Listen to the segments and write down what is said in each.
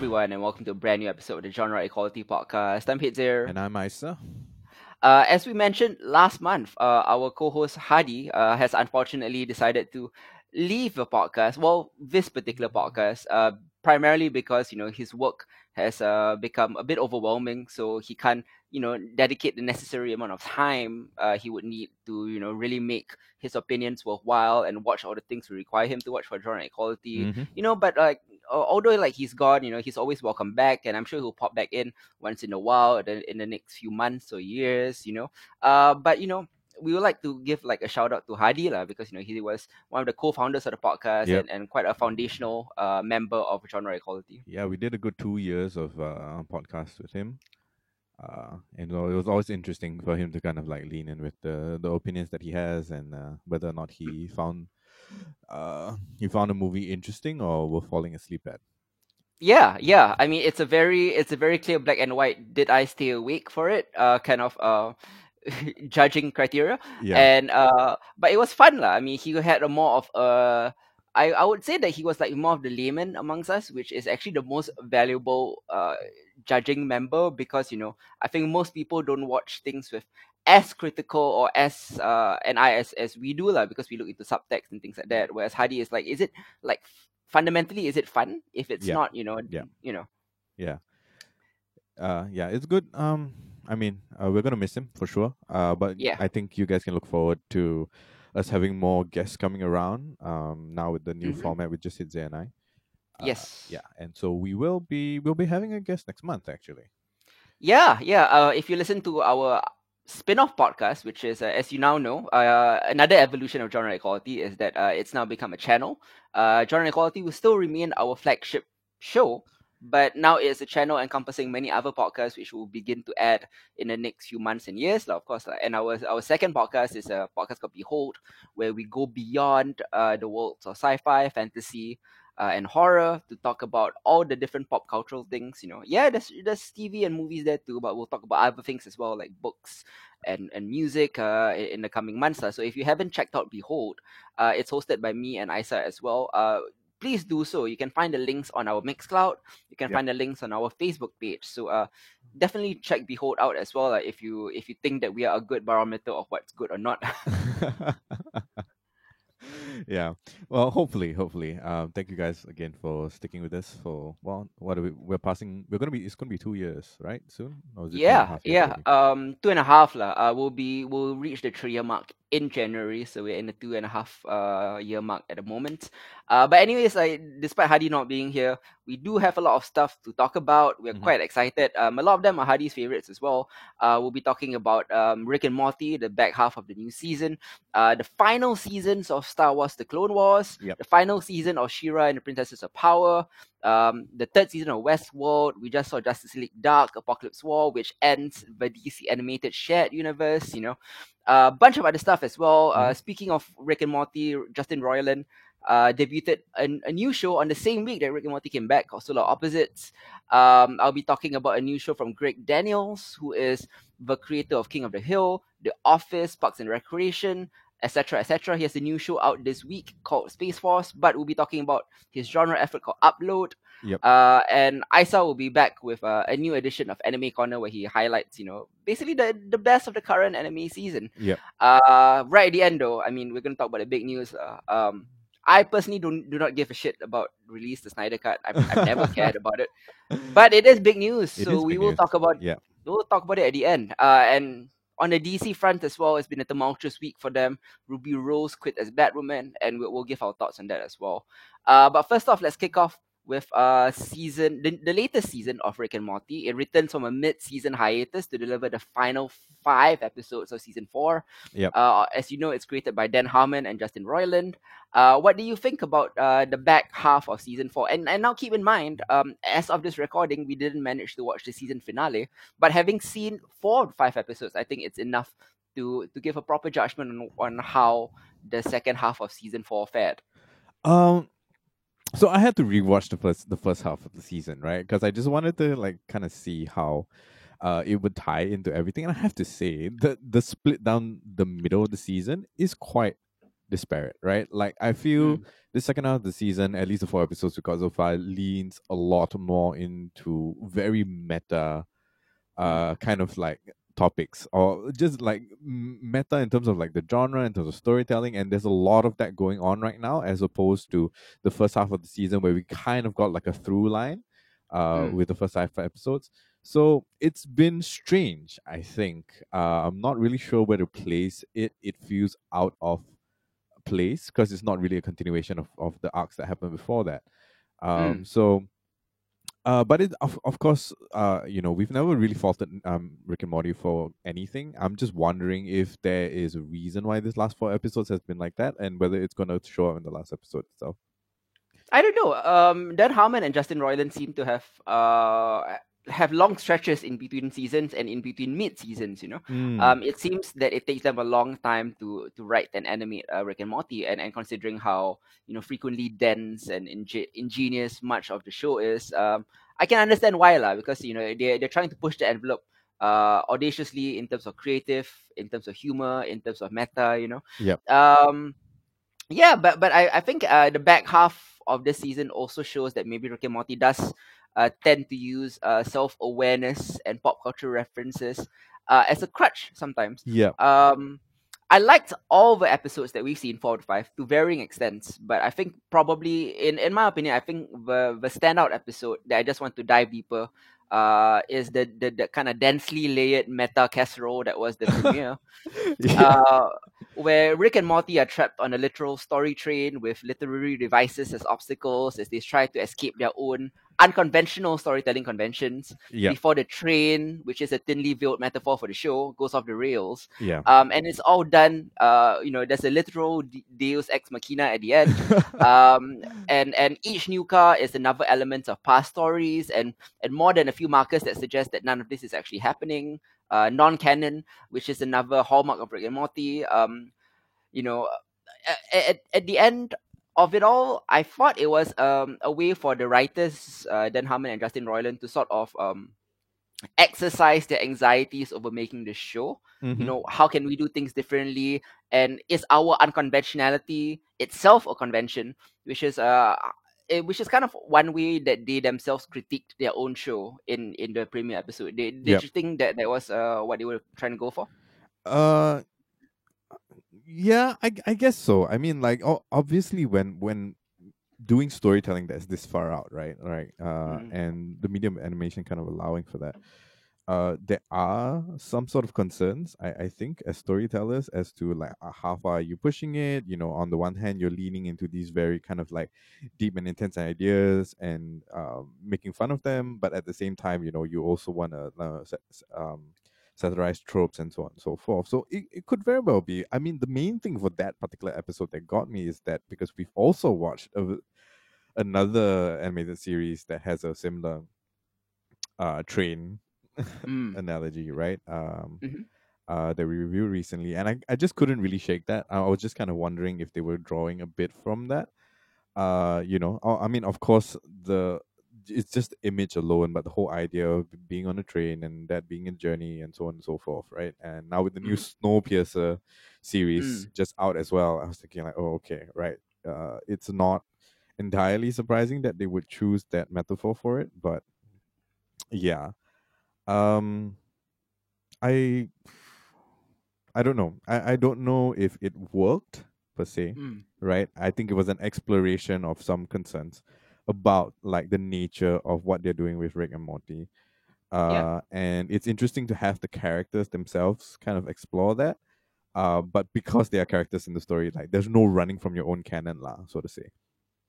Everyone, and welcome to a brand new episode of the Genre Equality Podcast. I'm Hitzer. And I'm Isa. Uh, as we mentioned last month, uh, our co-host Hadi uh, has unfortunately decided to leave the podcast. Well, this particular podcast, uh, primarily because you know his work has uh, become a bit overwhelming, so he can't you know dedicate the necessary amount of time uh, he would need to you know really make his opinions worthwhile and watch all the things we require him to watch for genre equality. Mhm. You know, but like although like he's gone, you know, he's always welcome back, and I'm sure he'll pop back in once in a while, in the, in the next few months or years, you know. Uh, but you know, we would like to give like a shout out to Hadi lah, because you know he was one of the co-founders of the podcast Yep. and, and quite a foundational uh, member of genre equality. Yeah, we did a good two years of uh, podcast with him. Uh, and uh, it was always interesting for him to kind of like lean in with the, the opinions that he has and uh, whether or not he found uh, he found a movie interesting or were falling asleep at. Yeah, yeah. I mean, it's a very it's a very clear black and white. Did I stay awake for it? Uh, kind of uh, judging criteria. Yeah, And uh, but it was fun lah. I mean, he had a more of a. I, I would say that he was like more of the layman amongst us, which is actually the most valuable uh, judging member because you know I think most people don't watch things with as critical or as uh, an eye as, as we do lah because we look into subtext and things like that. Whereas Hadi is like, is it like fundamentally is it fun? If it's Yeah. not, you know, Yeah. you know, yeah, uh, yeah. It's good. Um, I mean, uh, we're gonna miss him for sure. Uh, but Yeah. I think you guys can look forward to us having more guests coming around. Um, now with the new Mhm. format with just Hidze and I. Uh, yes, Yeah, and so we will be we'll be having a guest next month actually. Yeah, yeah. Uh, if you listen to our spin-off podcast, which is, uh, as you now know, uh, another evolution of genre equality is that uh, it's now become a channel. Uh, genre equality will still remain our flagship show, but now it's a channel encompassing many other podcasts, which we'll begin to add in the next few months and years, of course. And our our second podcast is a podcast called Behold, where we go beyond uh, the worlds of sci-fi, fantasy, uh, and horror to talk about all the different pop cultural things. You know, yeah, there's there's TV and movies there too, but we'll talk about other things as well, like books and and music uh, in, the coming months. lah. So if you haven't checked out Behold, uh, it's hosted by me and Isa as well. Uh, please do so. You can find the links on our Mixcloud. You can Yep. find the links on our Facebook page. So uh, definitely check Behold out as well. Uh, if you if you think that we are a good barometer of what's good or not. yeah. Well, hopefully, hopefully. Um, thank you guys again for sticking with us for well, what are we? We're passing. We're gonna be. It's gonna be two years, right? Soon. Or is it two Yeah, yeah. Um, two and a half lah. Uh, we'll be we'll reach the three year mark in January, so we're in the two and a half uh year mark at the moment. Uh, but anyways, I despite Hadi not being here, we do have a lot of stuff to talk about. We're Mhm. quite excited. Um, a lot of them are Hadi's favorites as well. Uh, we'll be talking about um Rick and Morty, the back half of the new season. Uh, the final seasons of Star Wars: The Clone Wars. Yep. The final season of She-Ra and the Princesses of Power um, the third season of Westworld. We just saw Justice League Dark, Apokolips War, which ends the DC animated shared universe. You know, a bunch of other stuff as well. Uh, speaking of Rick and Morty, Justin Roiland uh, debuted a, a new show on the same week that Rick and Morty came back, called Solar Opposites. Um, I'll be talking about a new show from Greg Daniels, who is the creator of King of the Hill, The Office, Parks and Recreation, etc., etc. He has a new show out this week called Space Force, but we'll be talking about his genre effort called Upload. Yep. Uh, and Isa will be back with uh, a new edition of Anime Corner where he highlights, you know, basically the, the best of the current anime season. Yep. Uh, right at the end, though, I mean, we're going to talk about the big news. Uh, um, I personally don't do not give a shit about release the Snyder Cut. I've, I've never cared about it, but it is big news. It so we will news. talk about Yeah. we'll talk about it at the end. Uh, and on the DC front as well, it's been a tumultuous week for them. Ruby Rose quit as Batwoman, and we'll, we'll give our thoughts on that as well. Uh, but first off, let's kick off with uh season the, the latest season of Rick and Morty. It returns from a mid-season hiatus to deliver the final five episodes of season four. Yep. Uh, as you know, it's created by Dan Harmon and Justin Roiland. Uh, what do you think about uh, the back half of season four? And and now keep in mind, um, as of this recording, we didn't manage to watch the season finale. But having seen four or five episodes, I think it's enough to to give a proper judgment on, on how the second half of season four fared. Um, so I had to rewatch the first the first half of the season, right? Because I just wanted to like kind of see how uh it would tie into everything. And I have to say the the split down the middle of the season is quite disparate, right? Like I feel Mm. the second half of the season, at least the four episodes we got so far, leans a lot more into very meta, uh, kind of like topics or just like meta in terms of like the genre in terms of storytelling and there's a lot of that going on right now as opposed to the first half of the season where we kind of got like a through line uh Mm. with the first five episodes so it's been strange i think uh i'm not really sure where to place it it feels out of place because it's not really a continuation of, of the arcs that happened before that um Mm. so uh, but it of of course, uh, you know, we've never really faulted um Rick and Morty for anything. I'm just wondering if there is a reason why this last four episodes has been like that, and whether it's gonna show up in the last episode itself. I don't know. Um, Dan Harmon and Justin Roiland seem to have uh have long stretches in between seasons and in between mid seasons. You know, Mm, um, it seems that it takes them a long time to to write and animate uh, Rick and Morty, and, and considering how you know frequently dense and inge- ingenious much of the show is, um, I can understand why lah. Because you know they they're trying to push the envelope uh audaciously in terms of creative, in terms of humor, in terms of meta. You know, Yep. um, yeah, but but I I think uh, the back half of this season also shows that maybe Rick and Morty does uh, tend to use uh, self awareness and pop culture references uh, as a crutch sometimes. yeah. Um, I liked all the episodes that we've seen four to five to varying extents, but I think probably in in my opinion, I think the the standout episode that I just want to dive deeper uh is the the, the kind of densely layered meta casserole that was the premiere yeah. uh, where Rick and Morty are trapped on a literal story train with literary devices as obstacles as they try to escape their own unconventional storytelling conventions yeah. before the train, which is a thinly veiled metaphor for the show, goes off the rails. Yeah. Um, and it's all done. Uh, you know, there's a literal Deus ex machina at the end. um, and and each new car is another element of past stories and and more than a few markers that suggest that none of this is actually happening. Uh, non-canon, which is another hallmark of Rick and Morty. Um, you know, at, at, at the end of it all, I thought it was um a way for the writers, uh, Dan Harmon and Justin Roiland, to sort of um exercise their anxieties over making the show. Mhm. you know how can we do things differently? And is our unconventionality itself a convention? Which is uh eh, which is kind of one way that they themselves critiqued their own show in in the premiere episode. They, did Yep. you think that that was uh what they were trying to go for? Uh, yeah, I I guess so. I mean, like, obviously, when when doing storytelling that's this far out, right, right, uh, Mm. and the medium animation kind of allowing for that. Uh, there are some sort of concerns, I, I think, as storytellers, as to like uh, how far are you pushing it. You know, on the one hand, you're leaning into these very kind of like deep and intense ideas and um, making fun of them, but at the same time, you know, you also want to uh, um, satirize tropes and so on and so forth. So it, it could very well be. I mean, the main thing for that particular episode that got me is that because we've also watched a, another animated series that has a similar uh, train Mm. analogy, right? Um, Mhm. uh, that we reviewed recently, and I, I just couldn't really shake that. I was just kind of wondering if they were drawing a bit from that. Uh, you know, uh, I mean, of course, the it's just image alone, but the whole idea of being on a train and that being a journey and so on and so forth, right? And now with the new Snowpiercer series Mm. just out as well, I was thinking like, oh, okay, right. Uh, it's not entirely surprising that they would choose that metaphor for it, but yeah. Um, I I don't know. I, I don't know if it worked per se, Mm. right? I think it was an exploration of some concerns about like the nature of what they're doing with Rick and Morty. Uh, Yeah. and it's interesting to have the characters themselves kind of explore that. Uh, but because they are characters in the story, like there's no running from your own canon, lah, so to say.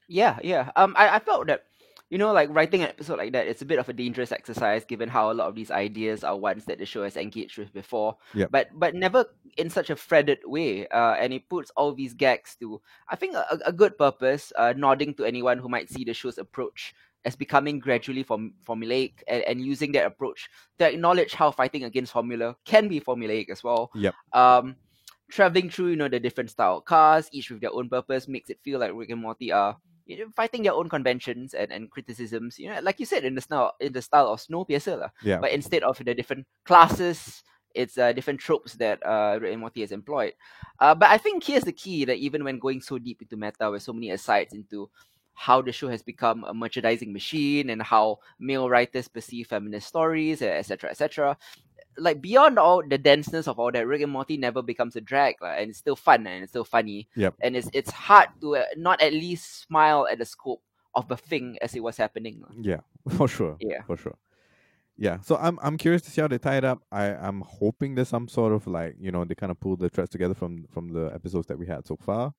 Yeah, yeah. Um, I, I felt that, you know, like writing an episode like that, it's a bit of a dangerous exercise given how a lot of these ideas are ones that the show has engaged with before. But but never in such a threaded way. Uh, and it puts all these gags to, I think, a, a good purpose, uh, nodding to anyone who might see the show's approach as becoming gradually form- formulaic and, and using that approach to acknowledge how fighting against formula can be formulaic as well. Yep. Um, traveling through, you know, the different style cars, each with their own purpose, makes it feel like Rick and Morty are you know, fighting their own conventions and, and criticisms. You know, like you said in the style in the style of Snowpiercer, lah. Yeah. But instead of the different classes, it's uh, different tropes that uh, Rick has employed. Uh, but I think here's the key that even when going so deep into meta, with so many asides into how the show has become a merchandising machine and how male writers perceive feminist stories, etc., etc. Like beyond all the denseness of all that, Rick and Morty never becomes a drag, like, and it's still fun and it's still funny. Yep. And it's it's hard to uh, not at least smile at the scope of the thing as it was happening. Yeah, for sure. Yeah. for sure. Yeah, so I'm I'm curious to see how they tie it up. I I'm hoping there's some sort of like you know they kind of pull the threads together from from the episodes that we had so far.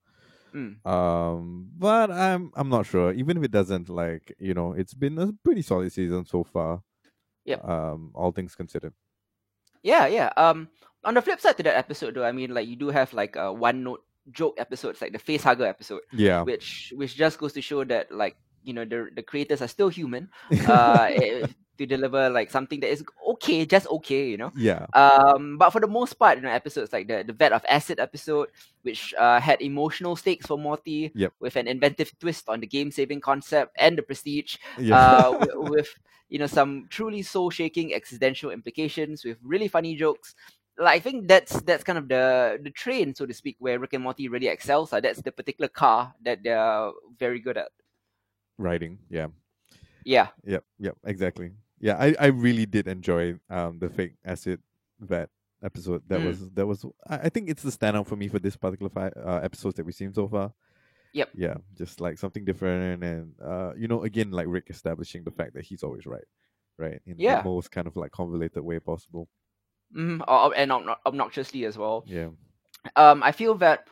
Mm. Um, but I'm I'm not sure. Even if it doesn't, like you know, it's been a pretty solid season so far. Yeah. Um, all things considered. Yeah, yeah. Um, on the flip side to that episode, though, I mean, like you do have like uh, one note joke episodes, like the face hugger episode, Yeah. which which just goes to show that like you know the the creators are still human, uh, eh, to deliver like something that is okay, just okay, you know. yeah. Um, but for the most part, you know, episodes like the the vat of acid episode, which uh, had emotional stakes for Morty, Yep. with an inventive twist on the game saving concept and the prestige, Yeah. uh, with, with you know some truly soul shaking existential implications with really funny jokes. Like I think that's that's kind of the the train, so to speak, where Rick and Morty really excels. Uh, that's the particular car that they're very good at. Writing. Yeah. Yeah, Yep. Yep. Exactly. Yeah. I I really did enjoy um the fake acid vet episode. That Mm. was that was. I, I think it's the standout for me for this particular fi- uh, episodes that we've seen so far. Yep. Yeah. Just like something different, and uh, you know, again, like Rick establishing the fact that he's always right, right, in Yeah. the most kind of like convoluted way possible. mm, or, and obnoxiously as well. Yeah. um, I feel that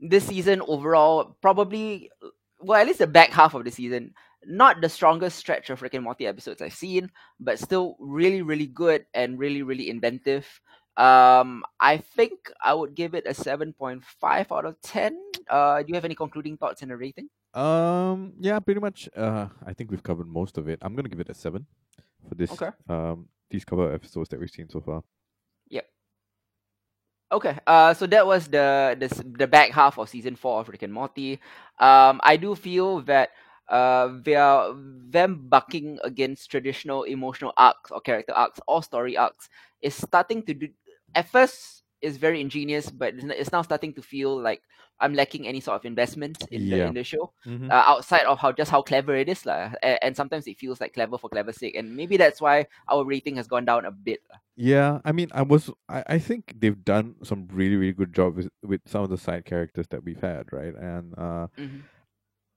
this season overall probably well at least the back half of the season not the strongest stretch of Rick and Morty episodes I've seen, but still really really good and really really inventive. Um, I think I would give it a seven point five out of ten. Uh, do you have any concluding thoughts and the rating? Um. Yeah. Pretty much. Uh. I think we've covered most of it. I'm gonna give it a seven for this. Okay. Um. These cover episodes that we've seen so far. Yep. Okay, uh, so that was the the the back half of season four of Rick and Morty. Um, I do feel that uh, they are them bucking against traditional emotional arcs or character arcs or story arcs is starting to do. At first, it's very ingenious, but it's now starting to feel like I'm lacking any sort of investment in the in the show Mm-hmm. uh, outside of how just how clever it is, lah. And, and sometimes it feels like clever for clever sake, and maybe that's why our rating has gone down a bit. lah. Yeah, I mean, I was, I, I think they've done some really, really good job with with some of the side characters that we've had, right? And uh, Mhm.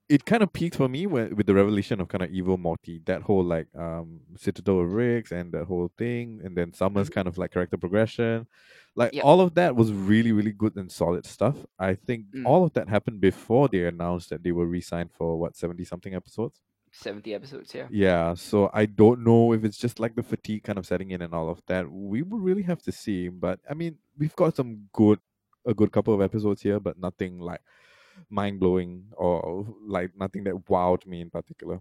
It kind of peaked for me when, with the revelation of kind of evil Morty, that whole like um Citadel of Ricks and that whole thing, and then Summer's Mhm. kind of like character progression, like Yep. all of that was really, really good and solid stuff. I think Mm. all of that happened before they announced that they were re-signed for what seventy something episodes. Seventy episodes, yeah. Yeah, so I don't know if it's just like the fatigue kind of setting in and all of that. We will really have to see. But I mean, we've got some good, a good couple of episodes here, but nothing like mind blowing or like nothing that wowed me in particular.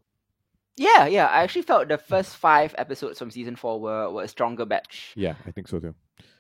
Yeah, yeah. I actually felt the first five episodes from season four were, were a stronger batch. Yeah, I think so too.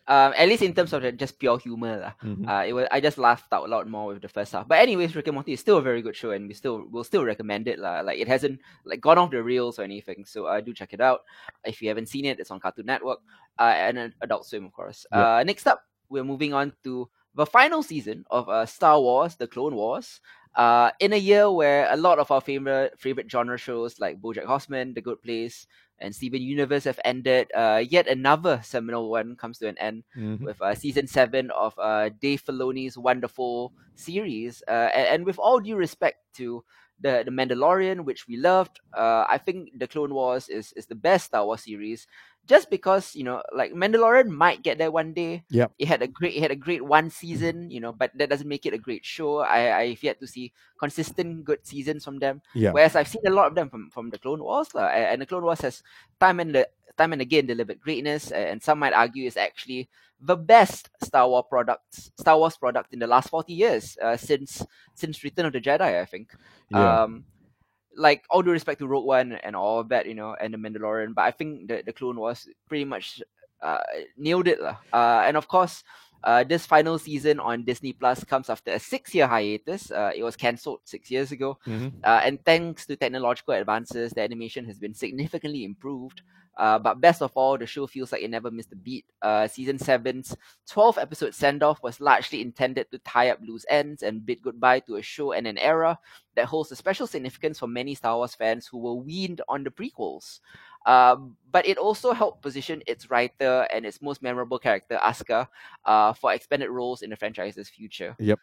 Um, at least in terms of the just pure humor, lah. Mhm. Uh, it was I just laughed out a lot more with the first half. But anyways, Rick and Morty is still a very good show, and we still will still recommend it, lah. Like it hasn't like gone off the rails or anything. So uh, do check it out if you haven't seen it. It's on Cartoon Network, uh, and Adult Swim, of course. Yep. Uh, next up, we're moving on to the final season of uh, Star Wars: The Clone Wars. Uh, in a year where a lot of our favorite favorite genre shows like BoJack Horseman, The Good Place, and Steven Universe have ended, uh, yet another seminal one comes to an end Mhm. with uh, season seven of uh, Dave Filoni's wonderful series. Uh, and, and with all due respect to the the Mandalorian, which we loved, uh, I think the Clone Wars is is the best Star Wars series. Just because you know, like Mandalorian might get there one day. Yeah, It had a great, it had a great one season, you know, but that doesn't make it a great show. I I've yet to see consistent good seasons from them. Yeah. Whereas I've seen a lot of them from, from the Clone Wars, lah, and the Clone Wars has time and the time and again delivered greatness, and some might argue is actually the best Star Wars products, Star Wars product in the last forty years, uh, since since Return of the Jedi, I think. Yeah. Um, like all due respect to Rogue One and all of that, you know, and the Mandalorian, but I think the the Clone Wars pretty much uh, nailed it, lah. Uh, and of course, Uh, this final season on Disney Plus comes after a six-year hiatus. Uh, it was cancelled six years ago, Mhm. uh, and thanks to technological advances, the animation has been significantly improved. Uh, but best of all, the show feels like it never missed a beat. Uh, season 7's 12 episode send off was largely intended to tie up loose ends and bid goodbye to a show and an era that holds a special significance for many Star Wars fans who were weaned on the prequels. Um, but it also helped position its writer and its most memorable character, Ahsoka, uh, for expanded roles in the franchise's future. Yep.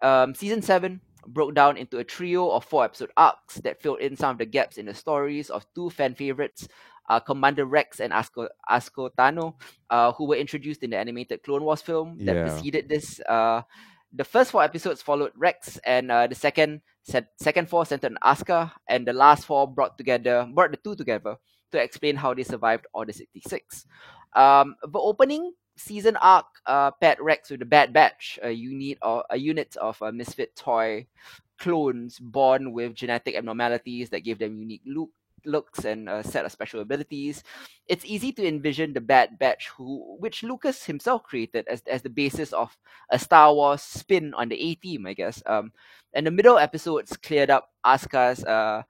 Um, season 7 broke down into a trio of four episode arcs that filled in some of the gaps in the stories of two fan favorites, uh, Commander Rex and Ahsoka, Ahsoka Tano, uh, who were introduced in the animated Clone Wars film that Yeah. preceded this. Uh, the first four episodes followed Rex, and uh, the second set, second four centered on Ahsoka, and the last four brought together brought the two together to explain how they survived Order 66. Um, the opening season arc uh, Rex with the Bad Batch, a unit or a unit of uh, misfit toy clones born with genetic abnormalities that gave them unique look, looks and a set of special abilities. It's easy to envision the Bad Batch, who which Lucas himself created as, as the basis of a Star Wars spin on the A Team, I guess. Um, and the middle episodes cleared up Ahsoka's uh,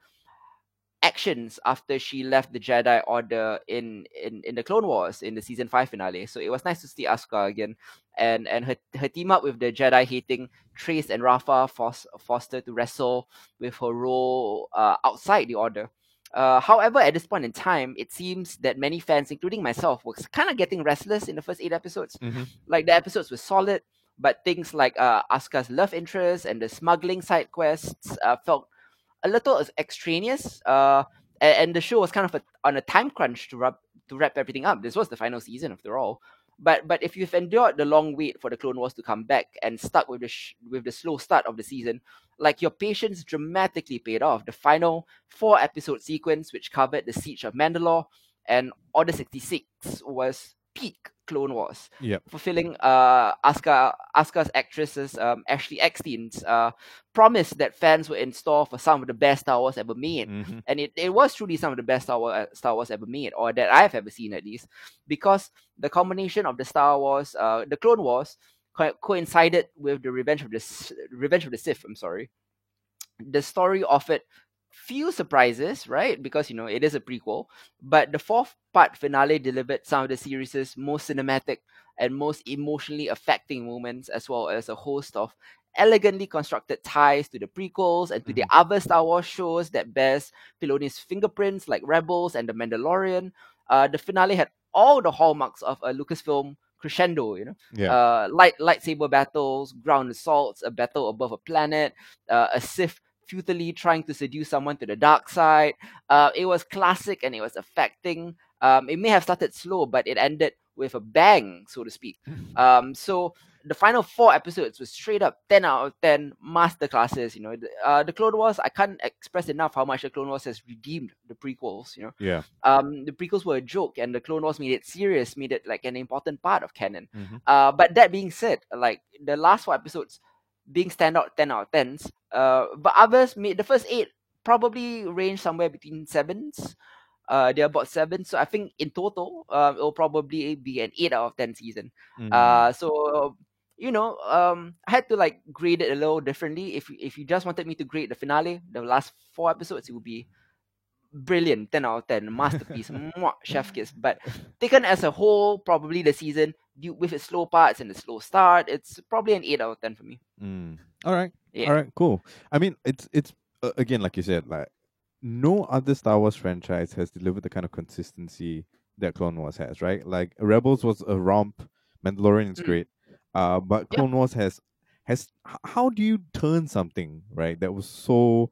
actions after she left the Jedi Order in, in, in the Clone Wars in the season five finale. So it was nice to see Ahsoka again, and and her her team up with the Jedi hating Trace and Rafa Fos- Foster to wrestle with her role uh, outside the Order. Uh, however, at this point in time, it seems that many fans, including myself, were kind of getting restless in the first eight episodes. Mhm. Like the episodes were solid, but things like uh, Ahsoka's love interest and the smuggling side quests uh, felt a little extraneous. Uh, and, the show was kind of a, on a time crunch to wrap to wrap everything up. This was the final season, after all. But but if you've endured the long wait for the Clone Wars to come back and stuck with the sh- with the slow start of the season, like your patience dramatically paid off. The final four episode sequence, which covered the siege of Mandalore and Order sixty six, was peak Clone Wars Yep. fulfilling uh Ahsoka Ahsoka's actresses um Ashley Eckstein's uh promise that fans were in store for some of the best Star Wars ever made. Mhm. And it, it was truly some of the best Star Wars, Star Wars ever made, or that I've ever seen at least, because the combination of the Star Wars, uh, the Clone Wars, co- coincided with the Revenge of the S- Revenge of the Sith. I'm sorry. The story offered few surprises, right? Because you know it is a prequel, but the fourth part finale delivered some of the series' most cinematic and most emotionally affecting moments, as well as a host of elegantly constructed ties to the prequels and to the other Star Wars shows that bears Filoni's fingerprints, like Rebels and The Mandalorian. Uh, the finale had all the hallmarks of a Lucasfilm crescendo, you know, Yeah. uh, light lightsaber battles, ground assaults, a battle above a planet, uh, a Sith futilely trying to seduce someone to the dark side. Uh, it was classic and it was affecting. Um, it may have started slow, but it ended with a bang, so to speak. Um, so the final four episodes were straight up 10 out of 10 masterclasses. You know, the, uh, the Clone Wars, I can't express enough how much the Clone Wars has redeemed the prequels, you know yeah. um, the prequels were a joke and the Clone Wars made it serious, made it like an important part of canon. Mhm. Uh, but that being said, like the last four episodes being standout 10 out of 10s, uh, but others made the first eight probably range somewhere between sevens. Uh, they're about seven, so I think in total, uh, it'll probably be an eight out of ten season. Mm. Uh, so you know, um, I had to like grade it a little differently. If if you just wanted me to grade the finale, the last four episodes, it would be brilliant, ten out of ten, masterpiece, mwah, chef kiss. But taken as a whole, probably the season with its slow parts and the slow start, it's probably an eight out of ten for me. Mm. All right. Yeah. All right. Cool. I mean, it's it's uh, again like you said, like no other Star Wars franchise has delivered the kind of consistency that Clone Wars has. Right? Like Rebels was a romp. Mandalorian is Mm. great. Uh, but Yeah. Clone Wars has has. How do you turn something right that was so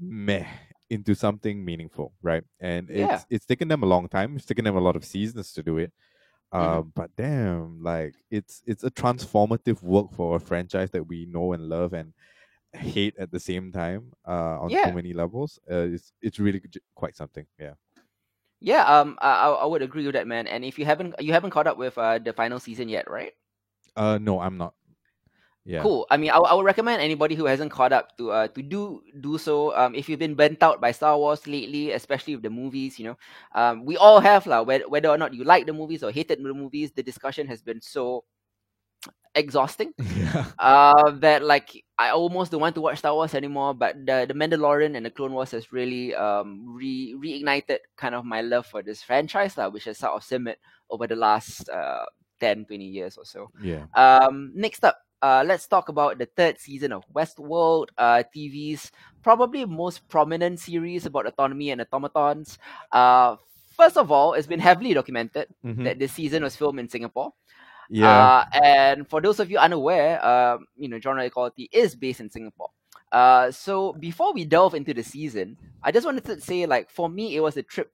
meh into something meaningful, right? And Yeah. it's it's taken them a long time. It's taken them a lot of seasons to do it. Mhm. Um, but damn, like it's it's a transformative work for a franchise that we know and love and hate at the same time. Uh, on Yeah. so many levels. Uh, it's it's really quite something. Yeah. Yeah, um, I, I I would agree with that, man. And if you haven't you haven't caught up with uh the final season yet, right? Uh, no, I'm not. Yeah. Cool. I mean, I, I would recommend anybody who hasn't caught up to uh to do do so. Um, if you've been burnt out by Star Wars lately, especially with the movies, you know, um, we all have lah. Whether whether or not you like the movies or hated the movies, the discussion has been so exhausting. Yeah. Uh, that like I almost don't want to watch Star Wars anymore. But the the Mandalorian and the Clone Wars has really um re reignited kind of my love for this franchise, lah, which has sort of simmered over the last uh 10, 20 years or so. Yeah. Um, next up, uh, let's talk about the third season of Westworld, uh, TV's probably most prominent series about autonomy and automatons. Uh, first of all, it's been heavily documented Mhm. that this season was filmed in Singapore. Yeah. Uh, and for those of you unaware, um, you know, genre equality is based in Singapore. Uh, so before we delve into the season, I just wanted to say, like, for me, it was a trip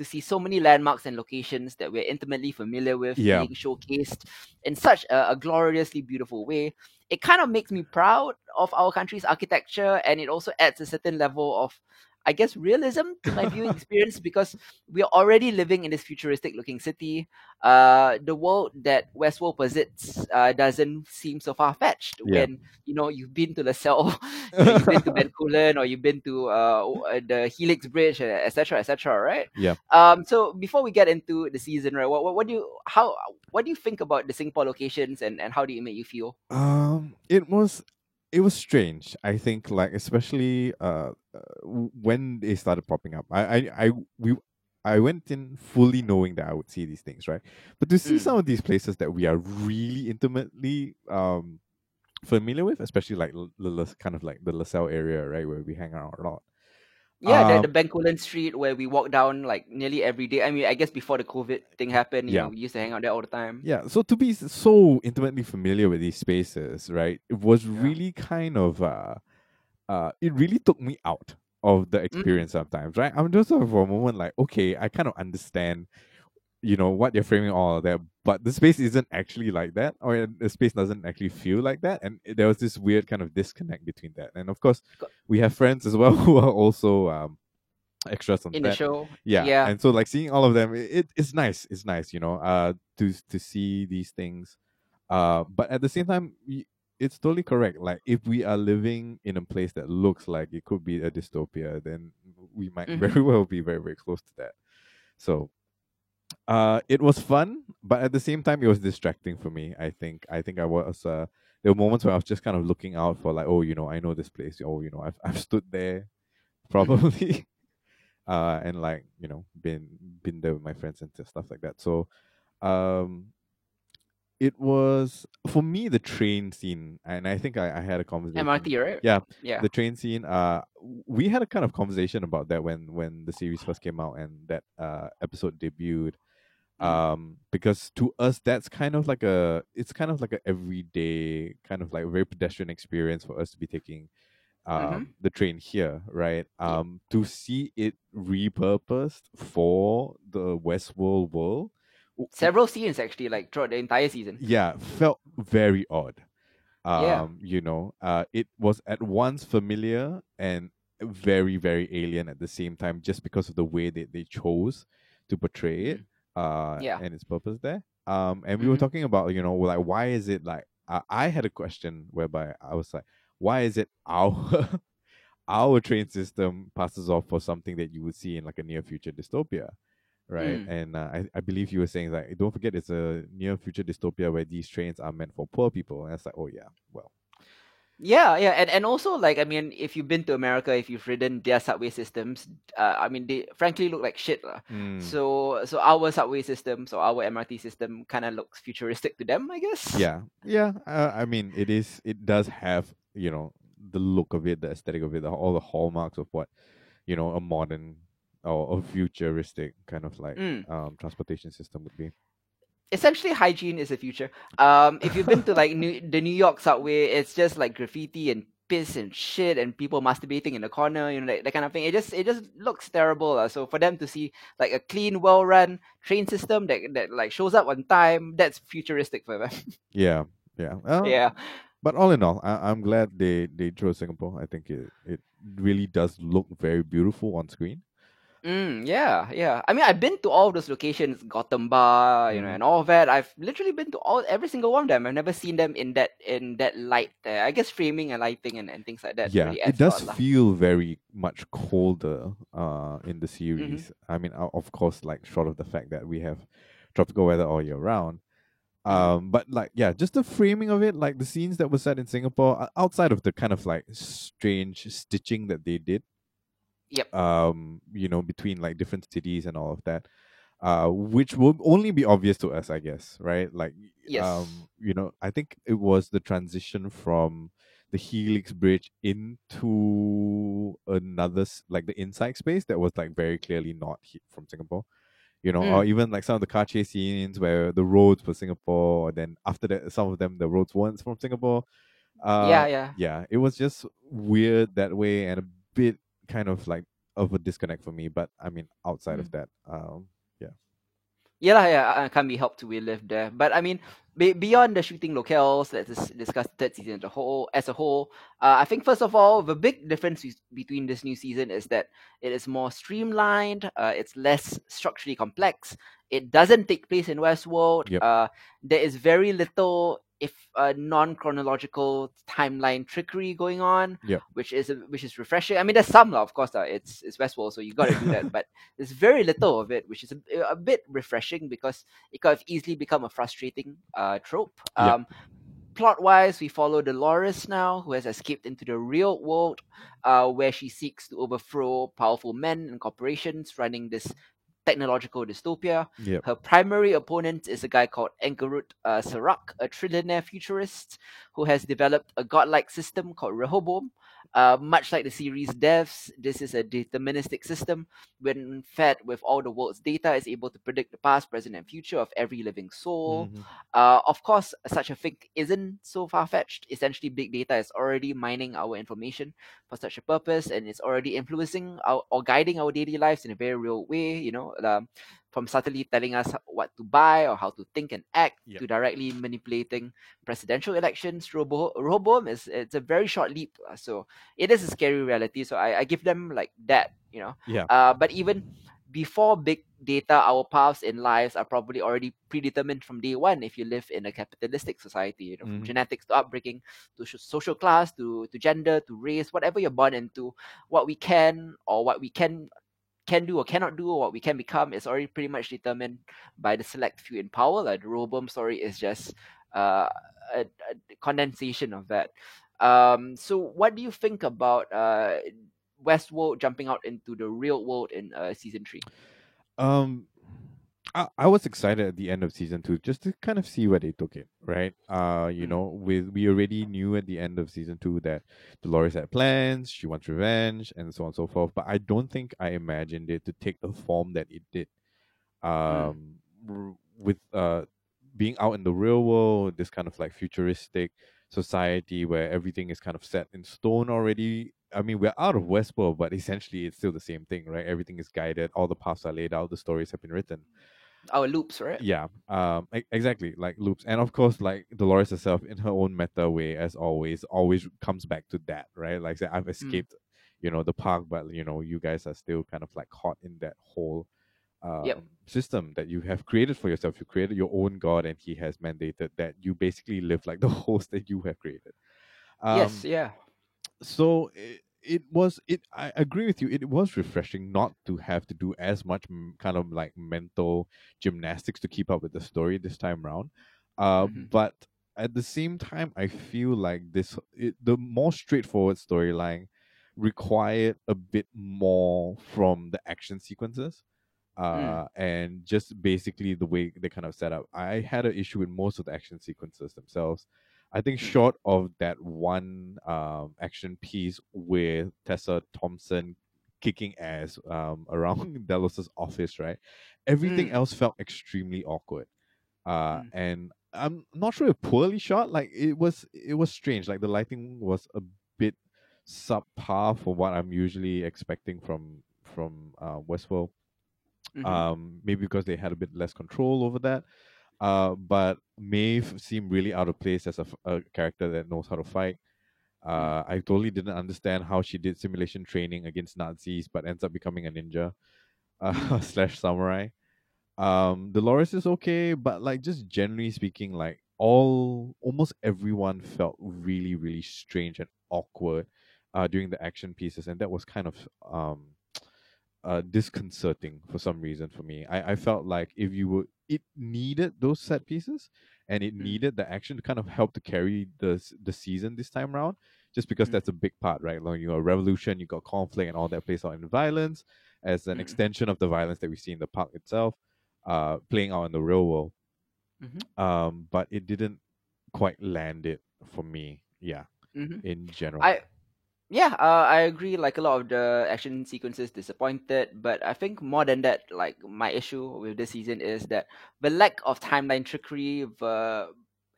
to see so many landmarks and locations that we're intimately familiar with Yeah. being showcased in such a, a gloriously beautiful way. It kind of makes me proud of our country's architecture, and it also adds a certain level of I guess realism to my viewing experience because we are already living in this futuristic looking city. Uh, the world that Westworld posits uh, doesn't seem so far fetched Yeah. when you know you've been to LaSalle, you know, you've been to Bencoolen, or you've been to uh, uh, the Helix Bridge, etc., etc. right? Yeah. Um. So before we get into the season, right? What, what, what do you how what do you think about the Singapore locations and, and how do it make you feel? Um, it was it was strange. I think, like especially uh, uh when they started popping up. I, I, I, we, I went in fully knowing that I would see these things, right? But to see Mm. some of these places that we are really intimately um familiar with, especially like the kind of like the LaSalle area, right, where we hang out a lot. Yeah, Um, the, the Bencoolen Street where we walk down like nearly every day. I mean, I guess before the COVID thing happened, you Yeah. know, we used to hang out there all the time. Yeah, so to be so intimately familiar with these spaces, right, it was Yeah. really kind of uh uh it really took me out of the Mm. experience sometimes, right? I'm just sort of for a moment like, okay, I kind of understand, you know, what you're framing all of that, but the space isn't actually like that, or the space doesn't actually feel like that. And there was this weird kind of disconnect between that. And of course, we have friends as well who are also um extras on In that the show. yeah Yeah. and so like seeing all of them it, it- it's nice it's nice you know uh to to see these things uh but at the same time it's totally correct like if we are living in a place that looks like it could be a dystopia then we might Mhm. very well be very very close to that so uh it was fun but at the same time it was distracting for me i think i think i was uh there were moments where i was just kind of looking out for like oh you know i know this place oh you know i've, I've stood there probably uh and like you know been been there with my friends and stuff like that so um it was for me the train scene and i think i, I had a conversation MRT, right? yeah Yeah. the train scene uh we had a kind of conversation about that when when the series first came out and that uh episode debuted. Um because to us that's kind of like a it's kind of like a everyday kind of like very pedestrian experience for us to be taking um Mhm. the train here right um to see it repurposed for the westworld world Several scenes actually, like throughout the entire season. yeah felt very odd um Yeah. you know uh it was at once familiar and very very alien at the same time just because of the way that they chose to portray it uh Yeah. and its purpose there um and we were Mhm. talking about you know like why is it like I, I had a question whereby i was like why is it our our train system passes off for something that you would see in like a near future dystopia right Mm. and uh, I, I believe you were saying like don't forget it's a near future dystopia where these trains are meant for poor people and it's like oh yeah well Yeah, yeah, and and also like I mean, if you've been to America, if you've ridden their subway systems, uh, I mean, they frankly look like shit, lah. mm, So so our subway system, so our MRT system, kind of looks futuristic to them, I guess. yeah yeah uh, i mean it is it does have you know the look of it the aesthetic of it the, all the hallmarks of what you know a modern or a futuristic kind of like Mm. um transportation system would be essentially hygiene is the future. Um, if you've been to like New, the New York subway, it's just like graffiti and piss and shit and people masturbating in the corner, you know, that, that kind of thing. It just it just looks terrible. Uh. So for them to see like a clean, well run train system that that like shows up on time, that's futuristic for them. yeah yeah uh, yeah. but all in all I, i'm glad they they chose singapore i think it it really does look very beautiful on screen Mm, yeah, yeah. I mean, I've been to all of those locations, Gotham Bar, you know, Mhm. and all of that. I've literally been to all every single one of them. I've never seen them in that in that light. There. I guess framing and lighting and, and things like that. yeah really it a lot does feel very much colder uh in the Mm-hmm. series i mean of course like short of the fact that we have tropical weather all year round Um, but like, yeah, just the framing of it, like the scenes that were set in Singapore, outside of the kind of like strange stitching that they did. Yep. Um, you know, between like different cities and all of that, uh, which will only be obvious to us, I guess, right? Like, Yes. um, you know, I think it was the transition from the Helix Bridge into another, like the inside space that was like very clearly not from Singapore you know, mm. or even like some of the car chase scenes where the roads were Singapore, and then after that, some of them the roads weren't from Singapore. Uh, yeah, yeah, yeah. It was just weird that way, and a bit kind of like of a disconnect for me. But I mean, outside mm. of that, um, yeah, yeah, I can't be helped We relive there. But I mean, be, beyond the shooting locales, let's discuss the third season as a whole. As a whole, uh, I think first of all, the big difference between this new season is that it is more streamlined. Uh, it's less structurally complex. It doesn't take place in Westworld. Yep. Uh, there is very little if a non-chronological timeline trickery going on, yep. which is which is refreshing. I mean, there's some, of course. Uh, it's it's Westworld, so you got to do that. but there's very little of it, which is a, a bit refreshing because it could have easily become a frustrating uh, trope. Um, yep. Plot wise, we follow Dolores now, who has escaped into the real world, uh, where she seeks to overthrow powerful men and corporations running this technological dystopia. Yep. Her primary opponent is a guy called Engerut uh, Serac, a trillionaire futurist who has developed a godlike system called Rehoboam, uh, much like the series devs, this is a deterministic system. When fed with all the world's data, is able to predict the past, present, and future of every living soul. Mm-hmm. Uh, of course, such a thing isn't so far fetched. Essentially, big data is already mining our information for such a purpose, and it's already influencing our, or guiding our daily lives in a very real way. You know, um, from subtly telling us what to buy or how to think and act yep. to directly manipulating presidential elections. Robo- Roboam is it's a very short leap, uh, so it is a scary reality. So I, I give them like that, you know. Yeah. Uh, but even before big data, our paths in lives are probably already predetermined from day one. If you live in a capitalistic society, you know, from Mhm. genetics to upbringing, to social class, to to gender, to race, whatever you're born into, what we can or what we can can do or cannot do or what we can become is already pretty much determined by the select few in power. Like the Roboam story is just uh, a, a condensation of that. Um, so, what do you think about uh, Westworld jumping out into the real world in uh, season three? Um, I, I was excited at the end of season two just to kind of see where they took it, right? Uh, you Mm. know, with we already knew at the end of season two that Dolores had plans, she wants revenge, and so on and so forth. But I don't think I imagined it to take the form that it did. Um, r- with uh being out in the real world, this kind of like futuristic society where everything is kind of set in stone already. I mean, we're out of Westworld, but essentially it's still the same thing, right? Everything is guided, all the paths are laid out, the stories have been written. Our loops, right? Yeah, um, exactly, like loops, and of course, like Dolores herself, in her own meta way, as always, always comes back to that, right? Like, say, I've escaped, you know, the park, but you know, you guys are still kind of like caught in that whole um, Yep. system that you have created for yourself. You created your own god, and he has mandated that you basically live like the host that you have created. Um, yes, yeah. so it, it was it i agree with you it was refreshing not to have to do as much m- kind of like mental gymnastics to keep up with the story this time round. Uh Mhm. but at the same time i feel like this it, the more straightforward storyline required a bit more from the action sequences uh and just basically the way they kind of set up. I had an issue with most of the action sequences themselves I think short of that one um, action piece with Tessa Thompson kicking ass um, around Delos's office, right? Everything Mm. else felt extremely awkward, uh, Mm. and I'm not sure if poorly shot. Like it was, it was strange. Like the lighting was a bit subpar for what I'm usually expecting from from uh, Westworld. Mhm. Um, maybe because they had a bit less control over that. Uh, but Maeve seemed really out of place as a character that knows how to fight. Uh, I totally didn't understand how she did simulation training against Nazis, but ends up becoming a ninja uh, slash samurai. Um, Dolores is okay, but like just generally speaking, like all almost everyone felt really, really strange and awkward uh, during the action pieces, and that was kind of um uh, disconcerting for some reason for me. I, I felt like if you were, it needed those set pieces, and it Mm. needed the action to kind of help to carry the the season this time around. Just because Mm. that's a big part, right? Like you got revolution, you got conflict, and all that plays out in violence as an Mm. extension of the violence that we see in the park itself, uh, playing out in the real world. Mhm. Um, but it didn't quite land it for me. Yeah, Mhm. in general. I yeah, uh, I agree. Like a lot of the action sequences disappointed, but I think more than that, like my issue with this season is that the lack of timeline trickery, the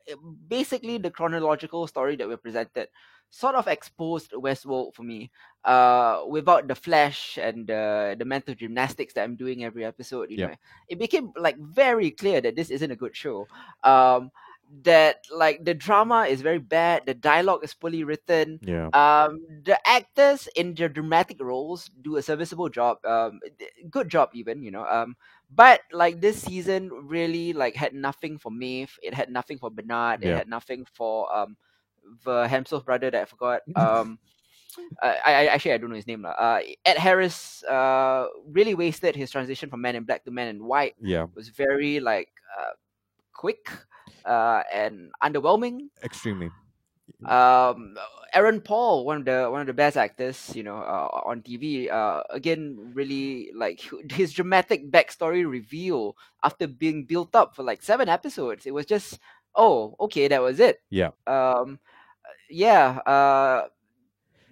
it- basically the chronological story that we're presented, sort of exposed Westworld for me. Uh, without the flash and the the mental gymnastics that I'm doing every episode, you Yep. know, it became like very clear that this isn't a good show. Um, that like the drama is very bad, the dialogue is poorly written. Yeah, um the actors in their dramatic roles do a serviceable job um good job even you know um but like this season really like had nothing for Maeve it had nothing for Bernard it Yeah. had nothing for um the Hemsworth brother that I forgot um I, I actually I don't know his name uh Ed Harris uh really wasted his transition from Man in Black to Man in White. Yeah, it was very like uh quick uh and underwhelming extremely. um Aaron Paul, one of the one of the best actors, you know, uh, on TV. Uh, again, really like his dramatic backstory reveal after being built up for like seven episodes. It was just, oh, okay, that was it. Yeah. Um, yeah. Uh,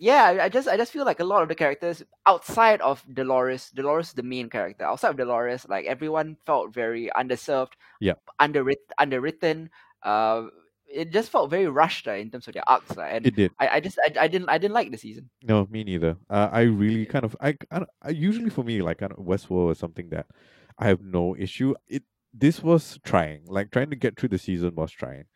yeah. I- just I just feel like a lot of the characters outside of Dolores, Dolores the main character. Outside of Dolores, like everyone felt very underserved. Yeah. Underwritten. Underwritten. Uh, it just felt very rushed uh, in terms of their arcs, uh, and It did. I, I just I, I didn't I didn't like the season. No, me neither. Uh, I really kind of I, I, I usually for me like kind of Westworld is something that I have no issue. It this was trying, like trying to get through the season was trying,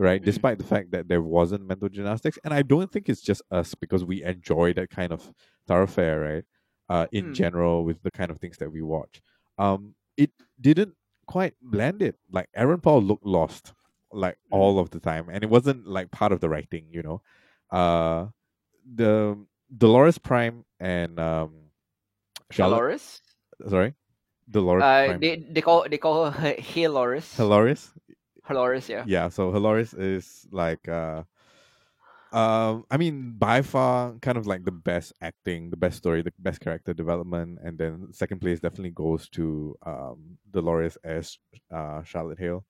right? Mm. Despite the fact that there wasn't mental gymnastics, and I don't think it's just us because we enjoy that kind of thoroughfare, right? Uh, in Mm. general, with the kind of things that we watch, um, it didn't quite land it. Like Aaron Paul looked lost, like Mm. all of the time, and it wasn't like part of the writing, you know. Uh, the Dolores Prime and um Charlotte Dolores. sorry. Dolores Uh, Prime. they they call they call her Halores. Hilarious. Halores, yeah. Yeah, so Hilarious is like uh um I mean by far kind of like the best acting, the best story, the best character development, and then second place definitely goes to um Dolores as uh Charlotte Hale.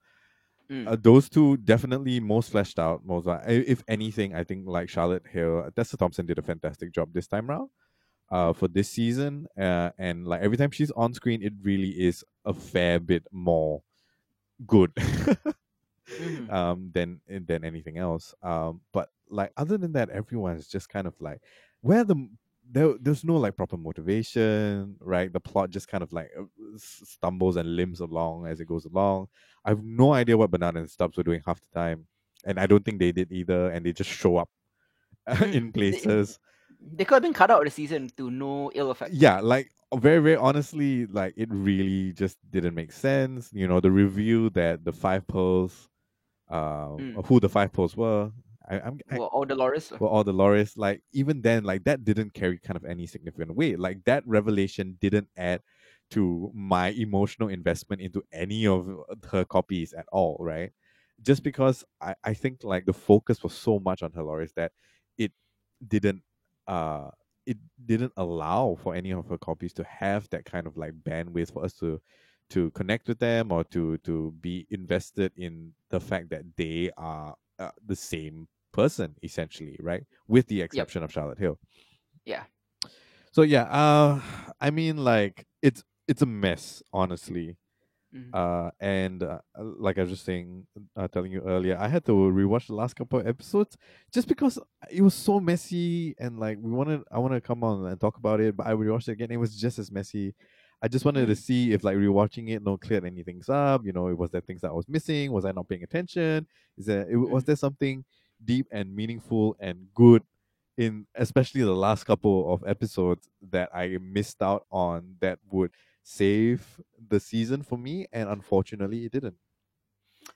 Mm. Uh, those two definitely most fleshed out. Most, uh, if anything, I think like Charlotte Hale, Tessa Thompson did a fantastic job this time round, uh, for this season. Uh, and like every time she's on screen, it really is a fair bit more good, Mhm. um, than than anything else. Um, but like other than that, everyone's just kind of like where the there, there's no like proper motivation, right? The plot just kind of like uh, stumbles and limps along as it goes along. I have no idea what Bernard and Stubbs were doing half the time, and I don't think they did either. And they just show up in Mm. places. They could have been cut out of the season to no ill effect. Yeah, like very, very honestly, like it really just didn't make sense. You know, the review that the five pearls, uh, Mm. who the five posts were. I, I'm I, Well, all Dolores. were all the Dolores. Like even then, like that didn't carry kind of any significant weight. Like that revelation didn't add to my emotional investment into any of her copies at all, right? Just because I, I think like the focus was so much on Dolores that it didn't uh it didn't allow for any of her copies to have that kind of like bandwidth for us to to connect with them or to to be invested in the fact that they are uh, the same person essentially right with the exception of charlotte hale Yeah. so yeah uh i mean like it's it's a mess honestly Mhm. uh and uh, like i was just saying uh, telling you earlier i had to rewatch the last couple of episodes just because it was so messy and like we wanted i want to come on and talk about it but i rewatched it again it was just as messy i just wanted to Mm. see if like rewatching it no cleared anything up you know was there things that i was missing was i not paying attention is there it, was Mm. there something deep and meaningful and good in especially the last couple of episodes that i missed out on that would save the season for me and unfortunately it didn't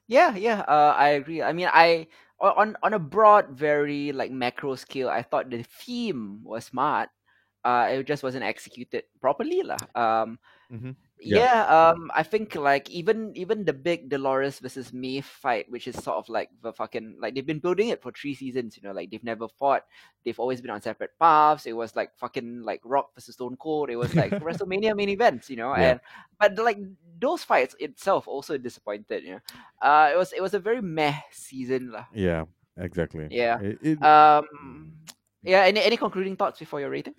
Yeah, yeah, uh, I agree. I mean, I on on a broad, very like macro scale, I thought the theme was smart. Uh, it just wasn't executed properly, lah. Um, Mhm. Yeah. yeah, um, I think like even even the big Dolores versus Maeve fight, which is sort of like the fucking like they've been building it for three seasons, you know, like they've never fought, they've always been on separate paths. It was like fucking like Rock versus Stone Cold. It was like WrestleMania main events, you know, Yeah. and but like those fights itself also disappointed, you know. Uh, it was it was a very meh season, lah. Yeah, exactly. Yeah. It- it- Um, yeah. Any any concluding thoughts before your rating?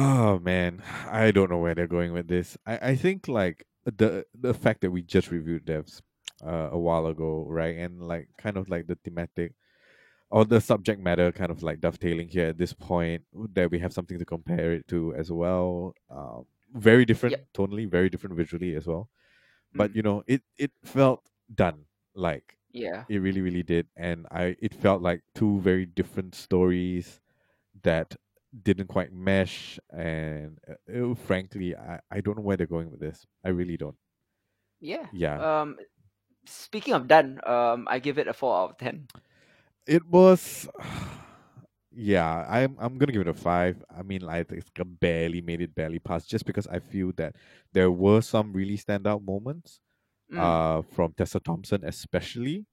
Oh man, I don't know where they're going with this. I, I think like the the fact that we just reviewed devs uh, a while ago, right, and like kind of like the thematic or the subject matter kind of like dovetailing here at this point that we have something to compare it to as well. Um, very different tonally, very different visually as well. But Mm. you know, it it felt done. Like Yeah. it really really did and i it felt like two very different stories that didn't quite mesh and uh, frankly I, I don't know where they're going with this i really don't Yeah. yeah Um, speaking of done, um, I give it a four out of ten. it was yeah i'm i'm gonna give it a five i mean like it's barely made it barely past just because i feel that there were some really standout moments Mm. uh from tessa thompson especially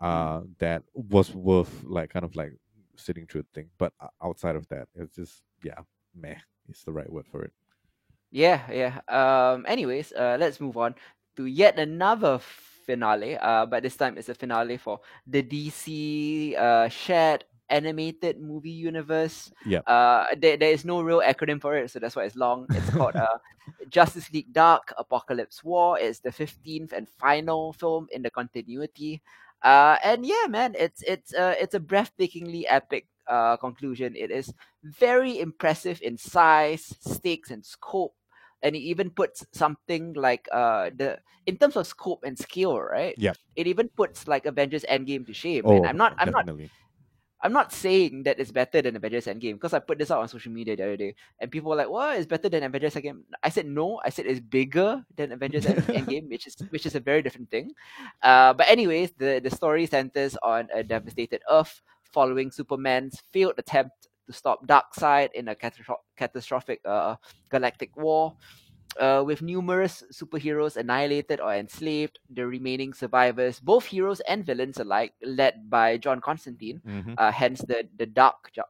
uh that was worth like kind of like sitting through the thing but outside of that it's just yeah meh is the right word for it Yeah, yeah. Um, anyways, uh, let's move on to yet another finale. Uh, but this time it's a finale for the DC uh shared animated movie universe. Yeah. Uh, there, there is no real acronym for it, so that's why it's long. It's called uh Justice League Dark Apokolips War. It's the fifteenth and final film in the continuity. Uh, and yeah, man, it's it's uh it's a breathtakingly epic uh conclusion. It is very impressive in size, stakes, and scope. And it even puts something like uh the in terms of scope and scale, right? Yeah. It even puts like Avengers Endgame to shame. oh and I'm not I'm not definitely I'm not saying that it's better than Avengers Endgame because I put this out on social media the other day and people were like, "What is better than Avengers Endgame?" I said no. I said it's bigger than Avengers End- Endgame, which is which is a very different thing. Uh, but anyways, the the story centers on a devastated Earth following Superman's failed attempt to stop Darkseid in a catastro- catastrophic uh, galactic war. Uh, with numerous superheroes annihilated or enslaved, the remaining survivors, both heroes and villains alike, led by John Constantine, Mhm. uh, hence the the dark ju-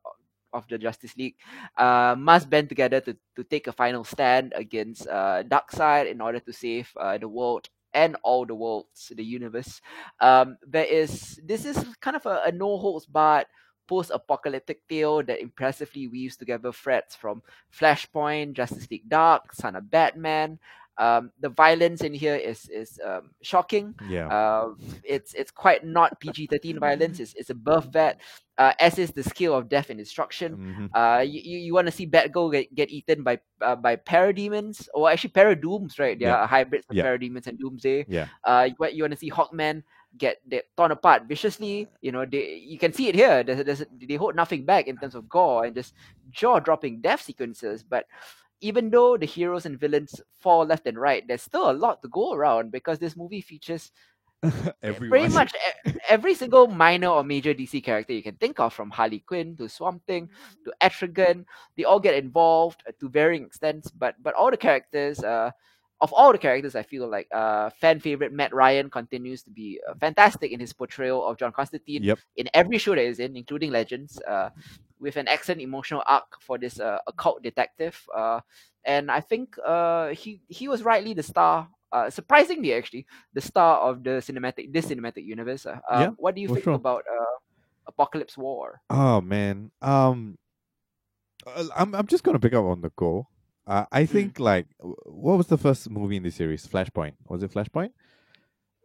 of the Justice League, uh, must band together to, to take a final stand against uh, Darkseid in order to save uh, the world and all the worlds, the universe. Um, there is this is kind of a, a no holds barred post-apocalyptic tale that impressively weaves together threads from Flashpoint, Justice League Dark, Son of Batman. Um, the violence in here is is um, shocking. yeah Uh, it's it's quite not PG thirteen violence. It's it's above that. Uh, as is the scale of death and destruction. Mhm. Uh, you, you, you want to see Batgirl get, get eaten by uh, by parademons or actually paradooms, right? They Yeah. are hybrids of Yeah. parademons and doomsday. yeah Uh, you, you want to see Hawkman get torn apart viciously. You know, they you can see it here. There's, there's, they hold nothing back in terms of gore and just jaw dropping death sequences. But even though the heroes and villains fall left and right, there's still a lot to go around because this movie features pretty much every single minor or major DC character you can think of, from Harley Quinn to Swamp Thing to Etrigan. They all get involved uh, to varying extents, but but all the characters, uh, of all the characters, I feel like uh, fan favorite Matt Ryan continues to be uh, fantastic in his portrayal of John Constantine yep in every show that he's in, including Legends, uh, with an excellent emotional arc for this uh, occult detective. Uh, and I think uh, he he was rightly the star. Uh, surprisingly, actually, the star of the cinematic this cinematic universe. Yeah, what do you think sure. about uh, Apokolips War? Oh man, um, I'm I'm just gonna pick up on the go. Uh, I Mm. think like what was the first movie in the series? Flashpoint. Was it Flashpoint?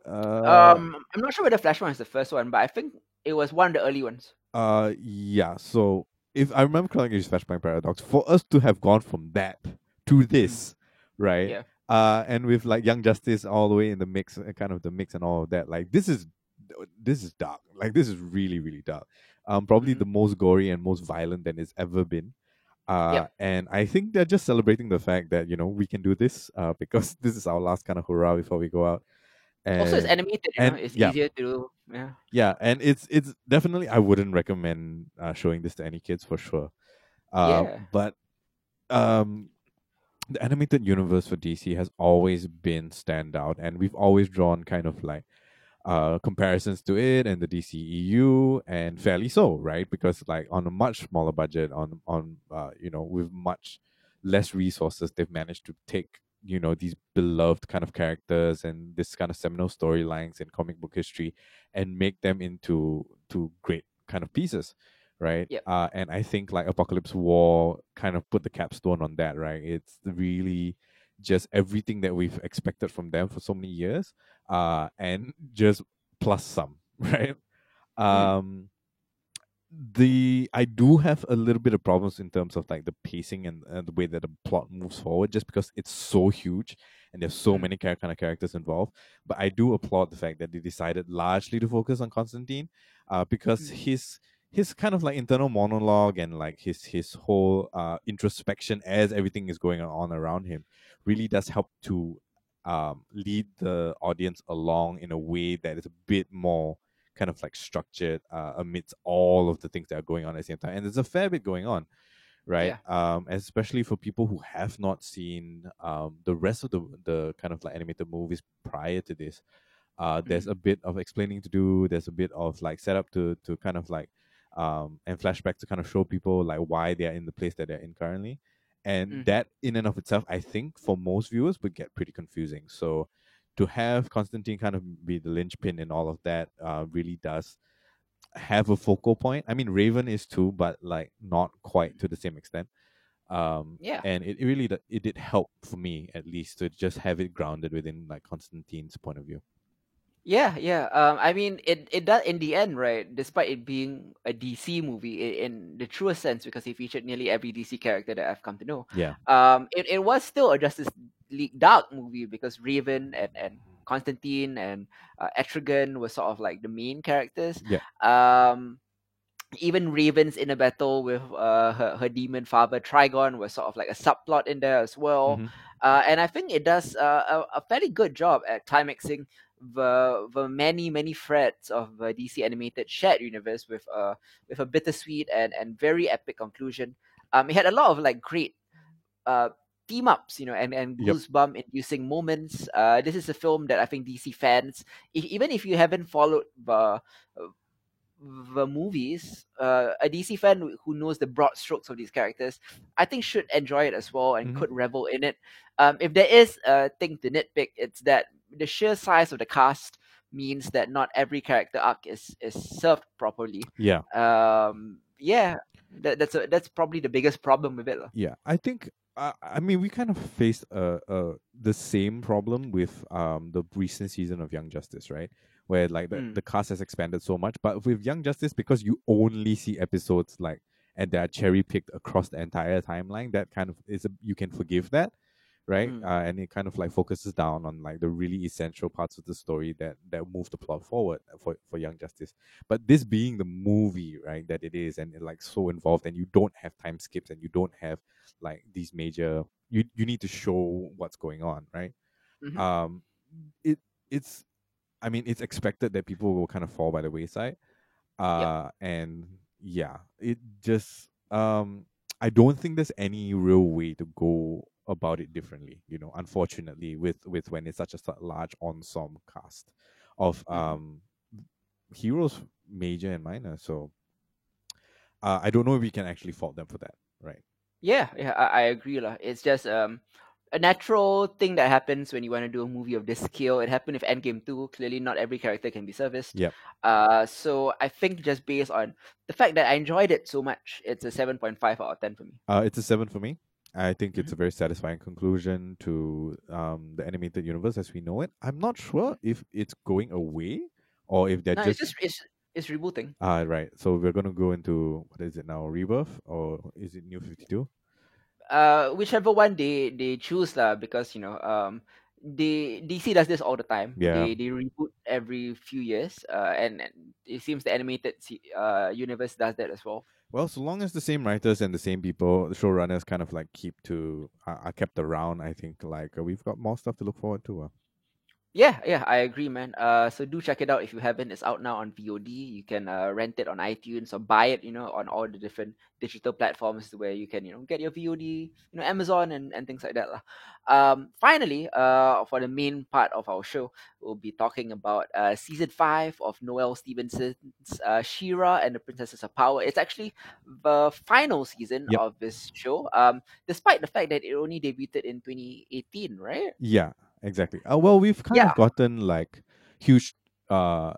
Uh, um, I'm not sure whether Flashpoint is the first one, but I think it was one of the early ones. uh, yeah. So if I remember correctly, it's Flashpoint Paradox. For us to have gone from that to this, right? Yeah. Uh, and with like Young Justice all the way in the mix, uh, kind of the mix and all of that. Like this is this is dark. Like this is really really dark. Um, probably Mhm. the most gory and most violent than it's ever been. Uh, Yep. and I think they're just celebrating the fact that you know we can do this. Uh, because this is our last kind of hurrah before we go out. And also, it's animated. You and- know, it's yeah. easier to do. Yeah. yeah, and it's it's definitely I wouldn't recommend uh, showing this to any kids for sure. Uh, Yeah. But um, the animated universe for DC has always been standout, and we've always drawn kind of like uh comparisons to it and the DCEU, and fairly so, right? Because like on a much smaller budget, on on uh, you know with much less resources, they've managed to take you know these beloved kind of characters and this kind of seminal storylines in comic book history and make them into to great kind of pieces right Yep. uh and i think like apokolips war kind of put the capstone on that right it's really just everything that we've expected from them for so many years uh and just plus some right um the I do have a little bit of problems in terms of like the pacing and, and the way that the plot moves forward, just because it's so huge and there's so many kind of characters involved. But I do applaud the fact that they decided largely to focus on Constantine, uh, because Mm. his his kind of like internal monologue and like his his whole uh introspection as everything is going on around him really does help to um lead the audience along in a way that is a bit more kind of like structured uh, amidst all of the things that are going on at the same time. And there's a fair bit going on, right? Um, especially for people who have not seen um, the rest of the the kind of like animated movies prior to this. Uh, there's Mhm. a bit of explaining to do. There's a bit of like setup to to kind of like um, and flashback to kind of show people like why they are in the place that they're in currently. And Mhm. that in and of itself, I think for most viewers would get pretty confusing. So to have Constantine kind of be the linchpin in all of that uh, really does have a focal point. I mean, Raven is too, but like not quite to the same extent. Um, Yeah. and it, it really it did help for me at least to just have it grounded within like Constantine's point of view. Yeah, yeah. Um, I mean, it it does in the end, right? Despite it being a DC movie i- in the truest sense, because it featured nearly every DC character that I've come to know. Yeah, Um, it, it was still a Justice League Dark movie because Raven and and Constantine and uh, Etrigan were sort of like the main characters. yeah, Um, even Raven's in a battle with uh, her, her demon father Trigon was sort of like a subplot in there as well. Mhm. Uh, and I think it does uh, a, a fairly good job at climaxing the the many many threads of the DC animated shared universe with a with a bittersweet and, and very epic conclusion. Um, it had a lot of like great uh team ups, you know, and and Yep. goosebump inducing moments. Uh, this is a film that I think DC fans, if, even if you haven't followed the the movies, uh, a DC fan who- knows the broad strokes of these characters, I think should enjoy it as well and Mhm. could revel in it. Um, if there is a thing to nitpick, it's that the sheer size of the cast means that not every character arc is is served properly. yeah, Um, yeah, that, that's a, that's probably the biggest problem with it. yeah. I think. Uh, I mean, we kind of faced uh, uh, the same problem with um, the recent season of Young Justice, right? Where like the, Mm. the cast has expanded so much, but with Young Justice, because you only see episodes like and they are cherry picked across the entire timeline, that kind of is a, you can forgive that, right? Mm. Uh, and it kind of like focuses down on like the really essential parts of the story that that move the plot forward for for Young Justice. But this being the movie, right, that it is, and it, like so involved, and you don't have time skips, and you don't have like these major. You you need to show what's going on, right? Mhm. Um, it it's, I mean, it's expected that people will kind of fall by the wayside, uh, and yeah, it just um, I don't think there's any real way to go about it differently. You know, unfortunately, with with when it's such a large ensemble cast of Mhm. um heroes, major and minor. So uh, I don't know if we can actually fault them for that, right? Yeah, yeah, I, I agree lah. It's just um a natural thing that happens when you want to do a movie of this scale. It happened with Endgame too. Clearly, not every character can be serviced. Yep. Uh, so I think just based on the fact that I enjoyed it so much, it's a seven point five out of ten for me. Uh, it's a seven for me. I think it's a very satisfying conclusion to um, the animated universe as we know it. I'm not sure if it's going away or if they're No, just, it's just it's it's rebooting. ah right. So we're gonna go into what is it now? Rebirth or is it New Fifty Two? Uh, whichever one they they choose lah, because you know um. They DC does this all the time. Yeah. They they reboot every few years. Uh, and, and it seems the animated uh universe does that as well. Well, so long as the same writers and the same people, the showrunners, kind of like keep to are, are kept around, I think like uh, we've got more stuff to look forward to. Uh. Yeah, yeah, I agree, man. Uh, so do check it out if you haven't. It's out now on VOD. You can uh, rent it on iTunes or buy it, you know, on all the different digital platforms where you can, you know, get your VOD, you know, Amazon and, and things like that. lah. Um, finally, uh, for the main part of our show, we'll be talking about uh, season five of Noelle Stevenson's uh, She-Ra and the Princesses of Power. It's actually the final season Yep. of this show, um, despite the fact that it only debuted in 2018, right? Yeah, exactly. Uh, well, we've kind Yeah. of gotten like huge. Uh,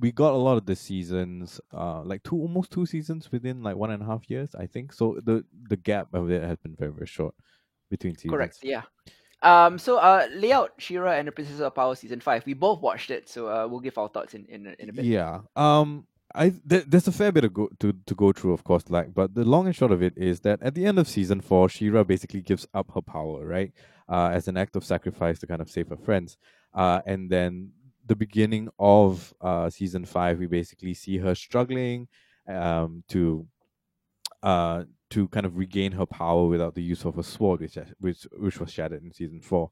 we got a lot of the seasons, uh, like two almost two seasons within like one and a half years, I think. So the the gap of it has been very very short between seasons. Correct. Yeah. Um. So, uh, lay out She-Ra and the Princess of Power season five. We both watched it, so uh, we'll give our thoughts in in, a- in a bit. Yeah. Um. I th- there's a fair bit to go to to go through, of course. Like, but the long and short of it is that at the end of season four, She-Ra basically gives up her power, right? Uh, as an act of sacrifice to kind of save her friends. Uh, and then the beginning of uh season five, we basically see her struggling, um, to uh to kind of regain her power without the use of a sword, which which which was shattered in season four.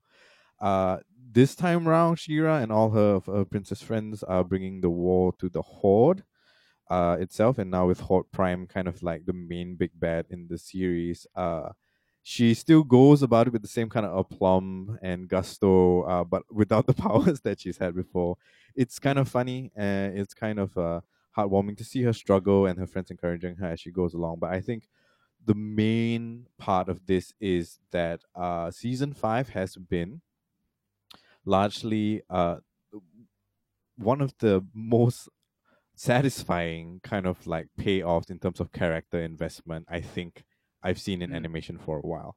Uh, this time round, She-Ra and all her, her princess friends are bringing the war to the Horde uh, itself, and now with Horde Prime kind of like the main big bad in the series. Uh, she still goes about it with the same kind of aplomb and gusto, uh, but without the powers that she's had before. It's kind of funny and it's kind of uh, heartwarming to see her struggle and her friends encouraging her as she goes along. But I think the main part of this is that uh, season five has been largely uh, one of the most satisfying kind of like payoffs in terms of character investment I think I've seen in Mm. animation for a while.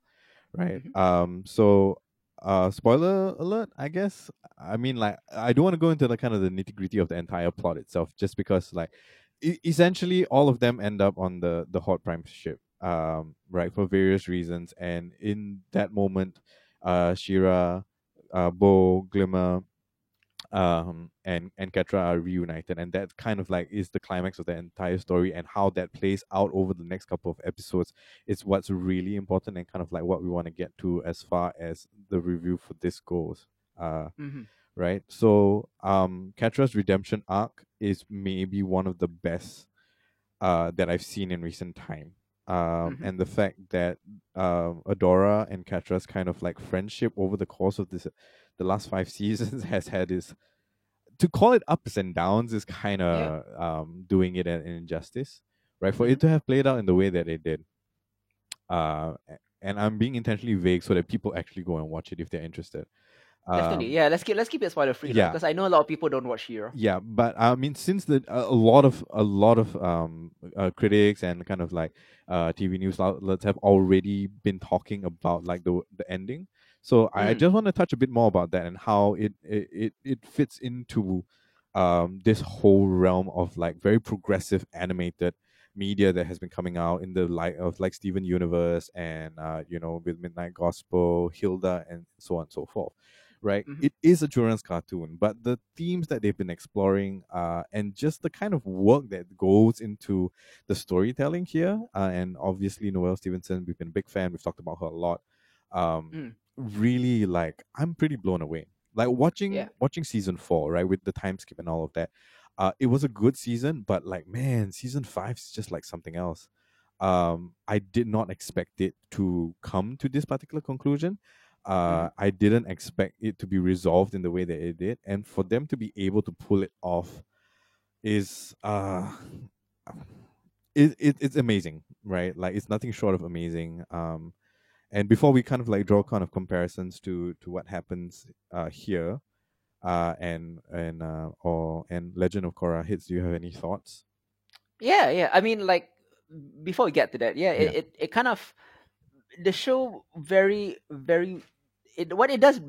Right. Mhm. Um so uh spoiler alert, I guess. I mean like I don't want to go into the kind of the nitty-gritty of the entire plot itself just because like e- essentially all of them end up on the the Horde Prime ship um right for various reasons and in that moment uh She-Ra uh Bow Glimmer um and and Catra are reunited and that kind of like is the climax of the entire story and how that plays out over the next couple of episodes is what's really important and kind of like what we want to get to as far as the review for this goes uh Mhm. right so um Catra's redemption arc is maybe one of the best uh that I've seen in recent time um Mhm. and the fact that um Adora and Catra's kind of like friendship over the course of this the last five seasons has had is to call it ups and downs is kind of um doing it an injustice right? For it to have played out in the way that it did uh and i'm being intentionally vague so that people actually go and watch it if they're interested Definitely. Um, Yeah. Let's keep let's keep it spoiler free. yeah. Because I know a lot of people don't watch Hero. yeah but i mean since the a lot of a lot of um uh, critics and kind of like uh tv news outlets have already been talking about like the the ending so i Mm. just want to touch a bit more about that and how it it it, it fits into um this whole realm of like very progressive animated media that has been coming out in the light of like Steven Universe and uh you know with Midnight Gospel, Hilda and so on and so forth. Right? Mhm. It is a children's cartoon, but the themes that they've been exploring uh and just the kind of work that goes into the storytelling here, uh, and obviously Noelle Stevenson, we've been a big fan, we've talked about her a lot. Um Mm. really like I'm pretty blown away. Like watching Yeah. watching season four, right, with the time skip and all of that. Uh, it was a good season, but like man, season five is just like something else. Um, I did not expect it to come to this particular conclusion. Uh, I didn't expect it to be resolved in the way that it did, and for them to be able to pull it off is uh, it, it it's amazing, right? Like it's nothing short of amazing. Um, and before we kind of like draw kind of comparisons to to what happens uh here uh and and uh or and legend of korra hits do you have any thoughts Yeah, yeah. I mean, like before we get to that, yeah, it, Yeah. it, it kind of the show very very it what it does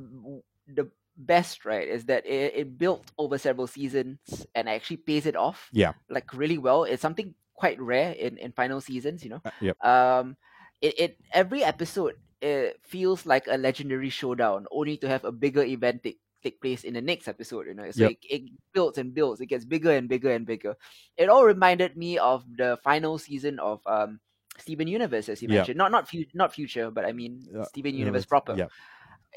the best right is that it, it built over several seasons and actually pays it off yeah like really well. It's something quite rare in in final seasons, you know. uh, yep Um, it, it every episode it feels like a legendary showdown, only to have a bigger event take take place in the next episode. You know, so Yep. it, it builds and builds. It gets bigger and bigger and bigger. It all reminded me of the final season of um Steven Universe, as you mentioned. Not not fu- not future, but I mean Uh, Steven Universe that's- proper.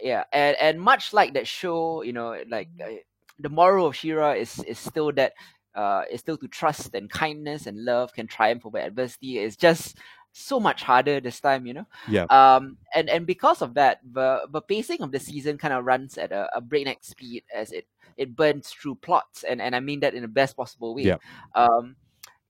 Yeah, and and much like that show, you know, like uh, the moral of She-Ra is is still that uh is still to trust and kindness and love can triumph over adversity. It's just so much harder this time, you know. Yeah. Um, and and because of that, the the pacing of the season kind of runs at a, a breakneck speed as it it burns through plots, and and I mean that in the best possible way. Yeah. Um,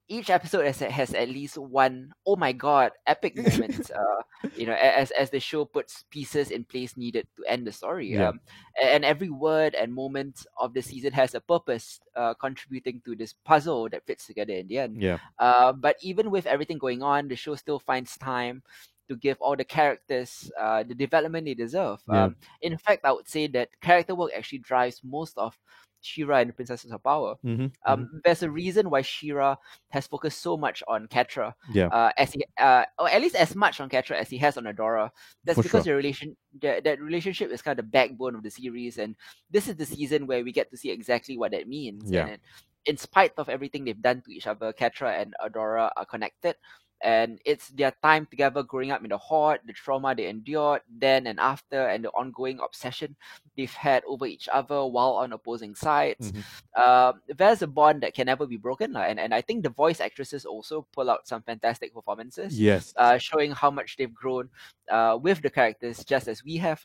each episode has has at least one oh my god epic moment uh you know as as the show puts pieces in place needed to end the story Yeah. um and every word and moment of the season has a purpose uh contributing to this puzzle that fits together in the end Yeah. uh, but even with everything going on the show still finds time to give all the characters uh, the development they deserve Yeah. um, in fact i would say that character work actually drives most of She-Ra and the Princesses of Power. Mm-hmm. Um, there's a reason why She-Ra has focused so much on Catra, Yeah. uh, as he, uh, or at least as much on Catra as he has on Adora. That's For because sure. the relation, that, that relationship is kind of the backbone of the series, and this is the season where we get to see exactly what that means. Yeah. And in spite of everything they've done to each other, Catra and Adora are connected. And it's their time together growing up in the Horde, the trauma they endured then and after, and the ongoing obsession they've had over each other while on opposing sides Mhm. um, there's a bond that can never be broken, lah. and and I think the voice actresses also pull out some fantastic performances, Yes. uh, showing how much they've grown uh, with the characters, just as we have.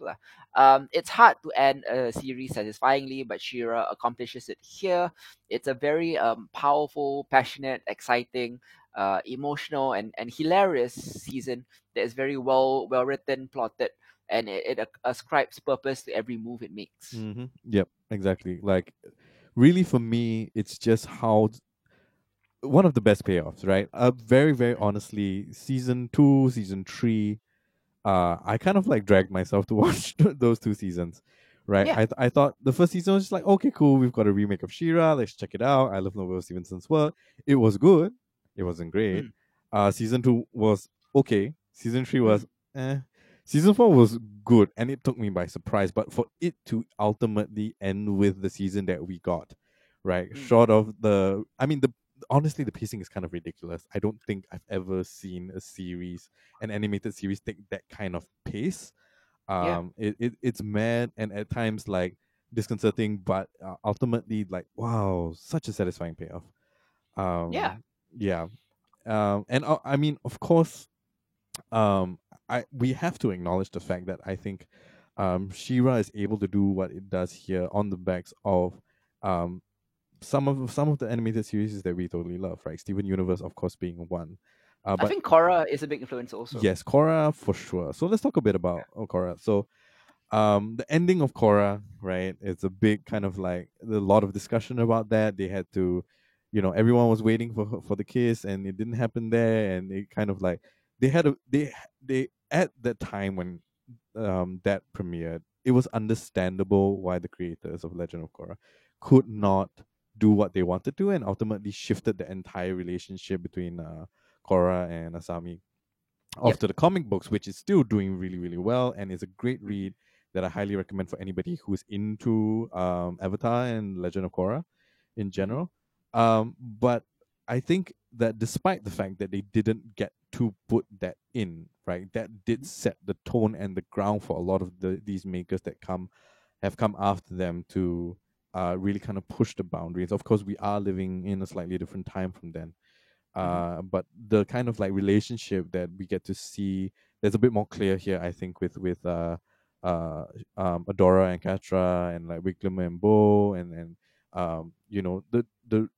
Um, it's hard to end a series satisfyingly, but She-Ra accomplishes it here. It's a very um, powerful, passionate, exciting, uh, emotional, and and hilarious season that is very well well written, plotted, and it, it ascribes purpose to every move it makes. Mm-hmm. Yep, exactly. Like, really, for me, it's just how one of the best payoffs, right? Uh, very, very honestly, season two, season three, uh, I kind of like dragged myself to watch those two seasons, right? Yeah. I, th- I thought the first season was just like, okay, cool, we've got a remake of She-Ra, let's check it out. I love Noelle Stevenson's work. It was good, it wasn't great. Mm. Uh, season two was okay. Season three was eh. Season four was good, and it took me by surprise. But for it to ultimately end with the season that we got, right? Mm. Short of the, I mean, the honestly, the pacing is kind of ridiculous. I don't think I've ever seen a series, an animated series, take that kind of pace. Yeah. Um, it, it it's mad and at times like disconcerting, but uh, ultimately like wow, such a satisfying payoff. Um, Yeah. Yeah. Um, and uh, I mean, of course, um, I we have to acknowledge the fact that I think um, She-Ra is able to do what it does here on the backs of um, some of some of the animated series that we totally love, right? Steven Universe, of course, being one. Uh, I think Korra is a big influence also. Yes, Korra for sure. So let's talk a bit about oh, Korra. So, um, the ending of Korra, right? It's a big kind of like a lot of discussion about that. They had to, you know, everyone was waiting for for the kiss, and it didn't happen there, and it kind of like they had a they they at that time when um that premiered, it was understandable why the creators of Legend of Korra could not do what they wanted to, and ultimately shifted the entire relationship between uh Korra and Asami off Yep. to the comic books, which is still doing really, really well and is a great read that I highly recommend for anybody who's into um, Avatar and Legend of Korra in general. Um, but I think that despite the fact that they didn't get to put that in, right, that did set the tone and the ground for a lot of the these makers that come have come after them to uh, really kind of push the boundaries. Of course, we are living in a slightly different time from then uh but the kind of like relationship that we get to see there's a bit more clear here i think with with uh uh um adora and catra and like Wiglum and bow and and um you know the the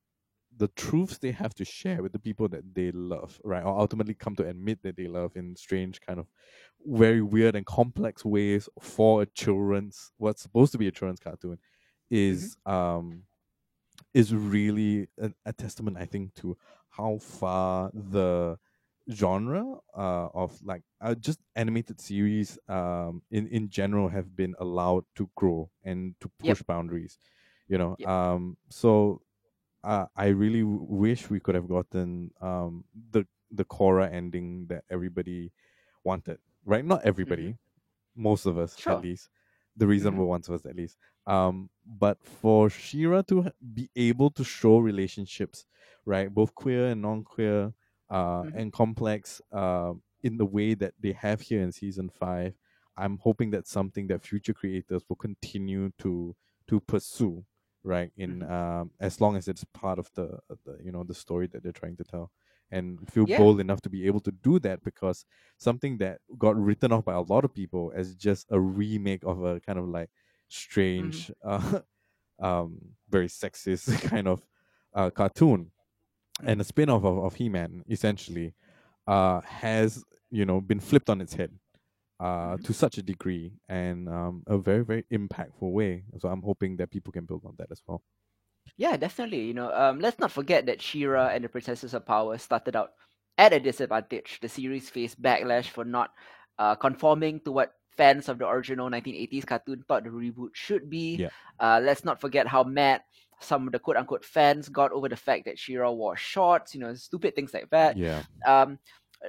the truths they have to share with the people that they love right or ultimately come to admit that they love in strange kind of very weird and complex ways for a children's what's supposed to be a children's cartoon is um is really a, a testament, I think, to how far the genre uh, of like uh, just animated series um, in in general have been allowed to grow and to push Yep. boundaries. You know, Yep. um, so uh, I really w- wish we could have gotten um, the the Korra ending that everybody wanted. Right? Not everybody, most of us Sure. at least. The reasonable ones of us at least. Um, but for She-Ra to be able to show relationships, right, both queer and non-queer, uh, Mhm. and complex, uh, in the way that they have here in season five, I'm hoping that's something that future creators will continue to to pursue, right? In Mhm. um, as long as it's part of the, the you know the story that they're trying to tell, and feel Yeah. bold enough to be able to do that because something that got written off by a lot of people as just a remake of a kind of like strange, uh, um, very sexist kind of uh, cartoon and a spin-off of, of He-Man essentially uh, has you know been flipped on its head uh, Mhm. to such a degree and um, a very very impactful way. So I'm hoping that people can build on that as well. Yeah, definitely. You know, um, let's not forget that She-Ra and the Princesses of Power started out at a disadvantage. The series faced backlash for not uh, conforming to what fans of the original 1980s cartoon thought the reboot should be. Yeah. Uh, let's not forget how mad some of the quote unquote fans got over the fact that She-Ra wore shorts, you know, stupid things like that. Yeah, um,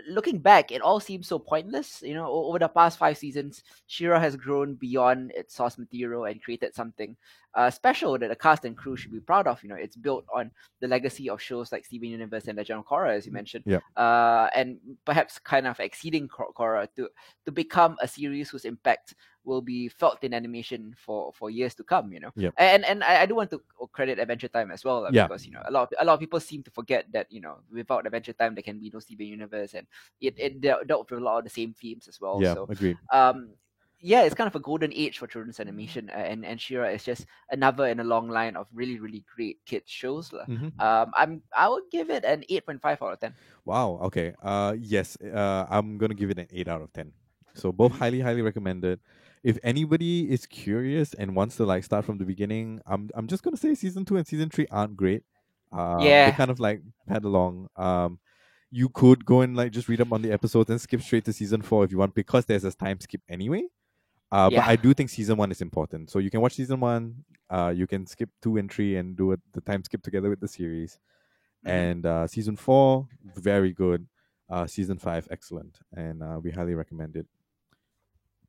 looking back, it all seems so pointless. You know, over the past five seasons, She-Ra has grown beyond its source material and created something uh, special that the cast and crew should be proud of. You know, it's built on the legacy of shows like Steven Universe and Legend of Korra, as you mentioned, Yep. uh, and perhaps kind of exceeding Kor- Korra to to become a series whose impact will be felt in animation for for years to come. You know, Yep. and and I, I do want to credit Adventure Time as well, uh, Yeah. because you know a lot of, a lot of people seem to forget that you know without Adventure Time there can be no Steven Universe, and it it dealt, with a lot of the same themes as well. yeah, So agreed. um yeah it's kind of a golden age for children's animation uh, and and She-Ra is just another in a long line of really really great kids shows lah. Mhm. um i'm i would give it an 8.5 out of 10 Wow. Okay. Uh, yes. Uh, I'm gonna give it an eight out of ten. So both highly, highly recommended. If anybody is curious and wants to like start from the beginning, I'm I'm just gonna say season two and season three aren't great. Uh, Yeah. They kind of like pad along. Um, you could go and like just read up on the episodes and skip straight to season four if you want because there's a time skip anyway. Uh, Yeah. but I do think season one is important. So you can watch season one. Uh, you can skip two and three and do it, the time skip together with the series. Mhm. And uh, season four, very good. Uh, season five, excellent, and uh, we highly recommend it.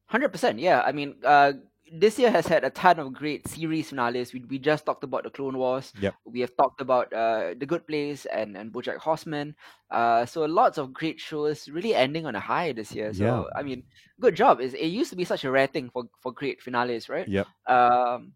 100% yeah i mean uh this year has had a ton of great series finales. We, we just talked about the Clone Wars. Yep. We have talked about uh, The Good Place and, and Bojack Horseman. Uh, so lots of great shows really ending on a high this year. So, Yeah. I mean, good job. It's, it used to be such a rare thing for, for great finales, right? Yep. Um,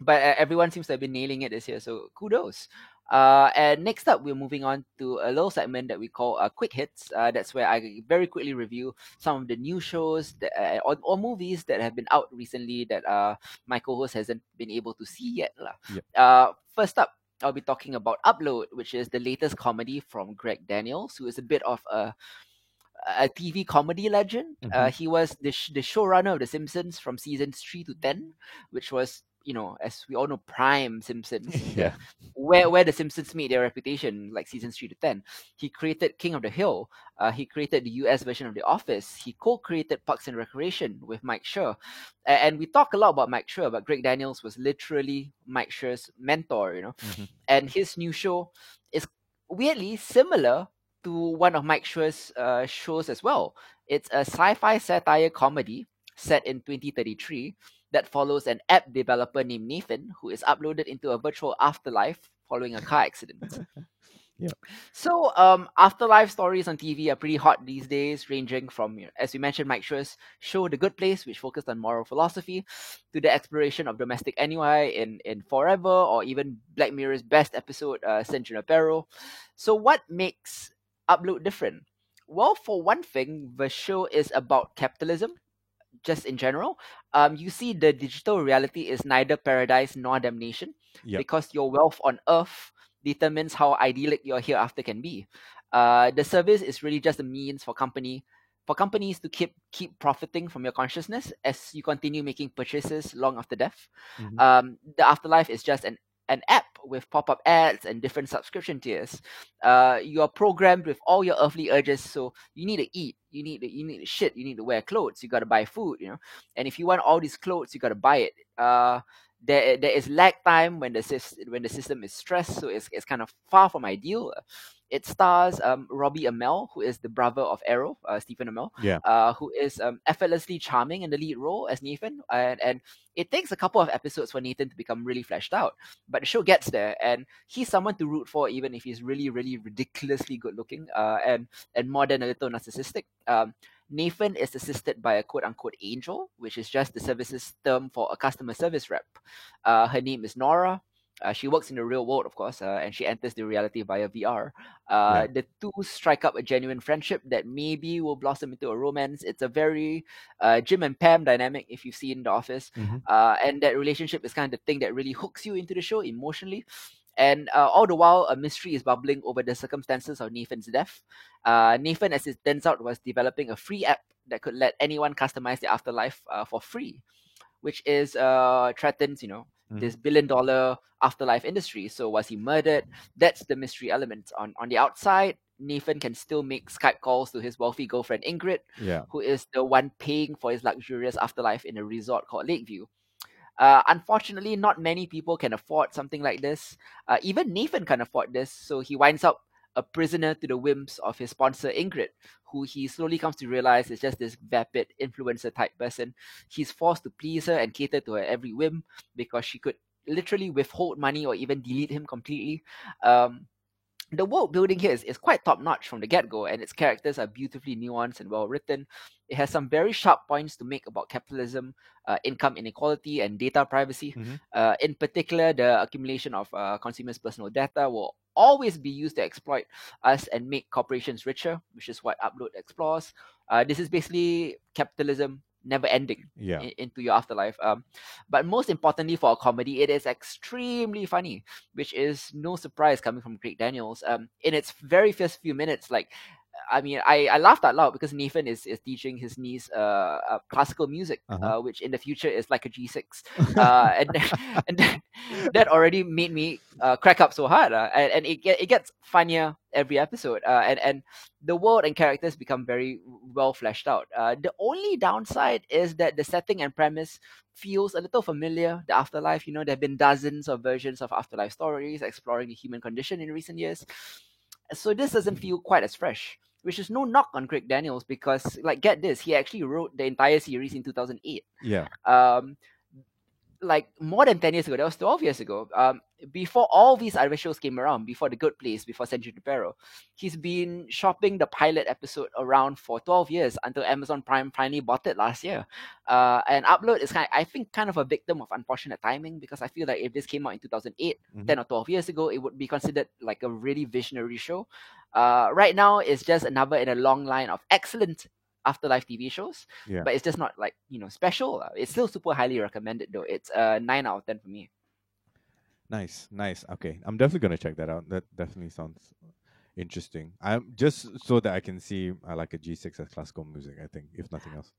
but everyone seems to have been nailing it this year, so kudos. Uh, and next up, we're moving on to a little segment that we call uh, Quick Hits. Uh, that's where I very quickly review some of the new shows that, uh, or, or movies that have been out recently that uh, my co-host hasn't been able to see yet. lah. Yep. Uh, first up, I'll be talking about Upload, which is the latest comedy from Greg Daniels, who is a bit of a a TV comedy legend. Uh, Mhm. he was the, sh- the showrunner of The Simpsons from seasons 3 to 10, which was, you know, as we all know, prime Simpsons. Yeah. Where, where The Simpsons made their reputation, like seasons 3 to 10. He created King of the Hill. Uh, he created the US version of The Office. He co created Parks and Recreation with Mike Schur. A- And we talk a lot about Mike Schur, but Greg Daniels was literally Mike Schur's mentor, you know. Mhm. And his new show is weirdly similar to one of Mike Schur's uh, shows as well. It's a sci-fi satire comedy set in 2033 that follows an app developer named Nathan who is uploaded into a virtual afterlife following a car accident. Yep. So, um, afterlife stories on TV are pretty hot these days, ranging from, as we mentioned, Mike Schur's show The Good Place, which focused on moral philosophy, to the exploration of domestic ennui in, in Forever, or even Black Mirror's best episode, uh, San Junipero. So, what makes Upload different? Well, for one thing, the show is about capitalism, just in general. Um, you see, the digital reality is neither paradise nor damnation Yep. because your wealth on earth determines how idyllic your hereafter can be. Uh, the service is really just a means for company for companies to keep keep profiting from your consciousness as you continue making purchases long after death. Mhm. Um, the afterlife is just an an app with pop-up ads and different subscription tiers. Uh, you are programmed with all your earthly urges, so you need to eat, you need to you need to shit, you need to wear clothes, you gotta buy food, you know. And if you want all these clothes, you gotta buy it. Uh, there there is lag time when the sys- when the system is stressed, so it's, it's kind of far from ideal. It stars um, Robbie Amell, who is the brother of Arrow, uh, Stephen Amell, Yeah. uh, who is um, effortlessly charming in the lead role as Nathan, and, and it takes a couple of episodes for Nathan to become really fleshed out, but the show gets there, and he's someone to root for, even if he's really, really ridiculously good looking, uh, and and more than a little narcissistic. Um, Nathan is assisted by a quote unquote angel, which is just the services term for a customer service rep. Uh, her name is Nora. Uh, she works in the real world, of course, uh, and she enters the reality via VR. Uh, Yeah. The two strike up a genuine friendship that maybe will blossom into a romance. It's a very uh, Jim and Pam dynamic, if you've seen The Office. Mhm. Uh, and that relationship is kind of the thing that really hooks you into the show emotionally. And uh, all the while, a mystery is bubbling over the circumstances of Nathan's death. Uh, Nathan, as it turns out, was developing a free app that could let anyone customize their afterlife uh, for free, which is uh, threatens, you know, this billion dollar afterlife industry. So was he murdered? That's the mystery element. On on the outside, Nathan can still make Skype calls to his wealthy girlfriend Ingrid, Yeah. who is the one paying for his luxurious afterlife in a resort called Lakeview. Uh, unfortunately, not many people can afford something like this. Uh, even Nathan can't afford this, so he winds up a prisoner to the whims of his sponsor Ingrid, who he slowly comes to realize is just this vapid influencer type person. He's forced to please her and cater to her every whim because she could literally withhold money or even delete him completely. Um, the world building here is, is quite top notch from the get go, and its characters are beautifully nuanced and well written. It has some very sharp points to make about capitalism, uh, income inequality, and data privacy. Mhm. Uh, in particular, the accumulation of uh, consumers' personal data will always be used to exploit us and make corporations richer, which is what Upload explores. Uh, this is basically capitalism never ending Yeah. in- into your afterlife. Um, but most importantly for a comedy, it is extremely funny, which is no surprise coming from Greg Daniels. Um, in its very first few minutes, like. I mean, I, I laughed out loud because Nathan is, is teaching his niece uh, uh classical music, Uh-huh. uh, which in the future is like a G6. Uh, and and that, that already made me uh, crack up so hard. Uh, and, and it, it gets funnier every episode. Uh, and, and the world and characters become very well fleshed out. Uh, the only downside is that the setting and premise feels a little familiar. The afterlife, you know, there have been dozens of versions of afterlife stories exploring the human condition in recent years. So this doesn't feel quite as fresh, which is no knock on Greg Daniels because, like, get this, he actually wrote the entire series in 2008 Yeah. um like more than 10 years ago that was 12 years ago um before all these other shows came around before the good place before San Junipero, he's been shopping the pilot episode around for 12 years until amazon prime finally bought it last year uh and upload is kind i think kind of a victim of unfortunate timing because i feel like if this came out in 2008 Mhm. 10 or 12 years ago it would be considered like a really visionary show uh right now it's just another in a long line of excellent afterlife tv shows Yeah. but it's just not like you know special. uh, It's still super highly recommended though. It's a nine out of ten for me. Nice, nice. Okay, I'm definitely gonna check that out. That definitely sounds interesting. I'm just so that I can see I like a G6 as classical music. I think, if nothing else.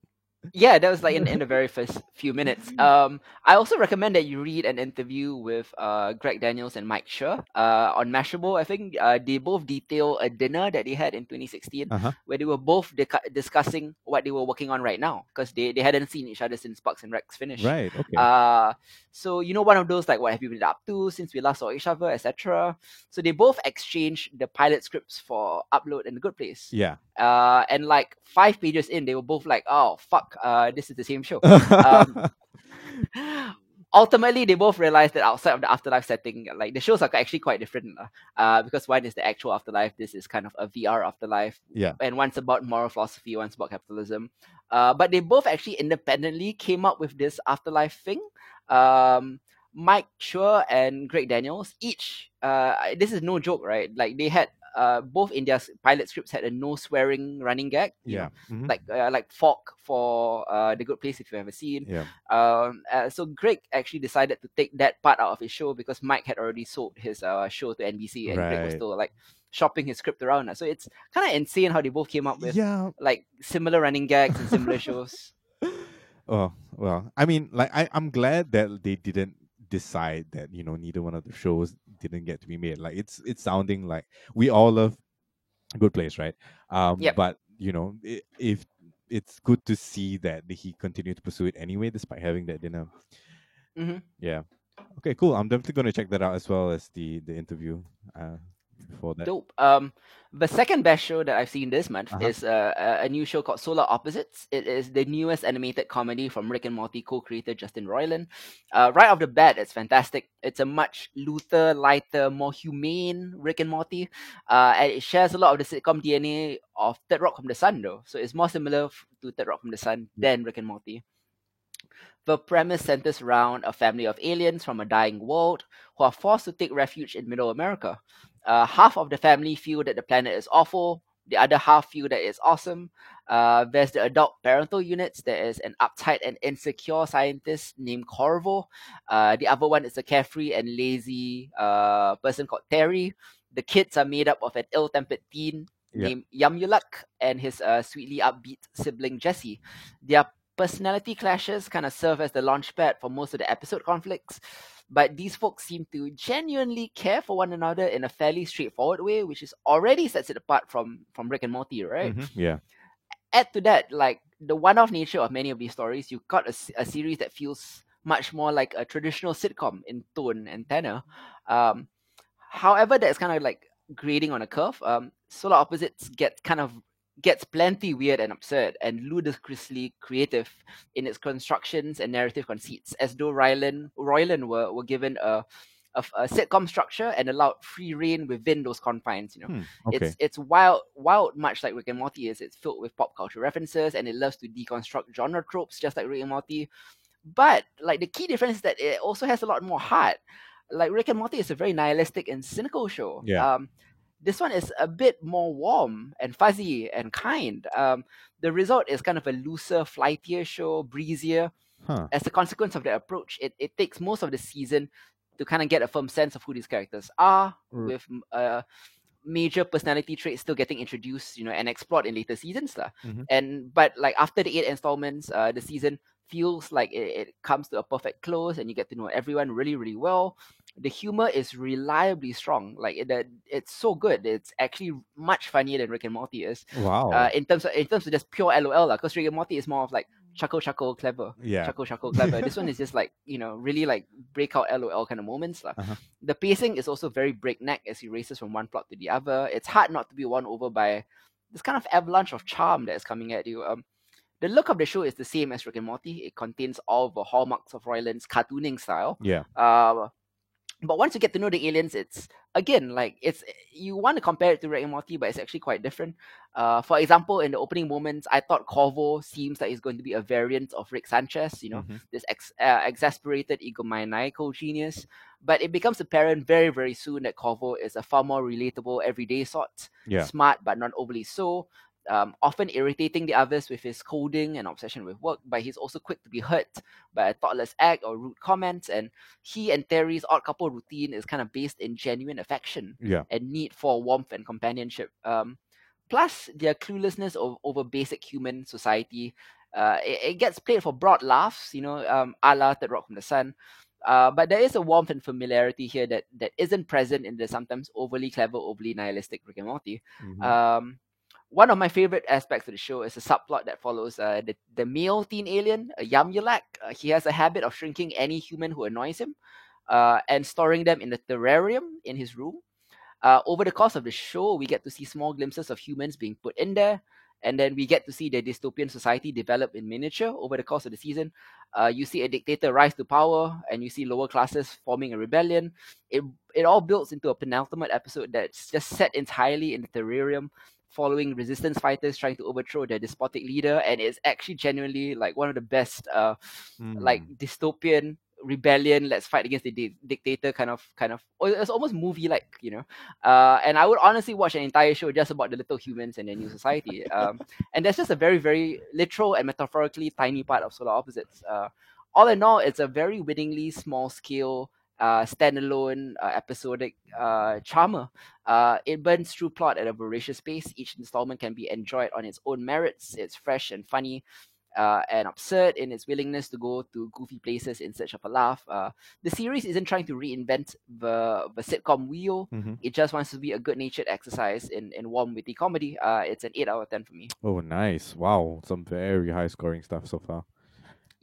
Yeah, that was like in, in the very first few minutes. Um, I also recommend that you read an interview with uh Greg Daniels and Mike Schur uh on Mashable. I think uh they both detail a dinner that they had in 2016 Uh huh. where they were both dica- discussing what they were working on right now because they, they hadn't seen each other since Parks and Recs finished. Right. Okay. Uh, so you know one of those like what have you been up to since we last saw each other, etc. So they both exchanged the pilot scripts for Upload and The Good Place. yeah. Uh, and like five pages in, they were both like, "Oh fuck, uh, this is the same show." um, ultimately, they both realized that outside of the afterlife setting, like the shows are actually quite different. Uh, uh, because one is the actual afterlife, this is kind of a VR afterlife yeah. and one's about moral philosophy, one's about capitalism. Uh, but they both actually independently came up with this afterlife thing. Um, Mike Schur and Greg Daniels each, uh, this is no joke, right? Like they had uh, both in their pilot scripts had a no swearing running gag. you Yeah. know, mhm, Like uh, like Fork for uh, the Good Place, if you've ever seen. Yeah. Um, uh, so Greg actually decided to take that part out of his show because Mike had already sold his uh, show to NBC, and Greg was still like shopping his script around. So it's kind of insane how they both came up with Yeah. like similar running gags and similar shows. Oh well, I mean, like I, I'm glad that they didn't decide that you know neither one of the shows didn't get to be made. Like it's it's sounding like we all love Good Place, right? Um, Yep. but you know, i if it's good to see that he continued to pursue it anyway, despite having that dinner. Mhm. Yeah. Okay, cool. I'm definitely going to check that out as well as the the interview. Uh, before that. Dope. Um, the second best show that I've seen this month Uh-huh. is uh, a, new show called Solar Opposites. It is the newest animated comedy from Rick and Morty co-creator Justin Roiland. Uh, right off the bat, it's fantastic. It's a much looser, lighter, more humane Rick and Morty, uh, and it shares a lot of the sitcom DNA of Third Rock from the Sun, though. So it's more similar to Third Rock from the Sun than Rick and Morty. The premise centers around a family of aliens from a dying world who are forced to take refuge in Middle America. Uh, half of the family feel that the planet is awful. The other half feel that it's awesome. Uh, there's the adult parental units. There is an uptight and insecure scientist named Korvo. Uh, the other one is a carefree and lazy uh, person called Terry. The kids are made up of an ill-tempered teen named Yumyulack and his uh, sweetly upbeat sibling Jesse. Their personality clashes kind of serve as the launchpad for most of the episode conflicts, but these folks seem to genuinely care for one another in a fairly straightforward way, which is already sets it apart from from Rick and Morty, right? Mhm, Yeah. Add to that, like the one-off nature of many of these stories, you've got a series that feels much more like a traditional sitcom in tone and tenor. Um, however, that's kind of like grading on a curve. Um, Solar Opposites get kind of gets plenty weird and absurd and ludicrously creative in its constructions and narrative conceits, as though Roiland Roiland were, were given a, a, a sitcom structure and allowed free reign within those confines. You know, Hmm, Okay. it's it's wild, wild, much like Rick and Morty is. It's filled with pop culture references, and it loves to deconstruct genre tropes, just like Rick and Morty. But like the key difference is that it also has a lot more heart. Like Rick and Morty is a very nihilistic and cynical show. Yeah. Um, this one is a bit more warm and fuzzy and kind. Um, the result is kind of a looser, flightier show, breezier. Huh. As a consequence of the approach, it, it takes most of the season to kind of get a firm sense of who these characters are, R- with uh, major personality traits still getting introduced, you know, and explored in later seasons, lah. Mhm. And but like after the eight installments, uh, the season feels like it, it comes to a perfect close, and you get to know everyone really, really well. The humor is reliably strong. Like it, uh, it's so good. It's actually much funnier than Rick and Morty is. Wow. Uh, in terms of in terms of just pure LOL, lah. Because Rick and Morty is more of like chuckle, chuckle, clever yeah. chuckle chuckle clever this one is just like you know really like breakout lol kind of moments lah. Uh-huh. the pacing is also very breakneck as he races from one plot to the other it's hard not to be won over by this kind of avalanche of charm that is coming at you um the look of the show is the same as Rick and Morty. It contains all the hallmarks of Roiland's cartooning style. Yeah. Uh, but once you get to know the aliens, it's again like it's you want to compare it to Rick and Morty, but it's actually quite different. Uh, for example, in the opening moments, I thought Korvo seems like he's going to be a variant of Rick Sanchez. You know, Mhm. this ex- uh, exasperated egomaniacal genius. But it becomes apparent very, very soon that Korvo is a far more relatable, everyday sort. Yeah. Smart, but not overly so. Um, often irritating the others with his coding and obsession with work, but he's also quick to be hurt by a thoughtless act or rude comments. And he and Terry's odd couple routine is kind of based in genuine affection Yeah. and need for warmth and companionship. Um, plus, their cluelessness of, over basic human society. Uh, it, it gets played for broad laughs, you know, um, a la Third Rock from the Sun. Uh, but there is a warmth and familiarity here that, that isn't present in the sometimes overly clever, overly nihilistic Rick and Morty. Mhm. Um, one of my favorite aspects of the show is a subplot that follows uh, the, the male teen alien, uh, Yumyulack. Uh, he has a habit of shrinking any human who annoys him uh, and storing them in a terrarium in his room. Uh, over the course of the show, we get to see small glimpses of humans being put in there, and then we get to see the dystopian society develop in miniature over the course of the season. Uh, you see a dictator rise to power, and you see lower classes forming a rebellion. It it all builds into a penultimate episode that's just set entirely in the terrarium, following resistance fighters trying to overthrow their despotic leader, and it's actually genuinely like one of the best uh, like Mm. dystopian rebellion let's fight against the di- dictator kind of kind of it's almost movie like you know uh and i would honestly watch an entire show just about the little humans and their new society um and that's just a very very literal and metaphorically tiny part of solar opposites uh all in all it's a very winningly small scale uh standalone uh, episodic uh charmer uh it burns through plot at a voracious pace each installment can be enjoyed on its own merits it's fresh and funny uh, and absurd in its willingness to go to goofy places in search of a laugh. Uh, the series isn't trying to reinvent the the sitcom wheel. Mhm. It just wants to be a good-natured exercise in, in warm, witty comedy. Uh, it's an eight out of ten for me. Oh, nice! Wow, some very high scoring stuff so far.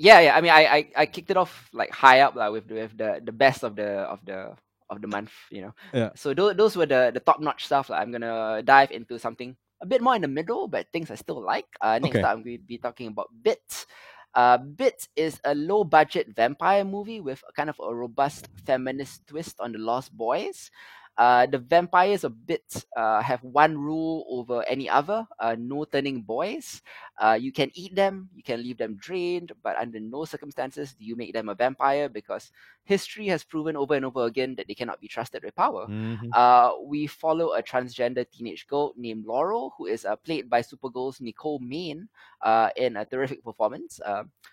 Yeah, yeah. I mean, I I, I kicked it off like high up like, with with the, the best of the of the of the month. You know. Yeah. So those those were the the top notch stuff. I'm gonna dive into something a bit more in the middle, but things I still like. Uh, next Okay. up, I'm going to be talking about Bit. Uh, Bit is a low budget vampire movie with a kind of a robust feminist twist on the Lost Boys. Uh, the vampires of Bit uh, have one rule over any other uh, no turning boys. Uh, you can eat them, you can leave them drained, but under no circumstances do you make them a vampire because history has proven over and over again that they cannot be trusted with power. Mhm. Uh, we follow a transgender teenage girl named Laurel, who is uh, played by Supergirl's Nicole Maines uh, in a terrific performance.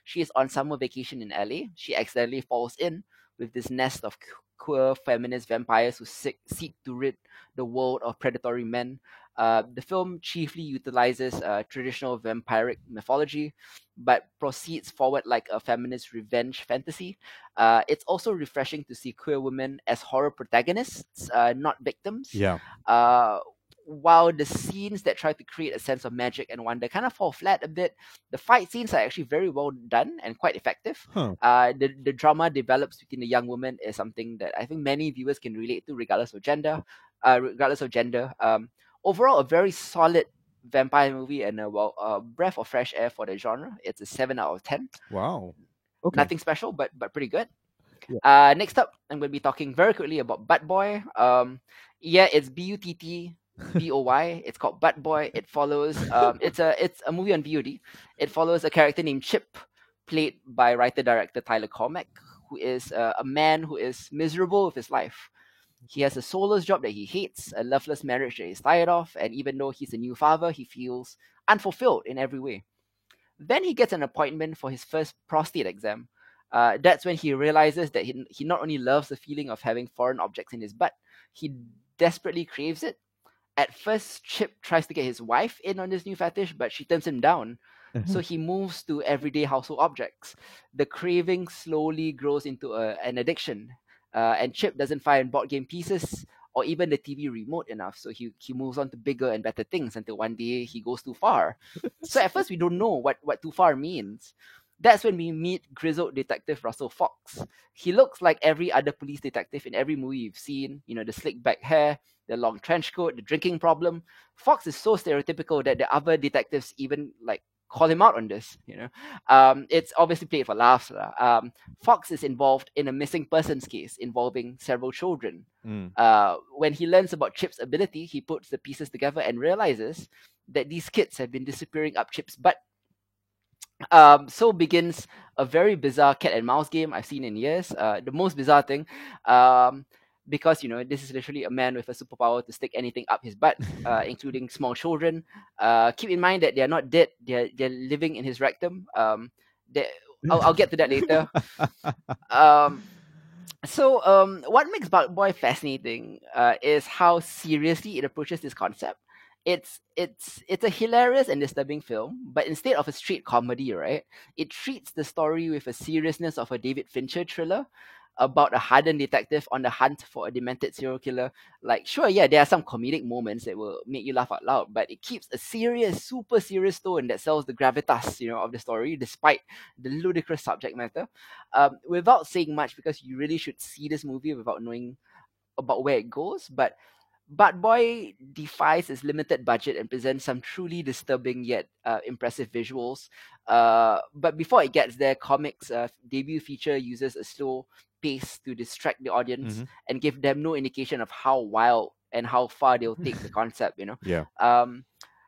She is on summer vacation in LA. She accidentally falls in with this nest of queer feminist vampires who seek, seek to rid the world of predatory men. Uh, the film chiefly utilizes uh, traditional vampiric mythology, but proceeds forward like a feminist revenge fantasy. Uh, it's also refreshing to see queer women as horror protagonists, uh, not victims. Yeah. While the scenes that try to create a sense of magic and wonder kind of fall flat a bit, the fight scenes are actually very well done and quite effective. Huh. Uh, the, the drama develops between the young woman is something that I think many viewers can relate to, regardless of gender. Uh, regardless of gender. Um, overall, a very solid vampire movie and a well, uh, breath of fresh air for the genre. It's a seven out of ten. Wow. Okay. Nothing special, but but pretty good. Yeah. Uh, next up, I'm going to be talking very quickly about Butt Boy. Um, yeah, it's B U T T B O Y. It's called Butt Boy. It follows. Um, it's a it's a movie on VOD. It follows a character named Chip, played by writer director Tyler Cornack, who is uh, a man who is miserable with his life. He has a soulless job that he hates, a loveless marriage that he's tired of, and even though he's a new father, he feels unfulfilled in every way. Then he gets an appointment for his first prostate exam. Uh, that's when he realizes that he, he not only loves the feeling of having foreign objects in his butt, he desperately craves it. At first, Chip tries to get his wife in on this new fetish, but she turns him down. So he moves to everyday household objects. The craving slowly grows into a, an addiction, uh, and Chip doesn't find board game pieces or even the TV remote enough. So he, he moves on to bigger and better things until one day he goes too far. so at first, we don't know what, what too far means. That's when we meet grizzled detective Russell Fox. He looks like every other police detective in every movie you've seen. You know, the slick back hair, the long trench coat, the drinking problem. Fox is so stereotypical that the other detectives even like call him out on this. You know, um, it's obviously played for laughs. Um, Fox is involved in a missing persons case involving several children. Mm. Uh, when he learns about Chip's ability, he puts the pieces together and realizes that these kids have been disappearing up Chip's butt. Um, so begins a very bizarre cat and mouse game I've seen in years. Uh, the most bizarre thing, um, because you know this is literally a man with a superpower to stick anything up his butt, uh, including small children. Uh, keep in mind that they are not dead; they're they're living in his rectum. Um, they, I'll, I'll get to that later. Um, so um, what makes Butt Boy fascinating uh, is how seriously it approaches this concept. It's it's it's a hilarious and disturbing film, but instead of a straight comedy, right, it treats the story with a seriousness of a David Fincher thriller about a hardened detective on the hunt for a demented serial killer. Like, sure, yeah, there are some comedic moments that will make you laugh out loud, but it keeps a serious, super serious tone that sells the gravitas, you know, of the story, despite the ludicrous subject matter. Um, without saying much, because you really should see this movie without knowing about where it goes, but Butt Boy defies its limited budget and presents some truly disturbing yet uh, impressive visuals. Uh, but before it gets there, comics' uh, debut feature uses a slow pace to distract the audience Mhm. and give them no indication of how wild and how far they'll take the concept. You know, Yeah. um,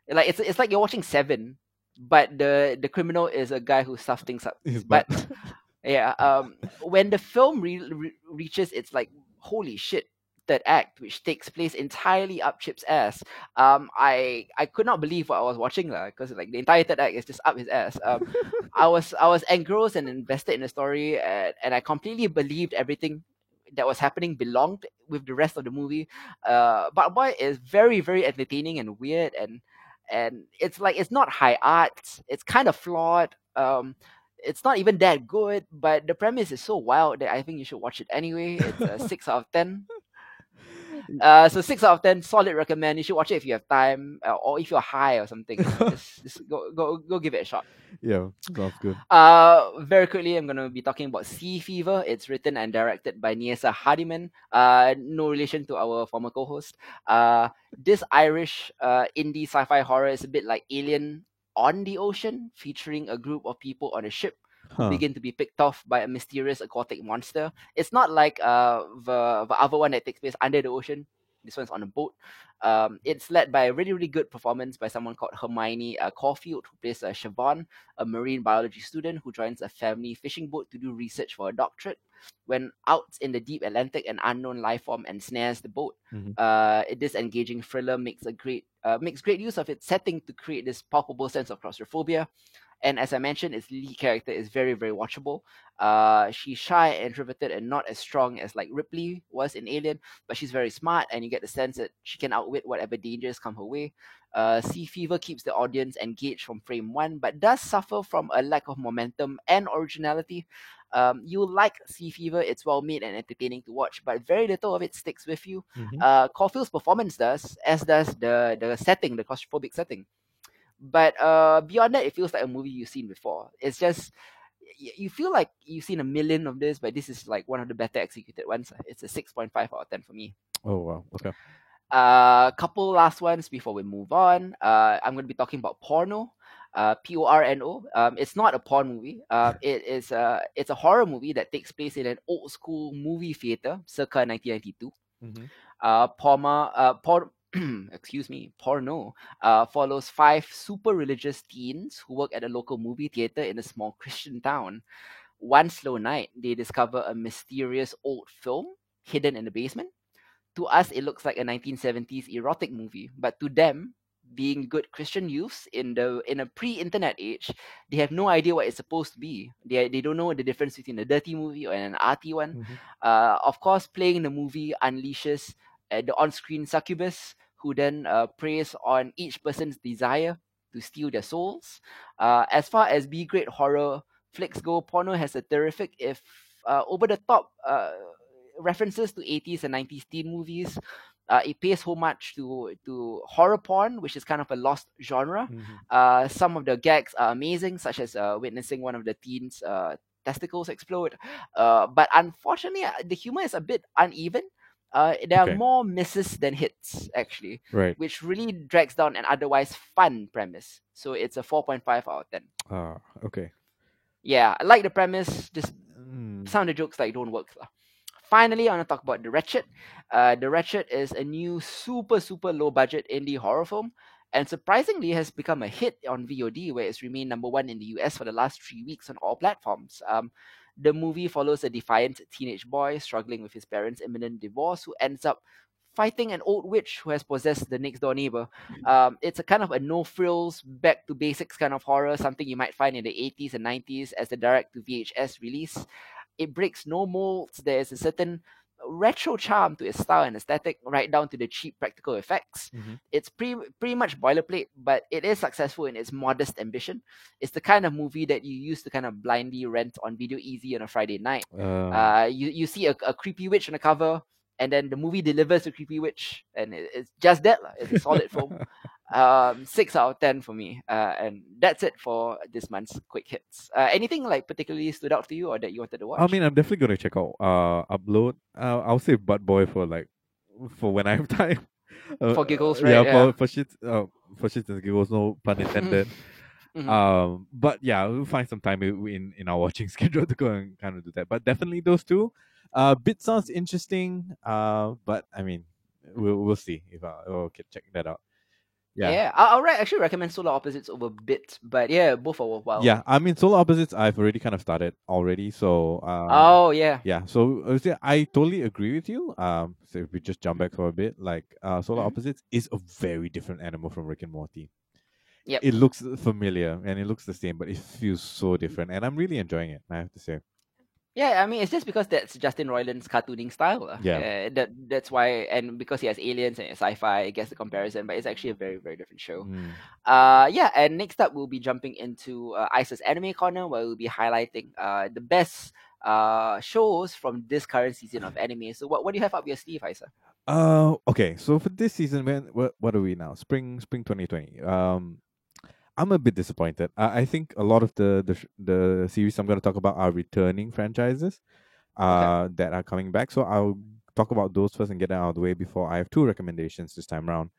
like it's it's like you're watching Seven, but the the criminal is a guy who stuffs things up but yeah um when the film re- re- reaches its like holy shit third act which takes place entirely up chip's ass um i i could not believe what i was watching because like the entire third act is just up his ass um i was i was engrossed and invested in the story and, and i completely believed everything that was happening belonged with the rest of the movie uh but boy is very very entertaining and weird and and it's like it's not high art it's kind of flawed um it's not even that good, but the premise is so wild that I think you should watch it anyway. It's a six out of ten. Uh, so six out of ten, solid recommend. You should watch it if you have time, uh, or if you're high or something. just, just go, go, go, give it a shot. Yeah, sounds good. Uh, very quickly, I'm gonna be talking about Sea Fever. It's written and directed by Neasa Hardiman. Uh, no relation to our former co-host. Uh, this Irish uh indie sci-fi horror is a bit like Alien on the ocean, featuring a group of people on a ship huh. begin to be picked off by a mysterious aquatic monster. It's not like uh the the other one that takes place under the ocean. This one's on a boat. Um, it's led by a really, really good performance by someone called Hermione uh, Corfield, who plays uh, Siobhan, a marine biology student who joins a family fishing boat to do research for a doctorate. When out in the deep Atlantic, an unknown life form ensnares the boat. Mm-hmm. Uh, this engaging thriller makes a great uh, makes great use of its setting to create this palpable sense of claustrophobia. And as I mentioned, its lead character is very, very watchable. Uh, she's shy, and introverted, and not as strong as like Ripley was in Alien, but she's very smart, and you get the sense that she can outwit whatever dangers come her way. Uh, sea Fever keeps the audience engaged from frame one, but does suffer from a lack of momentum and originality. Um, you like Sea Fever, it's well made and entertaining to watch, but very little of it sticks with you. Mm-hmm. Uh, Corfield's performance does, as does the the setting, the claustrophobic setting. But uh, beyond that, it feels like a movie you've seen before. It's just you feel like you've seen a million of this, but this is like one of the better executed ones. It's a six point five out of ten for me. Oh wow! Okay. A uh, couple last ones before we move on. Uh, I'm going to be talking about Porno. Uh, P O R N O. Um, it's not a porn movie. Uh, it is a it's a horror movie that takes place in an old school movie theater, circa 1992. Mm-hmm. Uh, Porma, uh, Por- excuse me, porno, uh, follows five super religious teens who work at a local movie theater in a small Christian town. One slow night, they discover a mysterious old film hidden in the basement. To us, it looks like a 1970s erotic movie, but to them, being good Christian youths in the in a pre-internet age, they have no idea what it's supposed to be. They they don't know the difference between a dirty movie or an arty one. Mm-hmm. Uh, of course, playing the movie unleashes uh, the on-screen succubus who then uh, preys on each person's desire to steal their souls. Uh, as far as B grade horror flicks go, Porno has a terrific, if uh, over the top, uh, references to 80s and 90s teen movies. Uh, it pays homage to to horror porn, which is kind of a lost genre. Mm-hmm. Uh, some of the gags are amazing, such as uh, witnessing one of the teens' uh, testicles explode. Uh, but unfortunately, the humor is a bit uneven. Uh, there okay. are more misses than hits actually, right? Which really drags down an otherwise fun premise. So it's a four point five out of ten. Ah, okay. Yeah, I like the premise. Just mm. some of the jokes like don't work. Finally, I want to talk about The Wretched. Uh, the Wretched is a new super super low budget indie horror film, and surprisingly has become a hit on VOD, where it's remained number one in the US for the last three weeks on all platforms. Um, the movie follows a defiant teenage boy struggling with his parents' imminent divorce who ends up fighting an old witch who has possessed the next door neighbor. Um, it's a kind of a no frills, back to basics kind of horror, something you might find in the 80s and 90s as the direct to VHS release. It breaks no molds. There is a certain retro charm to its style and aesthetic, right down to the cheap practical effects. Mm-hmm. It's pretty pretty much boilerplate, but it is successful in its modest ambition. It's the kind of movie that you used to kind of blindly rent on Video Ezy on a Friday night. Uh, uh you you see a, a creepy witch on the cover, and then the movie delivers a creepy witch, and it, it's just that. It's a solid film. Um, six out of ten for me, uh, and that's it for this month's quick hits. Uh, anything like particularly stood out to you, or that you wanted to watch? I mean, I'm definitely gonna check out uh upload. Uh, I'll say Butt Boy for like for when I have time. Uh, for giggles, right? Yeah, yeah. for for shit, uh, for shits and giggles. No pun intended. Mm-hmm. Um, but yeah, we'll find some time in in our watching schedule to go and kind of do that. But definitely those two. Uh, bit sounds interesting. Uh, but I mean, we'll we'll see if I will check that out. Yeah, yeah. I, will re- actually recommend Solar Opposites over Bit, but yeah, both are worthwhile. Yeah, I mean Solar Opposites, I've already kind of started already, so. Um, oh yeah. Yeah, so I totally agree with you. Um, so if we just jump back for a bit, like uh, Solar mm-hmm. Opposites is a very different animal from Rick and Morty. Yeah. It looks familiar and it looks the same, but it feels so different, and I'm really enjoying it. I have to say. Yeah, I mean it's just because that's Justin Roiland's cartooning style. Yeah. Uh, that that's why and because he has aliens and sci-fi, I guess the comparison, but it's actually a very, very different show. Mm. Uh yeah, and next up we'll be jumping into uh, Isa's anime corner where we'll be highlighting uh the best uh shows from this current season of anime. So what, what do you have up your sleeve, Isa? Uh, okay. So for this season, man, what what are we now? Spring, spring twenty twenty. Um, I'm a bit disappointed. I, I think a lot of the the the series I'm going to talk about are returning franchises, uh, that are coming back. So I'll talk about those first and get out of the way before I have two recommendations this time around.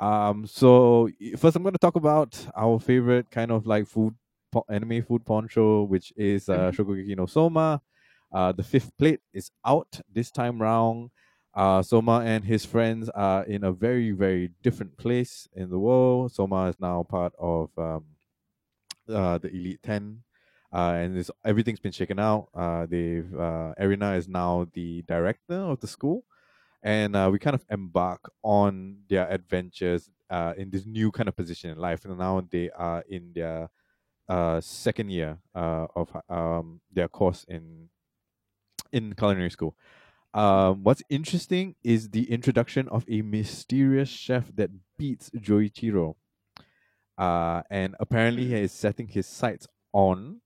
Um, so first I'm going to talk about our favorite kind of like food po- anime food porn show, which is uh, Mhm. Shokugeki no Soma. Uh, the fifth plate is out this time round. Uh, Soma and his friends are in a very, very different place in the world. Soma is now part of um, uh, the Elite Ten, uh, and it's, everything's been shaken out. Uh, they've uh, Erina is now the director of the school, and uh, we kind of embark on their adventures uh, in this new kind of position in life. And now they are in their uh, second year uh, of um, their course in in culinary school. Um, what's interesting is the introduction of a mysterious chef that beats Joichiro. Uh, and apparently he is setting his sights on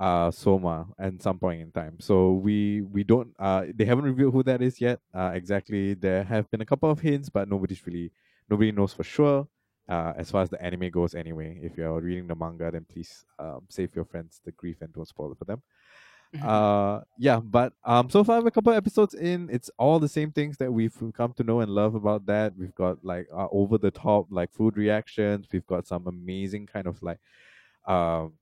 uh Soma at some point in time. So we we don't uh they haven't revealed who that is yet. Uh exactly. There have been a couple of hints, but nobody's really nobody knows for sure. Uh as far as the anime goes anyway. If you're reading the manga, then please um save your friends the grief and don't spoil it for them. Mhm. Uh yeah, but um so far we're a couple episodes in, it's all the same things that we've come to know and love about that. We've got like uh, over the top like food reactions, we've got some amazing kind of like um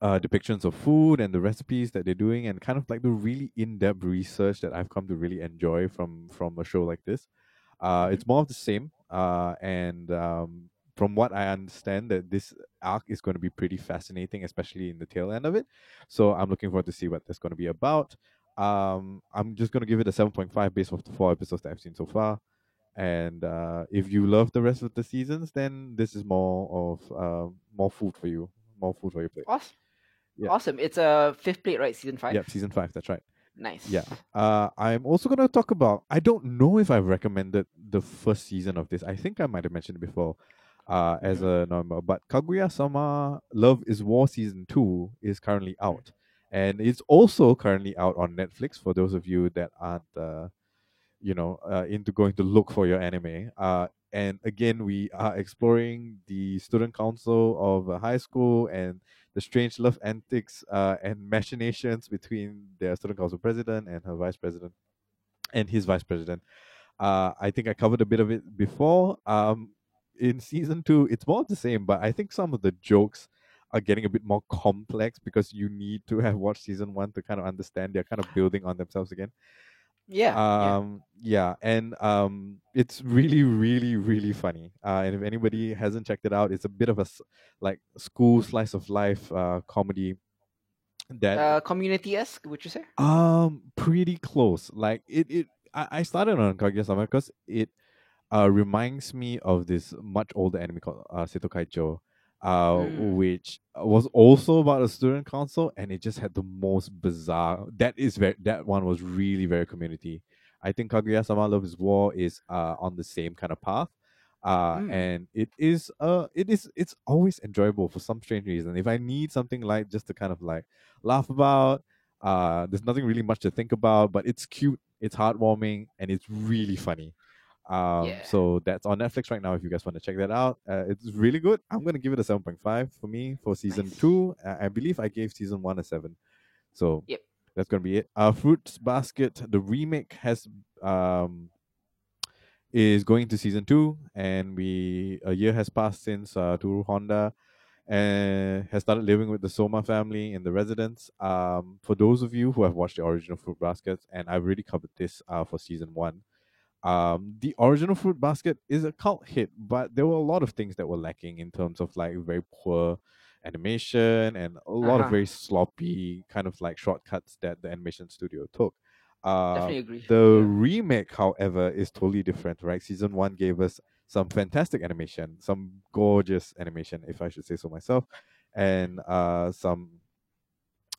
uh, depictions of food and the recipes that they're doing, and kind of like the really in-depth research that I've come to really enjoy from from a show like this. Uh, it's more of the same, uh, and um, from what I understand, that this arc is going to be pretty fascinating, especially in the tail end of it. So I'm looking forward to see what that's going to be about. Um, I'm just going to give it a 7.5 based off the four episodes that I've seen so far. And uh, if you love the rest of the seasons, then this is more of uh, more food for you, more food for your plate. Awesome. Yeah. Awesome. It's a fifth plate, right? Season five. Yep, season five. That's right. Nice. Yeah. Uh, I'm also gonna talk about. I don't know if I've recommended the first season of this. I think I might have mentioned it before, uh, as a normal. But Kaguya-sama: Love Is War season two is currently out, and it's also currently out on Netflix. For those of you that aren't, uh, you know, uh, into going to look for your anime. Uh, and again, we are exploring the student council of a high school and the strange love antics uh, and machinations between their student council president and her vice president and his vice president. Uh, I think I covered a bit of it before. Um, in season two, it's more of the same, but I think some of the jokes are getting a bit more complex because you need to have watched season one to kind of understand they're kind of building on themselves again. Yeah. yeah. Um, yeah, and um, it's really, really, really funny. Uh, and if anybody hasn't checked it out, it's a bit of a like school slice of life uh comedy that Uh, community esque, would you say? um pretty close. Like it, it I, I started on Kaguya-sama because it uh reminds me of this much older anime called uh, Seto Kaicho, uh, Mm. which was also about a student council, and it just had the most bizarre. That is very that one was really very community. I think Kaguya-sama Love is War is uh on the same kind of path. Uh, Mm. and it is uh it is it's always enjoyable for some strange reason. If I need something like just to kind of like laugh about, uh, there's nothing really much to think about, but it's cute, it's heartwarming, and it's really funny. Um, Yeah. so that's on Netflix right now. If you guys want to check that out, uh, it's really good. I'm gonna give it a seven point five for me for season Nice. two. Uh, I believe I gave season one a seven, so Yep. that's gonna be it. Uh, Fruits Basket, the remake has um is going to season two, and we a year has passed since uh, Tohru Honda and has started living with the Sohma family in the residence. Um, for those of you who have watched the original Fruit Basket, and I've already covered this uh, for season one, um, the original Fruit Basket is a cult hit, but there were a lot of things that were lacking in terms of like very poor animation and a lot of Uh-huh. very sloppy kind of like shortcuts that the animation studio took. Uh, Definitely agree. the yeah. remake, however, is totally different, right? Season one gave us some fantastic animation, some gorgeous animation, if I should say so myself, and uh, some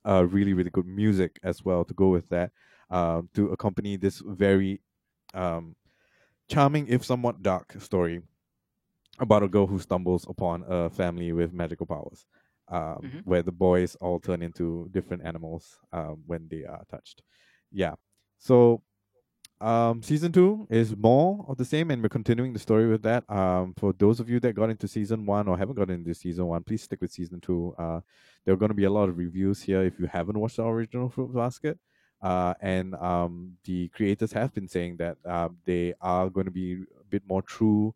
uh, really, really good music as well to go with that, um, to accompany this very um, charming, if somewhat dark story about a girl who stumbles upon a family with magical powers, um, Mhm. where the boys all turn into different animals um, when they are touched. Yeah. So um, season two is more of the same, and we're continuing the story with that. Um, for those of you that got into season one or haven't got into season one, please stick with season two. Uh, there are going to be a lot of reviews here if you haven't watched the original Fruit Basket. Uh, and um, the creators have been saying that uh, they are going to be a bit more true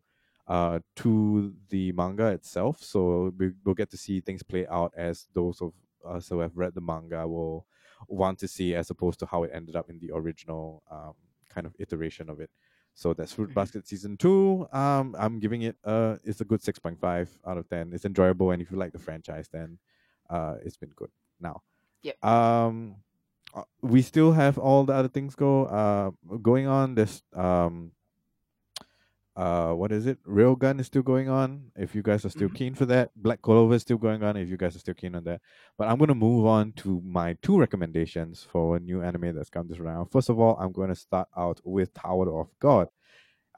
uh, to the manga itself. So we, we'll get to see things play out as those of us who have read the manga will want to see, as opposed to how it ended up in the original um, kind of iteration of it. So that's Fruit Mhm. Basket season two. Um, I'm giving it uh, it's a good six point five out of ten. It's enjoyable, and if you like the franchise, then uh, it's been good. Now, Yep. um, uh, we still have all the other things go uh going on. There's um, uh, what is it? Railgun is still going on. If you guys are still Mhm. keen for that, Black Clover is still going on. If you guys are still keen on that, but I'm gonna move on to my two recommendations for a new anime that's come this round. First of all, I'm going to start out with Tower of God.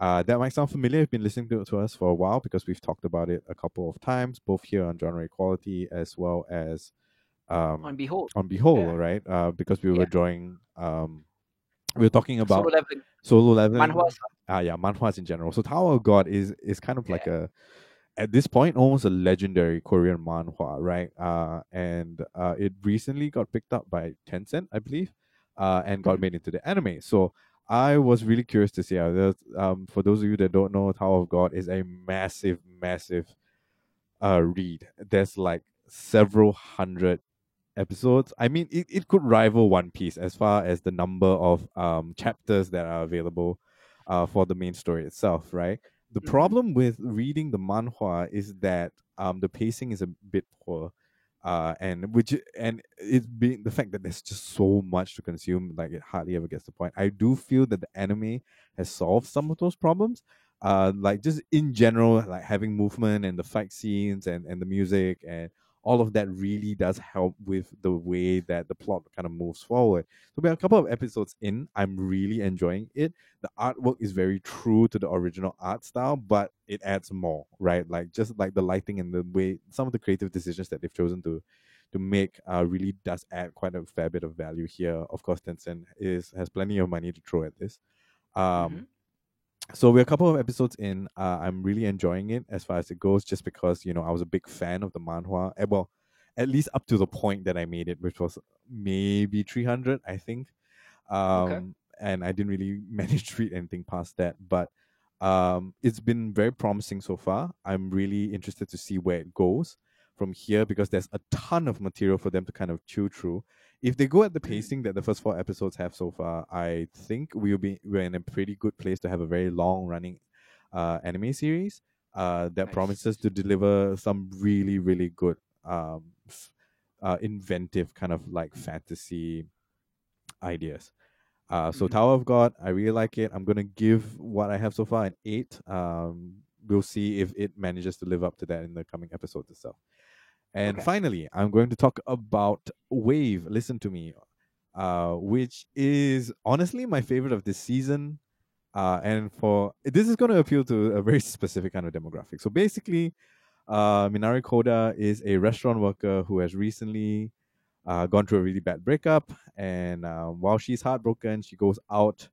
Uh, that might sound familiar. You've been listening to, it to us for a while because we've talked about it a couple of times, both here on Genre Equality as well as um, On Behold. on Behold, Yeah. right? Uh, because we were Yeah. drawing, um, we were talking about Solo leveling. solo leveling. Manhwas. Ah, yeah, manhwas in general. So Tower of God is is kind of like a at this point almost a legendary Korean manhwa, right? Uh, and uh, it recently got picked up by Tencent, I believe, uh, and got Mhm. made into the anime. So I was really curious to see how this. Um, for those of you that don't know, Tower of God is a massive, massive uh read. There's like several hundred episodes. I mean, it, it could rival One Piece as far as the number of um chapters that are available uh for the main story itself, right? The Mhm. problem with reading the manhwa is that um the pacing is a bit poor. Uh, and which and it's being the fact that there's just so much to consume, like it hardly ever gets to the point. I do feel that the anime has solved some of those problems. Uh, like just in general, like having movement and the fight scenes and and the music and all of that really does help with the way that the plot kind of moves forward. So we're a couple of episodes in. I'm really enjoying it. The artwork is very true to the original art style, but it adds more, right? Like just like the lighting and the way some of the creative decisions that they've chosen to to make uh, really does add quite a fair bit of value here. Of course, Tencent is has plenty of money to throw at this. Um, Mhm. So we're a couple of episodes in. Uh, I'm really enjoying it as far as it goes, just because you know I was a big fan of the manhwa. Eh, Well, at least up to the point that I made it, which was maybe 300, I think. Um, and I didn't really manage to read anything past that, but um, it's been very promising so far. I'm really interested to see where it goes from here because there's a ton of material for them to kind of chew through. If they go at the Mm. pacing that the first four episodes have so far, I think we'll be we're in a pretty good place to have a very long running uh, anime series uh, that Nice. promises to deliver some really really good um, uh, inventive kind of like fantasy ideas. Uh, so Mhm. Tower of God, I really like it. I'm gonna give what I have so far an eight. Um, we'll see if it manages to live up to that in the coming episodes itself. And Okay. finally, I'm going to talk about Wave. Listen to me, uh, which is honestly my favorite of this season. Uh, and for this is going to appeal to a very specific kind of demographic. So basically, uh, Minare Koda is a restaurant worker who has recently uh, gone through a really bad breakup. And uh, while she's heartbroken, she goes out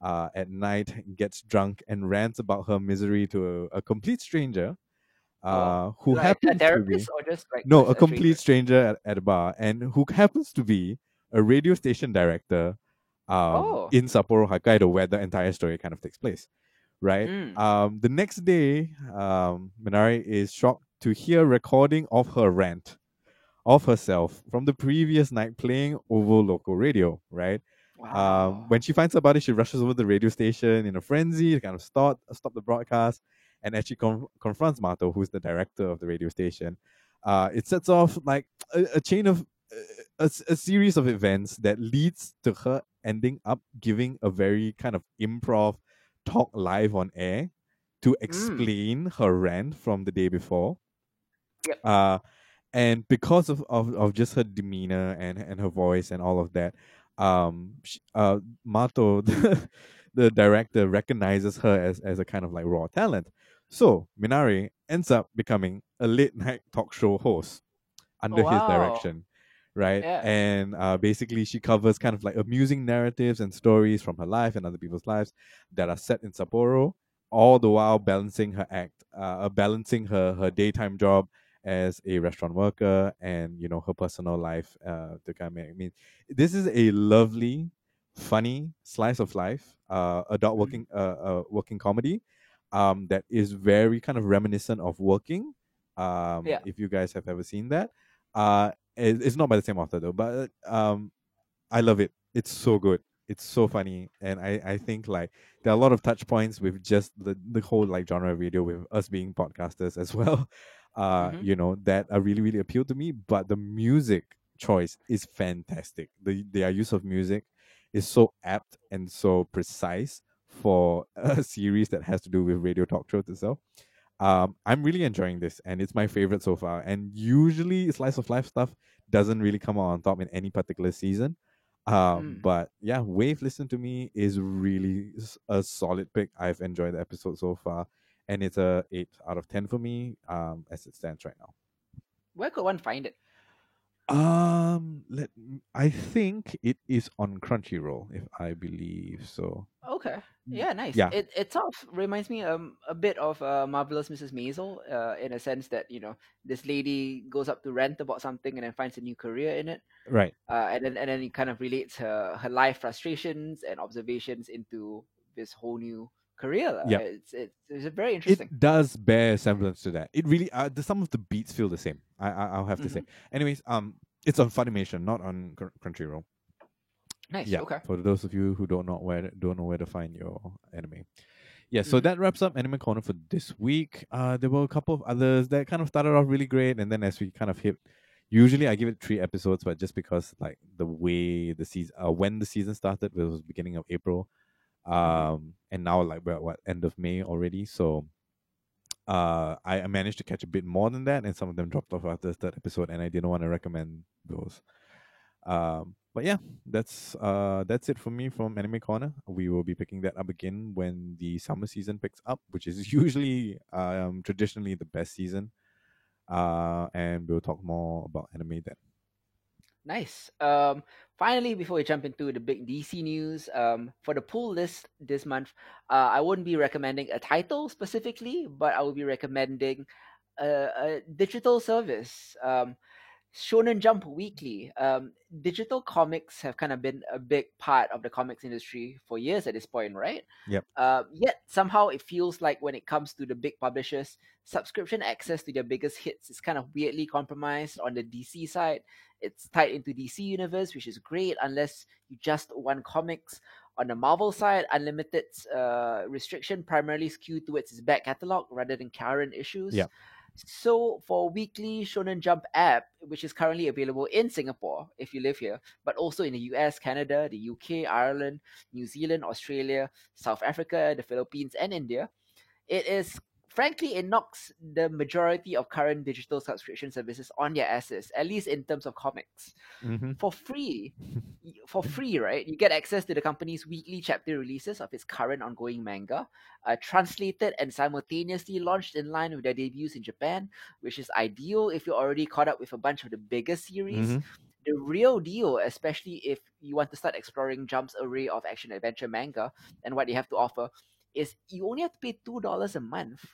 uh, at night, gets drunk, and rants about her misery to a, a complete stranger uh, who Like a happens to be or just like no, a complete stranger? stranger at, at a bar, and who happens to be a radio station director um, Oh. in Sapporo, Hokkaido, where the entire story kind of takes place. Right. Mm. Um, the next day, um, Minare is shocked to hear recording of her rant of herself from the previous night playing over local radio. Right. Wow. Um, when she finds out about it, she rushes over to the radio station in a frenzy to kind of start stop the broadcast, and actually con- confronts Mato, who's the director of the radio station, uh, it sets off like a, a chain of a, a, series of events that leads to her ending up giving a very kind of improv talk live on air to explain her rant from the day before. Yep. Uh, and because of, of, of just her demeanor and, and her voice and all of that, um, sh uh, Mato, the, the director, recognizes her as, as a kind of like raw talent. So Minare ends up becoming a late night talk show host under his wow. direction. right? Yeah. And uh, basically, she covers kind of like amusing narratives and stories from her life and other people's lives that are set in Sapporo, all the while balancing her act, uh, balancing her her daytime job as a restaurant worker and you know her personal life. Uh, to kind of make, I mean, this is a lovely, funny slice of life, uh, adult Mhm. working, uh, uh, working comedy, um, that is very kind of reminiscent of working. Um, Yeah. if you guys have ever seen that, uh, it, it's not by the same author though, but um, I love it. It's so good. It's so funny, and I I think like there are a lot of touch points with just the the whole like genre of radio with us being podcasters as well. Uh, Mhm. you know that are really really appeal to me. But the music choice is fantastic. The their use of music is so apt and so precise for a series that has to do with radio talk shows itself. Um, I'm really enjoying this, and it's my favorite so far. And usually, slice of life stuff doesn't really come out on top in any particular season. Um, Mm. but yeah, Wave Listen to Me is really a solid pick. I've enjoyed the episode so far, and it's a eight out of ten for me. Um, as it stands right now. Where could one find it? Um, let I think it is on Crunchyroll, if I believe so. Okay. Yeah, nice. Yeah. It it sort of reminds me um a bit of uh, marvelous Mrs. Maisel, uh, in a sense that you know this lady goes up to rant about something and then finds a new career in it, Right. uh, and then and then it kind of relates her her life frustrations and observations into this whole new lah. Yeah. It's it's it's very interesting. It does bear semblance to that. It really, uh, the, some of the beats feel the same. I, I I'll have to say. Anyways, um, it's on Funimation, not on Crunchyroll. nice. Yeah. Okay. For those of you who don't know where don't know where to find your anime. Yeah, so Mhm. that wraps up Anime Corner for this week. Uh, there were a couple of others that kind of started off really great, and then as we kind of hit, usually I give it three episodes, but just because like the way the season, uh, when the season started, it was beginning of April, um, and now like we're at what end of May already, so. Uh, I I managed to catch a bit more than that, and some of them dropped off after the third episode, and I didn't want to recommend those. Um, but yeah, that's uh that's it for me from Anime Corner. We will be picking that up again when the summer season picks up, which is usually um traditionally the best season. Uh, and we'll talk more about anime then. Nice. Um, finally, before we jump into the big DC news, um, for the pull list this month, uh, I wouldn't be recommending a title specifically, but I will be recommending a, a digital service. Um, Shonen Jump Weekly. Um, digital comics have kind of been a big part of the comics industry for years at this point, right? Yep. Uh, yet somehow it feels like when it comes to the big publishers, subscription access to their biggest hits is kind of weirdly compromised on the DC side. It's tied into DC Universe, which is great unless you just want comics. On the Marvel side, Unlimited's uh, restriction primarily skewed towards its back catalog rather than current issues. Yeah. So for weekly Shonen Jump app, which is currently available in Singapore if you live here, but also in the US, Canada, the UK, Ireland, New Zealand, Australia, South Africa, the Philippines, and India, it is frankly it knocks the majority of current digital subscription services on their asses, at least in terms of comics. Mm-hmm. For free, for free, right? You get access to the company's weekly chapter releases of its current ongoing manga, uh, translated and simultaneously launched in line with their debuts in Japan, which is ideal if you're already caught up with a bunch of the bigger series. Mm-hmm. The real deal, especially if you want to start exploring Jump's array of action adventure manga and what they have to offer, is you only have to pay two dollars a month.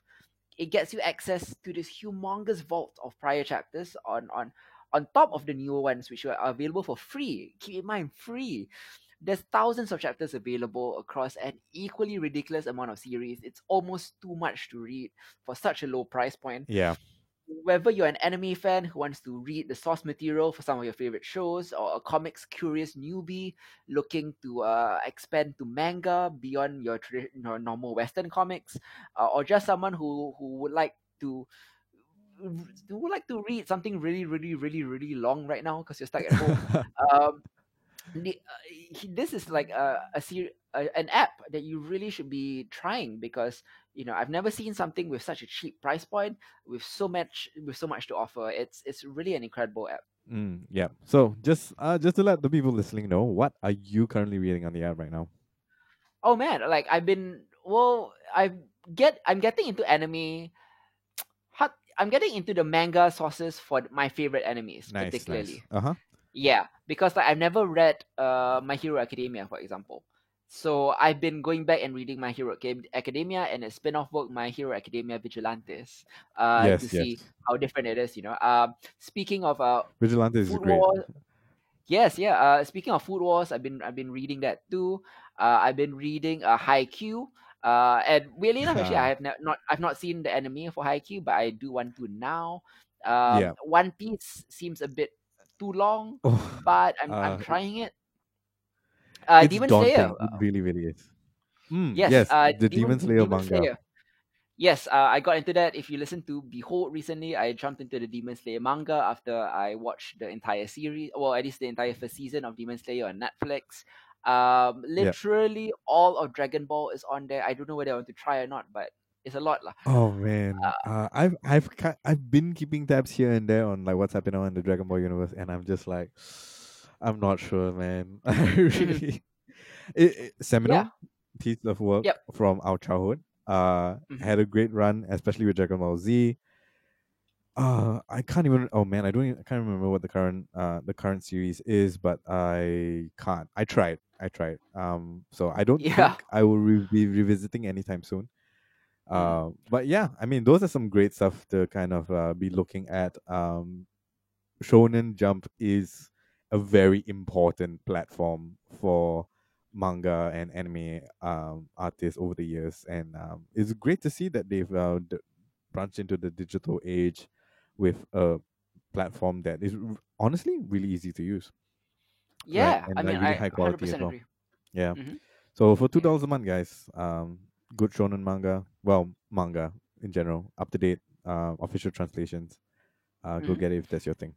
It gets you access to this humongous vault of prior chapters on on on top of the newer ones, which are available for free. Keep in mind, free. There's thousands of chapters available across an equally ridiculous amount of series. It's almost too much to read for such a low price point Yeah. Whether you're an anime fan who wants to read the source material for some of your favorite shows, or a comics curious newbie looking to uh, expand to manga beyond your, tradi- your normal Western comics, uh, or just someone who, who would like to who would like to read something really, really, really, really long right now because you're stuck at home. um, the, uh, this is like a, a, ser- a an app that you really should be trying because you know I've never seen something with such a cheap price point with so much with so much to offer. It's it's really an incredible app. mm, yeah. So just uh just to let the people listening know, what are you currently reading on the app right now? Oh man, like I've been well, I get I'm getting into anime. I'm getting into the manga sources for my favorite enemies, Nice, particularly. nice. Uh huh. Yeah, because like I've never read uh My Hero Academia, for example. So I've been going back and reading My Hero Academia and a spin-off book, My Hero Academia Vigilantes, uh, to Yes, see how different it is. You know, um, speaking of uh, Vigilante is great. Wars, yes, yeah. Uh, speaking of Food Wars, I've been I've been reading that too. Uh, I've been reading uh, Haikyuu. Uh, and weirdly enough, actually, I have ne- not I've not seen the anime for Haikyuu, but I do want to now. Um, Yeah. One Piece seems a bit too long, Oh, but I'm I'm uh, trying it. Uh, it's Demon daunting. Slayer. It really, really is. Mm, Yes, yes, uh, the Demon Slayer Demon manga. Slayer. Yes, uh, I got into that. If you listen to Behold recently, I jumped into the Demon Slayer manga after I watched the entire series, well, at least the entire first season of Demon Slayer on Netflix. Um, Yeah. literally all of Dragon Ball is on there. I don't know whether I want to try or not, but it's a lot, lah. Oh man, uh, I've I've ki- I've been keeping tabs here and there on like what's happening on the Dragon Ball universe, and I'm just like, I'm not sure, man. Really, it, it, seminal Yeah. piece of work Yep. from our childhood. Uh, Mhm. had a great run, especially with Dragon Ball Z. Uh, I can't even. Oh man, I don't. Even, I can't remember what the current uh the current series is, but I can't. I tried. I tried. Um, so I don't Yeah. think I will re- be revisiting anytime soon. Mhm. Uh, but yeah, I mean, those are some great stuff to kind of uh, be looking at. Um, Shonen Jump is a very important platform for manga and anime um, artists over the years, and um, it's great to see that they've uh, d- branched into the digital age with a platform that is r- honestly really easy to use. Yeah, and, I like, mean, really I high quality as 100% well. agree. Yeah. Mhm. So for two dollars a month, guys, um, good shonen manga, well, manga in general, up to date, uh, official translations. Uh, go Mhm. get it if that's your thing.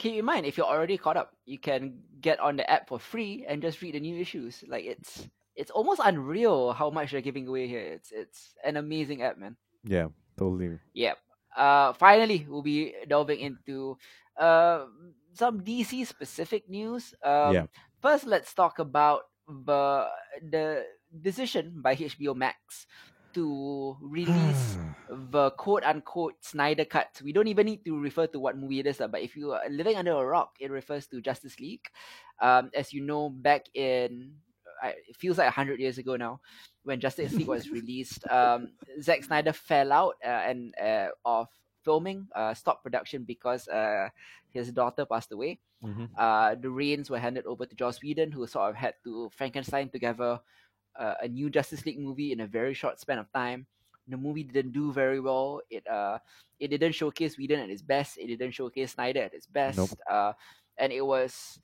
Keep in mind, if you're already caught up, you can get on the app for free and just read the new issues. Like it's it's almost unreal how much they're giving away here. It's it's an amazing app, man. Yeah, totally. Yep. Uh, finally, we'll be delving into uh, some DC specific news. Um, Yeah. First, let's talk about the the decision by HBO Max to release the quote unquote Snyder Cut. We don't even need to refer to what movie it is, but if you are living under a rock, it refers to Justice League. Um, as you know, back in it feels like hundred years ago now, when Justice League was released, um, Zack Snyder fell out uh, and uh, of filming, uh, stopped production because uh, his daughter passed away. Mhm. Uh, the reins were handed over to Joss Whedon, who sort of had to Frankenstein together uh, a new Justice League movie in a very short span of time. The movie didn't do very well. It uh, it didn't showcase Whedon at his best. It didn't showcase Snyder at his best. Uh, and it was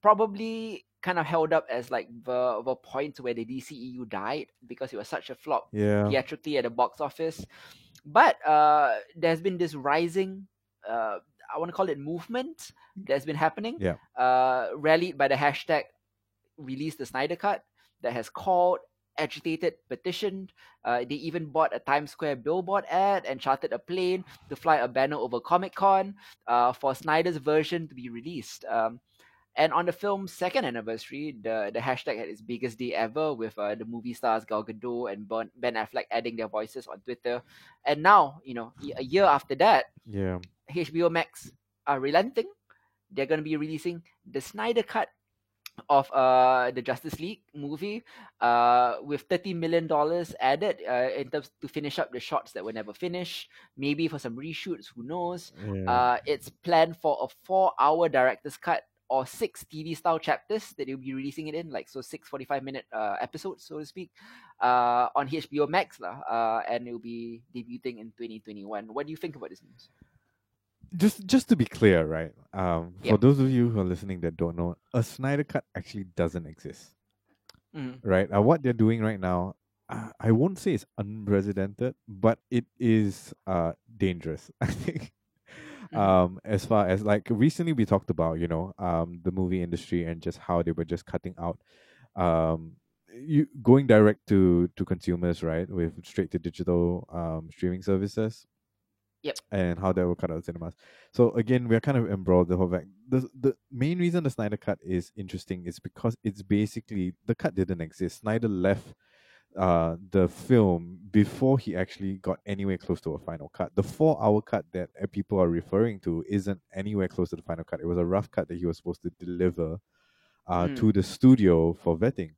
probably kind of held up as like the the point where the DCEU died because it was such a flop Yeah. theatrically at the box office. But uh, there's been this rising, uh, I want to call it movement that's been happening, Yeah. uh, rallied by the hashtag release the Snyder Cut that has called, agitated, petitioned. Uh, they even bought a Times Square billboard ad and chartered a plane to fly a banner over Comic Con uh, for Snyder's version to be released. Um, and on the film's second anniversary, the, the hashtag had its biggest day ever with uh, the movie stars Gal Gadot and Ben, ben Affleck adding their voices on Twitter. And now, you know, a year after that, Yeah. HBO Max are relenting. They're going to be releasing the Snyder Cut of uh the Justice League movie uh with 30 million dollars added uh, in terms to finish up the shots that were never finished. Maybe for some reshoots who knows? Yeah. uh it's planned for a 4 hour director's cut or six TV style chapters that they'll be releasing it in like so six 45 minute uh episodes so to speak uh on HBO Max lah, uh and it'll be debuting in 2021 what do you think about this news just just to be clear, right? Um, for those of you who are listening that don't know, a Snyder Cut actually doesn't exist, Mhm. right? Uh, what they're doing right now, uh, I won't say it's unprecedented, but it is uh dangerous. I think. Mhm. Um, as far as like recently we talked about, you know, um, the movie industry and just how they were just cutting out, um, you going direct to to consumers, right, with straight to digital um streaming services Yep. and how that will cut out cinemas. So again, we're kind of embroiled the whole fact. The the main reason the Snyder cut is interesting is because it's basically the cut didn't exist. Snyder left uh, the film before he actually got anywhere close to a final cut. The four hour cut that uh, people are referring to isn't anywhere close to the final cut. It was a rough cut that he was supposed to deliver uh, Hmm. to the studio for vetting,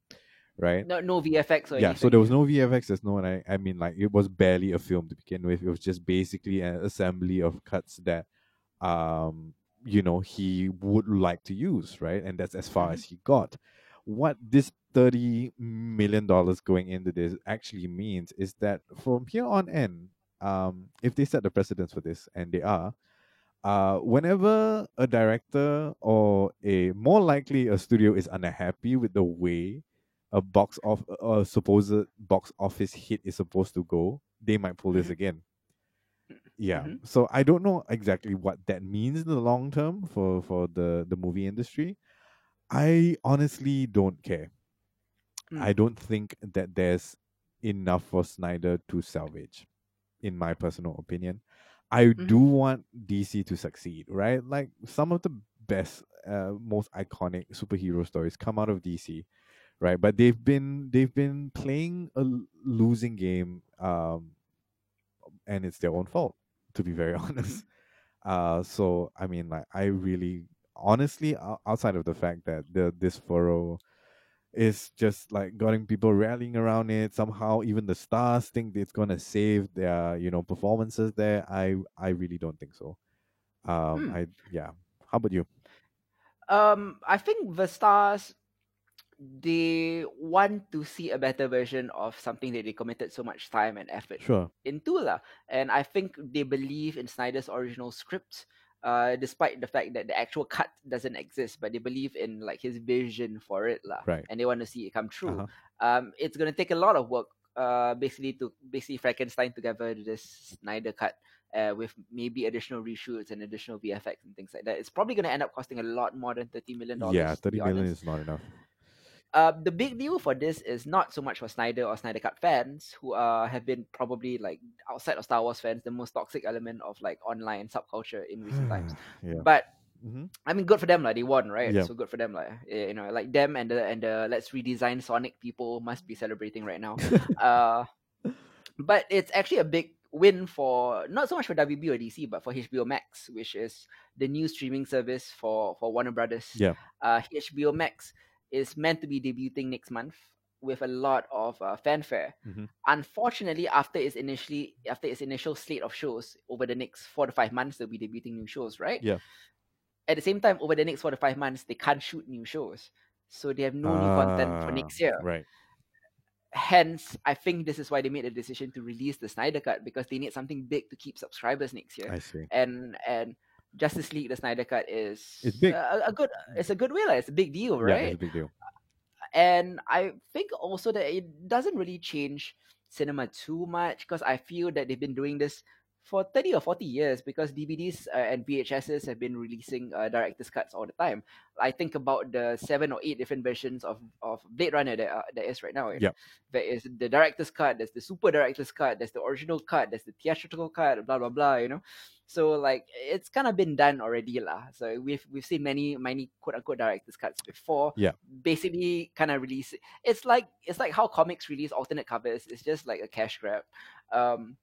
right? No, no VFX or yeah, anything. so there was no VFX. There's no, I, I mean, like it was barely a film to begin with. It was just basically an assembly of cuts that, um, you know, he would like to use, right? And that's as far Mhm. as he got. What this thirty million dollars going into this actually means is that from here on in, um, if they set the precedence for this, and they are, uh, whenever a director or a more likely a studio is unhappy with the way a box of a supposed box office hit is supposed to go, they might pull this Mhm. again. Yeah. Mhm. So I don't know exactly what that means in the long term for for the the movie industry. I honestly don't care. Mm. I don't think that there's enough for Snyder to salvage, in my personal opinion. I do want DC to succeed, right? Like some of the best, uh, most iconic superhero stories come out of DC, right? But they've been they've been playing a losing game, um, and it's their own fault, to be very honest. Uh, so I mean, like I really, honestly, outside of the fact that the this furrow is just like getting people rallying around it. Somehow, even the stars think it's gonna save their you know performances there. I I really don't think so. Um, Hmm. I yeah. How about you? Um, I think the stars they want to see a better version of something that they committed so much time and effort Sure. into lah. And I think they believe in Snyder's original script, uh, despite the fact that the actual cut doesn't exist, but they believe in like his vision for it lah. Right. And they want to see it come true. Uh-huh. Um, it's gonna take a lot of work, uh, basically to basically Frankenstein together this Snyder cut. Uh, with maybe additional reshoots and additional VFX and things like that, it's probably going to end up costing a lot more than thirty million dollars. Yeah, to thirty honest. is not enough. Uh, the big deal for this is not so much for Snyder or Snyder Cut fans, who uh, have been probably like outside of Star Wars fans, the most toxic element of like online subculture in recent times. yeah. But hmm I mean, good for them, like they won, right? Yeah. So good for them, like you know, like them and the and the let's redesign Sonic people must be celebrating right now. uh, but it's actually a big win for not so much for WB or DC, but for HBO Max, which is the new streaming service for for Warner Brothers. Yeah. Uh, HBO Max is meant to be debuting next month with a lot of uh, fanfare. Mhm. Unfortunately, after its initially after its initial slate of shows over the next four to five months, they'll be debuting new shows, right? Yeah. At the same time, over the next four to five months, they can't shoot new shows, so they have no new content for Ah, next year Right. hence i think this is why they made the decision to release the snyder cut because they need something big to keep subscribers next year I see. and and justice league the snyder cut is It's big. a, a good it's a good like, it's a big deal Yeah, right it's a big deal. and i think also that it doesn't really change cinema too much because i feel that they've been doing this for 30 or 40 years because DVDs uh, and VHSs have been releasing uh, director's cuts all the time. I think about the seven or eight different versions of, of Blade Runner that, uh, that is right now. Yep. There is the director's cut, there's the super director's cut, there's the original cut, there's the theatrical cut, blah blah blah, you know. So like it's kind of been done already lah. So we've we've seen many many quote unquote director's cuts before. Yeah. Basically kind of release it's like it's like how comics release alternate covers. It's just like a cash grab. Um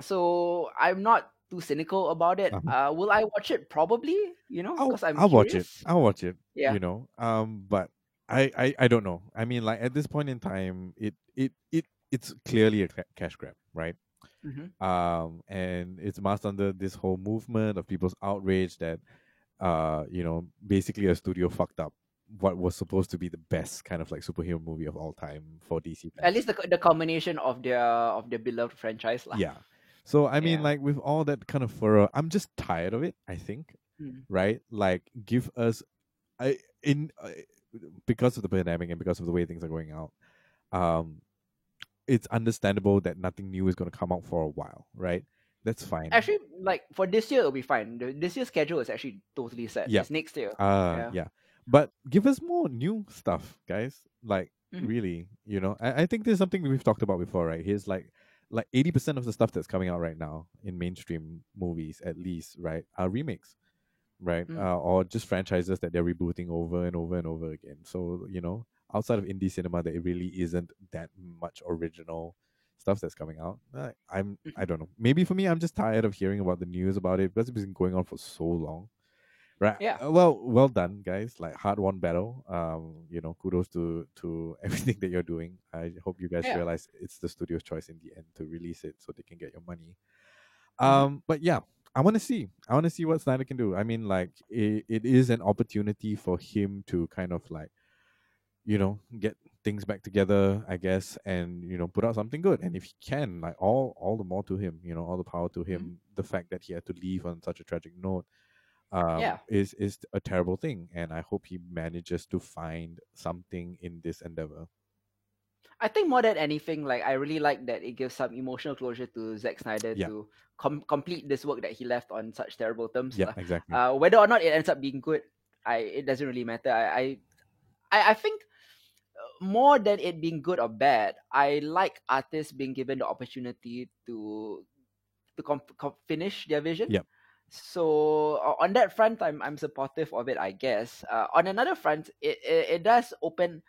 so I'm not too cynical about it. Uh-huh. Uh, will I watch it? Probably, you know, I'll, because I'm I'll watch it. I'll watch it. Yeah. You know. Um, but I, I, I don't know. I mean, like at this point in time, it, it, it, it's clearly a cash grab, right? Mhm. um, and it's masked under this whole movement of people's outrage that, uh, you know, basically a studio fucked up what was supposed to be the best kind of like superhero movie of all time for DC. At least the the combination of their of their beloved franchise, lah. yeah. So I mean, Yeah. like with all that kind of furrow, I'm just tired of it. I think, Mm. right? Like, give us, I in uh, because of the pandemic and because of the way things are going out, um, it's understandable that nothing new is going to come out for a while, right? That's fine. Actually, like for this year, it'll be fine. The, this year's schedule is actually totally set. Yeah. It's next year. Uh Yeah. yeah. But give us more new stuff, guys. Like Mhm. really, you know. I, I think there's something we've talked about before, right? Here's like like eighty percent of the stuff that's coming out right now in mainstream movies, at least, right, are remakes. Right? Mm. Uh, or just franchises that they're rebooting over and over and over again. So, you know, outside of indie cinema, there really isn't that much original stuff that's coming out. Uh, I'm. I don't know. Maybe for me, I'm just tired of hearing about the news about it because it's been going on for so long. Right. Yeah. Uh, Well, well done, guys. Like hard won battle. Um, you know, kudos to to everything that you're doing. I hope you guys Yeah. realize it's the studio's choice in the end to release it so they can get your money. Mhm. Um, but yeah, I want to see. I want to see what Snyder can do. I mean, like it, it is an opportunity for him to kind of like, you know, get things back together, I guess, and you know, put out something good. And if he can, like all all the more to him. You know, all the power to him. The fact that he had to leave on such a tragic note, um, Yeah. is is a terrible thing. And I hope he manages to find something in this endeavor. I think more than anything, like I really like that it gives some emotional closure to Zack Snyder Yeah. to com- complete this work that he left on such terrible terms. Yeah, lah. exactly. Uh, whether or not it ends up being good, I it doesn't really matter. I I, I, think uh, more than it being good or bad, I like artists being given the opportunity to to com- com- finish their vision. Yep. So on that front, I'm I'm supportive of it. I guess. Uh, on another front, it, it it does open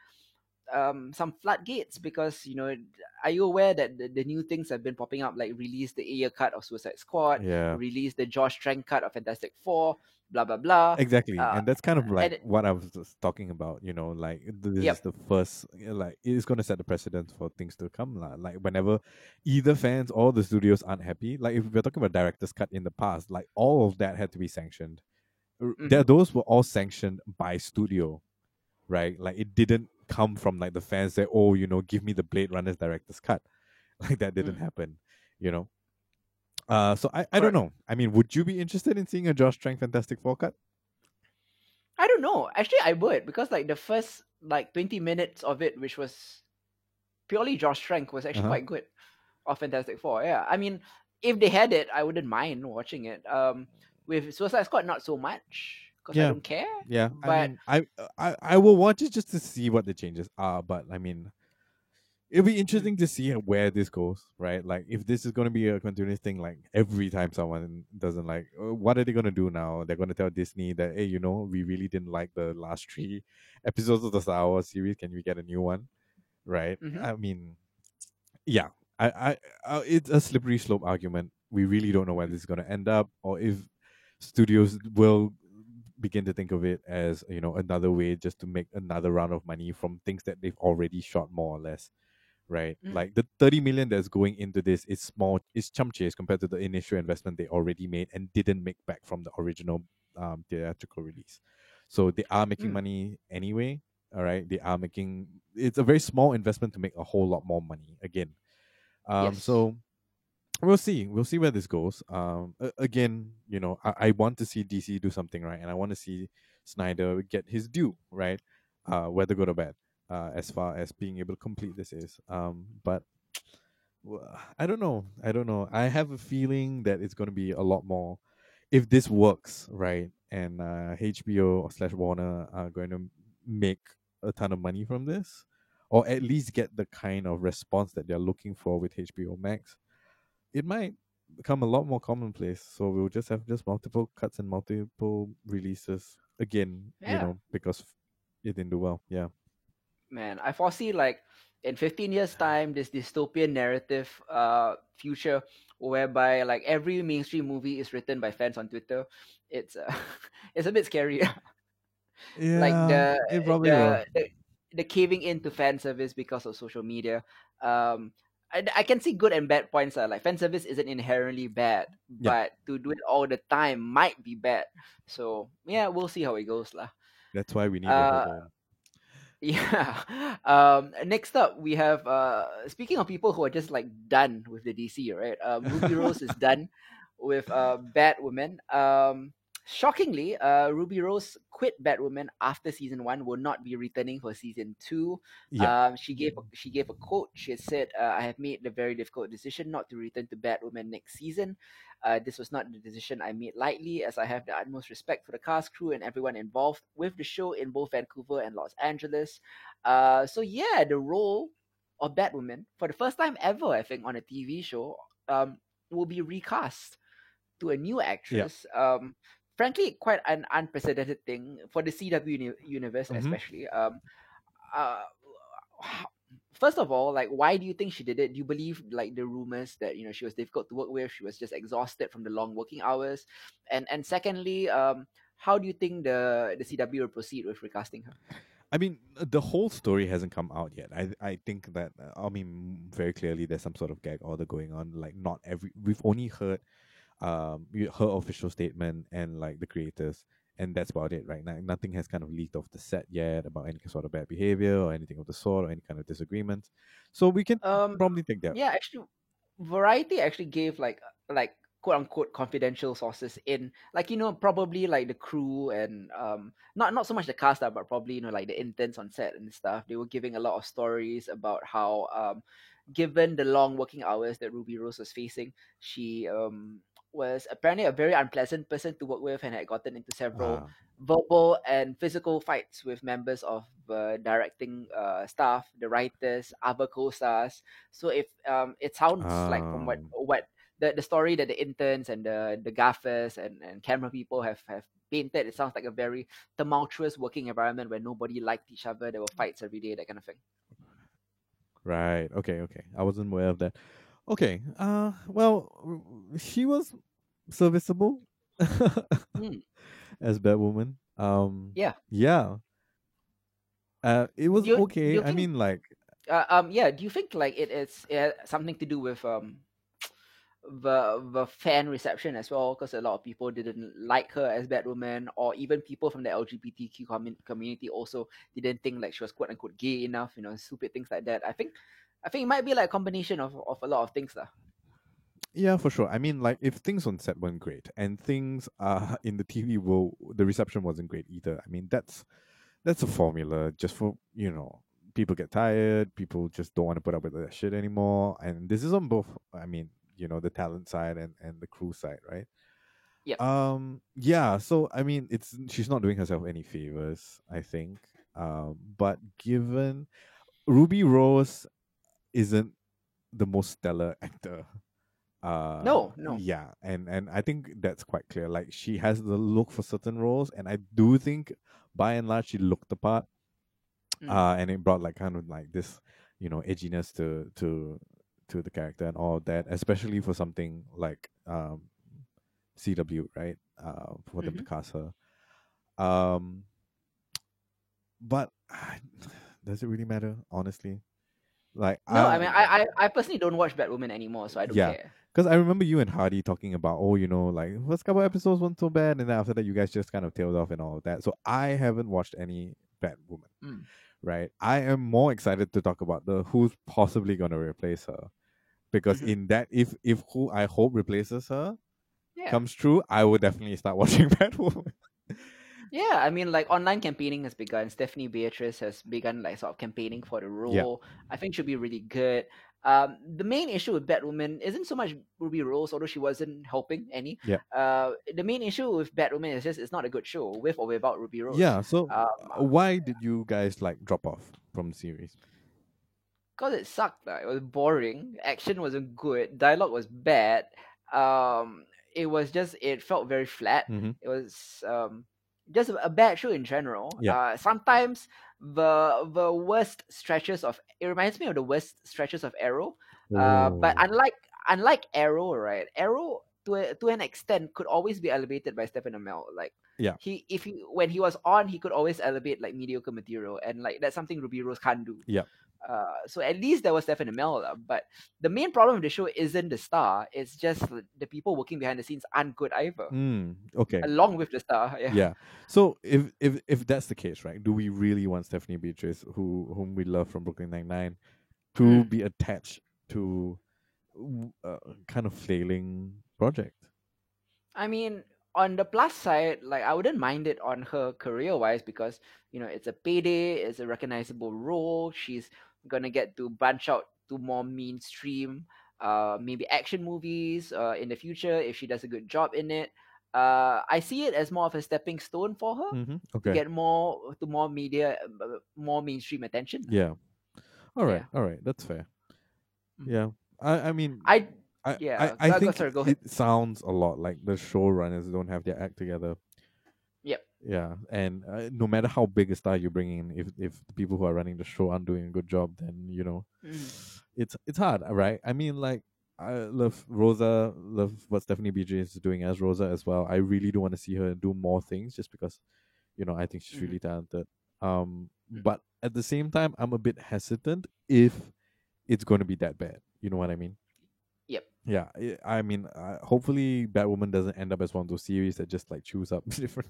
um some floodgates because you know are you aware that the, the new things have been popping up like release the Ayer cut of Suicide Squad, yeah. release the Josh Trank cut of Fantastic Four, blah blah blah. Exactly, uh, and that's kind of like it- what I was just talking about. You know, like this Yep. is the first, uh, like it's going to set the precedent for things to come. lah. Like whenever either fans or the studios aren't happy, like if we're talking about director's cut in the past, like all of that had to be sanctioned. R- There, those were all sanctioned by studio, right? Like it didn't come from like the fans say, "Oh, you know, give me the Blade Runner's director's cut." Like that didn't Mm. happen, you know. Uh, so I, I don't know. I mean, would you be interested in seeing a Josh Trank Fantastic Four cut? I don't know. Actually, I would because like the first like twenty minutes of it, which was purely Josh Trank, was actually Uh-huh. quite good. Of Fantastic Four, yeah. I mean, if they had it, I wouldn't mind watching it. Um, with Suicide Squad, not so much because I Yeah. don't care. Yeah, I But- mean, I, I I will watch it just to see what the changes are. But I mean, it'll be interesting to see where this goes, right? Like, if this is going to be a continuous thing, like every time someone doesn't like, uh, what are they going to do now? They're going to tell Disney that, hey, you know, we really didn't like the last three episodes of the Star Wars series. Can we get a new one? Right? Mhm. I mean, yeah, I, I, I, it's a slippery slope argument. We really don't know where this is going to end up, or if studios will begin to think of it as you know another way just to make another round of money from things that they've already shot more or less right Mm. like the 30 million that's going into this is small it's chump change compared to the initial investment they already made and didn't make back from the original um, theatrical release so they are making Mm. money anyway all right they are making it's a very small investment to make a whole lot more money again um Yes. so we'll see. We'll see where this goes. Um again you know I, I want to see dc do something right? And i want to see snyder get his due right? Uh whether good or bad uh as far as being able to complete this is. Um but i don't know. I don't know. I have a feeling that it's going to be a lot more. If this works right and uh hbo slash warner are going to make a ton of money from this or at least get the kind of response that they're looking for with hbo max it might become a lot more commonplace. So we'll just have just multiple cuts and multiple releases again, you know, because it didn't do well. Yeah. man i foresee like in 15 years time this dystopian narrative uh future whereby like every mainstream movie is written by fans on twitter it's uh, it's a bit scary Yeah. like the it probably will. the, the the caving into fan service because of social media um I, I can see good and bad points uh, like fan service isn't inherently bad Yeah. but to do it all the time might be bad so yeah we'll see how it goes lah That's why we need uh, yeah. Um, next up, we have uh, speaking of people who are just like done with the DC, right? Um, Ruby Rose is done with uh, Batwoman. Um, shockingly, uh, Ruby Rose quit Batwoman after season one. Will not be returning for season two. Yeah. Um, she gave a, she gave a quote. She said, uh, "I have made the very difficult decision not to return to Batwoman next season. Uh, this was not the decision I made lightly, as I have the utmost respect for the cast, crew, and everyone involved with the show in both Vancouver and Los Angeles. Uh, so yeah, the role of Batwoman for the first time ever, I think, on a TV show, um, will be recast to a new actress. Um, frankly, quite an unprecedented thing for the CW uni- universe, Mhm. especially. Um, uh, first of all, like, why do you think she did it? Do you believe like the rumors that you know she was difficult to work with? She was just exhausted from the long working hours, and and secondly, um, how do you think the the CW will proceed with recasting her? I mean, the whole story hasn't come out yet. I I think that uh, I mean very clearly there's some sort of gag order going on. Like not every we've only heard um her official statement and like the creators, and that's about it. Right now, nothing has kind of leaked off the set yet about any sort of bad behavior or anything of the sort or any kind of disagreements. So we can Um, probably take that. yeah, actually, Variety actually gave like like quote unquote confidential sources in like you know probably like the crew and um not not so much the cast ah, but probably you know like the interns on set and stuff. They were giving a lot of stories about how um given the long working hours that Ruby Rose was facing, she um was apparently a very unpleasant person to work with and had gotten into several Ah, verbal and physical fights with members of the directing uh, staff, the writers, other co-stars. So if um, it sounds like from what Um. what the, the story that the interns and the the gaffers and, and camera people have have painted, it sounds like a very tumultuous working environment where nobody liked each other. There were fights every day, that kind of thing. right. Okay. Okay. I wasn't aware of that. Okay. Uh. Well, she was serviceable Hmm. as Batwoman. Um. Yeah. Yeah. Uh. It was you- okay. you I think- mean, like. Uh, um, yeah. Do you think like it is uh, something to do with um the the fan reception as well? Because a lot of people didn't like her as Batwoman, or even people from the LGBTQ commun- community also didn't think like she was quote unquote gay enough. You know, stupid things like that. I think, I think it might be like a combination of of a lot of things, lah. Yeah, for sure. I mean, like if things on set weren't great and things uh in the TV world, the reception wasn't great either. I mean, that's that's a formula just for you know people get tired, people just don't want to put up with that shit anymore, and this is on both. I mean, you know, the talent side and and the crew side, right? Yep. Um. Yeah. So I mean, it's she's not doing herself any favors. I think. Um. But given Ruby Rose isn't the most stellar actor uh No, no. yeah and and i think that's quite clear like she has the look for certain roles and i do think by and large she looked the part Mm. uh and it brought like kind of like this you know edginess to to to the character and all that especially for something like um cw right uh for them to Mm-hmm. cast her um but does it really matter honestly like No, I mean, I, I I personally don't watch Batwoman anymore, so I don't Yeah. care. Because I remember you and Hardy talking about, oh, you know, like first couple episodes weren't so bad, and then after that you guys just kind of tailed off and all of that. So I haven't watched any Batwoman, Mm. right? I am more excited to talk about the who's possibly gonna replace her, because Mhm. in that, if if who I hope replaces her Yeah. comes true, I will definitely start watching Batwoman. Yeah, I mean, like online campaigning has begun. Stephanie Beatriz has begun like sort of campaigning for the role. I think she'll be really good. Um, the main issue with Batwoman isn't so much Ruby Rose, although she wasn't helping any. Yeah. Uh, the main issue with Batwoman is just it's not a good show with or without Ruby Rose. yeah. So Um, why did you guys like drop off from the series? because it sucked. Like, it was boring. Action wasn't good. Dialogue was bad. Um, it was just it felt very flat. Mhm. It was um just a bad show in general. Yeah. Uh, sometimes the the worst stretches of it reminds me of the worst stretches of Arrow. Uh, but unlike unlike Arrow, right? Arrow to a, to an extent could always be elevated by Stephen Amell. Like Yeah. he if he when he was on, he could always elevate like mediocre material, and like that's something Ruby Rose can't do. Yeah. Uh, so at least there was Stephen Amell, lah. but the main problem of the show isn't the star; it's just the the people working behind the scenes aren't good either. Mm, okay. Along with the star, yeah. yeah. So if if if that's the case, right? Do we really want Stephanie Beatriz, who whom we love from Brooklyn Nine Nine, to Mm. be attached to a kind of flailing project? I mean, on the plus side, like I wouldn't mind it on her career wise because you know it's a payday, it's a recognizable role. She's gonna get to branch out to more mainstream, uh, maybe action movies, uh, in the future if she does a good job in it. Uh, I see it as more of a stepping stone for her Mm-hmm. to Okay. get more to more media, uh, more mainstream attention. yeah. All right. Yeah. All right. That's fair. Mm. Yeah. I I mean I I yeah, I, I go- think sorry, go ahead. it sounds a lot like the showrunners don't have their act together. Yeah, and uh, no matter how big a star you bring in, if if the people who are running the show aren't doing a good job, then you know, Mm. it's it's hard, right? I mean, like I love Rosa, love what Stephanie BJ is doing as Rosa as well. I really do want to see her do more things, just because, you know, I think she's Mhm. really talented. Um, Mhm. but at the same time, I'm a bit hesitant if it's going to be that bad. You know what I mean? Yep. Yeah, I I mean, uh, hopefully, Batwoman doesn't end up as one of those series that just like chews up different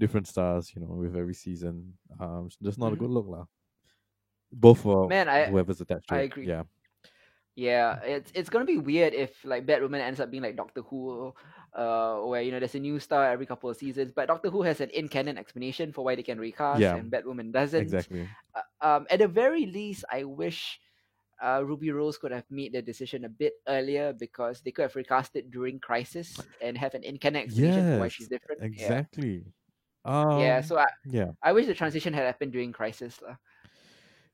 different stars. You know, with every season. Um, just not a Mhm. good look, lah. Both for Man, I whoever's attached to I it. agree. Yeah, Yeah, it's it's gonna be weird if like Batwoman ends up being like Doctor Who, uh, where you know there's a new star every couple of seasons, but Doctor Who has an in canon explanation for why they can recast, Yeah. and Batwoman doesn't. exactly. Uh, um, at the very least, I wish uh, Ruby Rose could have made the decision a bit earlier because they could have recast it during Crisis and have an in canon explanation for why she's different. exactly. Yeah, Um, yeah. So I yeah, I wish the transition had happened during Crisis, lah.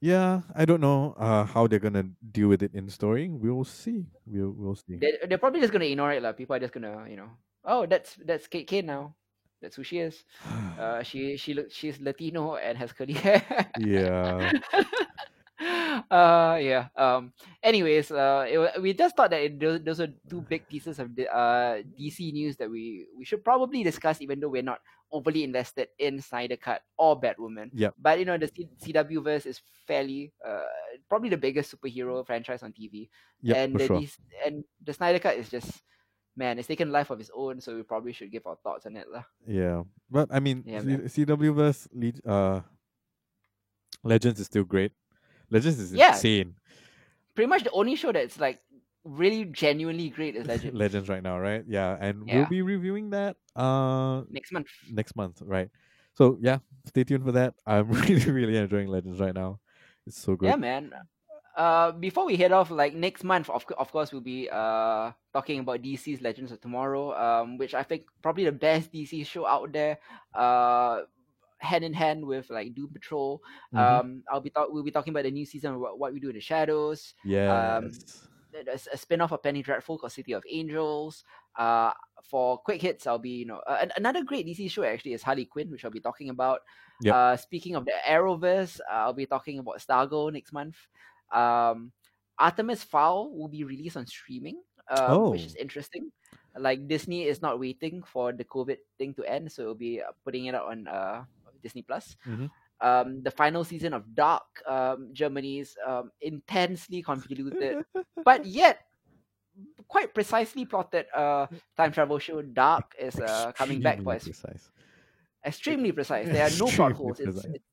yeah. I don't know uh how they're gonna deal with it in story. We'll see. We'll we'll see. They they're probably just gonna ignore it, lah. People are just gonna you know, oh that's that's Kate Kane now. That's who she is. Uh, she she look she's Latino and has curly hair. yeah. uh yeah um anyways uh it, we just thought that it, those, those are two big pieces of the uh dc news that we we should probably discuss even though we're not overly invested in snyder cut or batwoman Yeah. but you know the C- cw verse is fairly uh probably the biggest superhero franchise on tv Yep, and for the sure. DC and the snyder cut is just man it's taken life of its own so we probably should give our thoughts on it lah. Yeah, but I mean, Yeah, C- CW verse uh, Legends is still great. Legends is Yeah. insane. pretty much the only show that's like really genuinely great is legend Legends right now, right? Yeah, and Yeah. we'll be reviewing that uh next month next month, right? So yeah, stay tuned for that. I'm really really enjoying Legends right now. It's so good. Yeah, man. Uh, before we head off, like next month, of, of course, we'll be uh talking about DC's Legends of Tomorrow, um, which I think probably the best DC show out there. Uh, hand in hand with like Doom Patrol. Mhm. Um, I'll be talk- we'll be talking about the new season of what, what we do in the shadows. Yeah. There's a spin-off of Penny Dreadful called City of Angels. Uh, for quick hits, I'll be you know uh, another great DC show actually is Harley Quinn, which I'll be talking about. Yep. Uh, speaking of the Arrowverse, uh, I'll be talking about Stargirl next month. Um, Artemis Fowl will be released on streaming, oh. which Oh. is interesting. Like Disney is not waiting for the COVID thing to end, so it'll be uh, putting it out on uh, Disney Plus. Mhm. Um, the final season of Dark, um, Germany's um, intensely convoluted but yet quite precisely plotted uh time travel show Dark is uh, coming back for Extremely its precise. extremely precise. There are no plot holes. It's, it's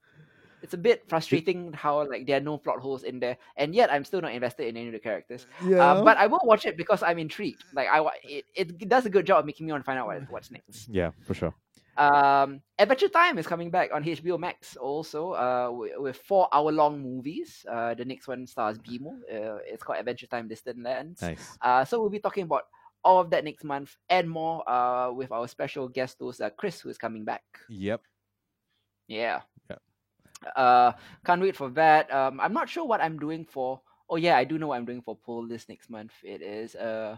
it's a bit frustrating how like there are no plot holes in there, and yet I'm still not invested in any of the characters. Yeah. Uh, but I will watch it because I'm intrigued. Like I, it, it does a good job of making me want to find out what, what's next. yeah, for sure. Um, Adventure Time is coming back on HBO Max also. Uh, with, with four hour long movies. Uh, the next one stars BMO. Uh, it's called Adventure Time Distant Lands. Nice. Uh, so we'll be talking about all of that next month and more uh, with our special guest host, uh, Chris, who is coming back. Yep. Yeah. Yep. Uh, can't wait for that. Um, I'm not sure what I'm doing for. Oh yeah, I do know what I'm doing for poll this next month. It is uh,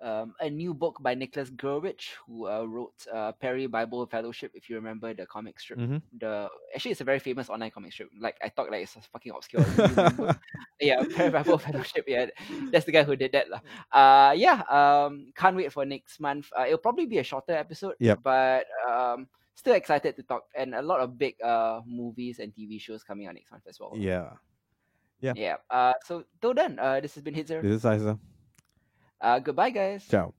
um, a new book by Nicholas Gurewitch, who uh, wrote uh, Perry Bible Fellowship. If you remember the comic strip, Mhm. the actually it's a very famous online comic strip. Like I thought, like it's fucking obscure. Do you remember? yeah, Perry Bible Fellowship. Yeah, that's the guy who did that, lah. Uh, yeah. Um, can't wait for next month. Uh, it'll probably be a shorter episode. Yep. But um, still excited to talk and a lot of big uh movies and TV shows coming out next month as well. Yeah. Yeah. Yeah. Uh, so till then, uh, this has been Hitzer. This is Isa. Uh, goodbye, guys. Ciao.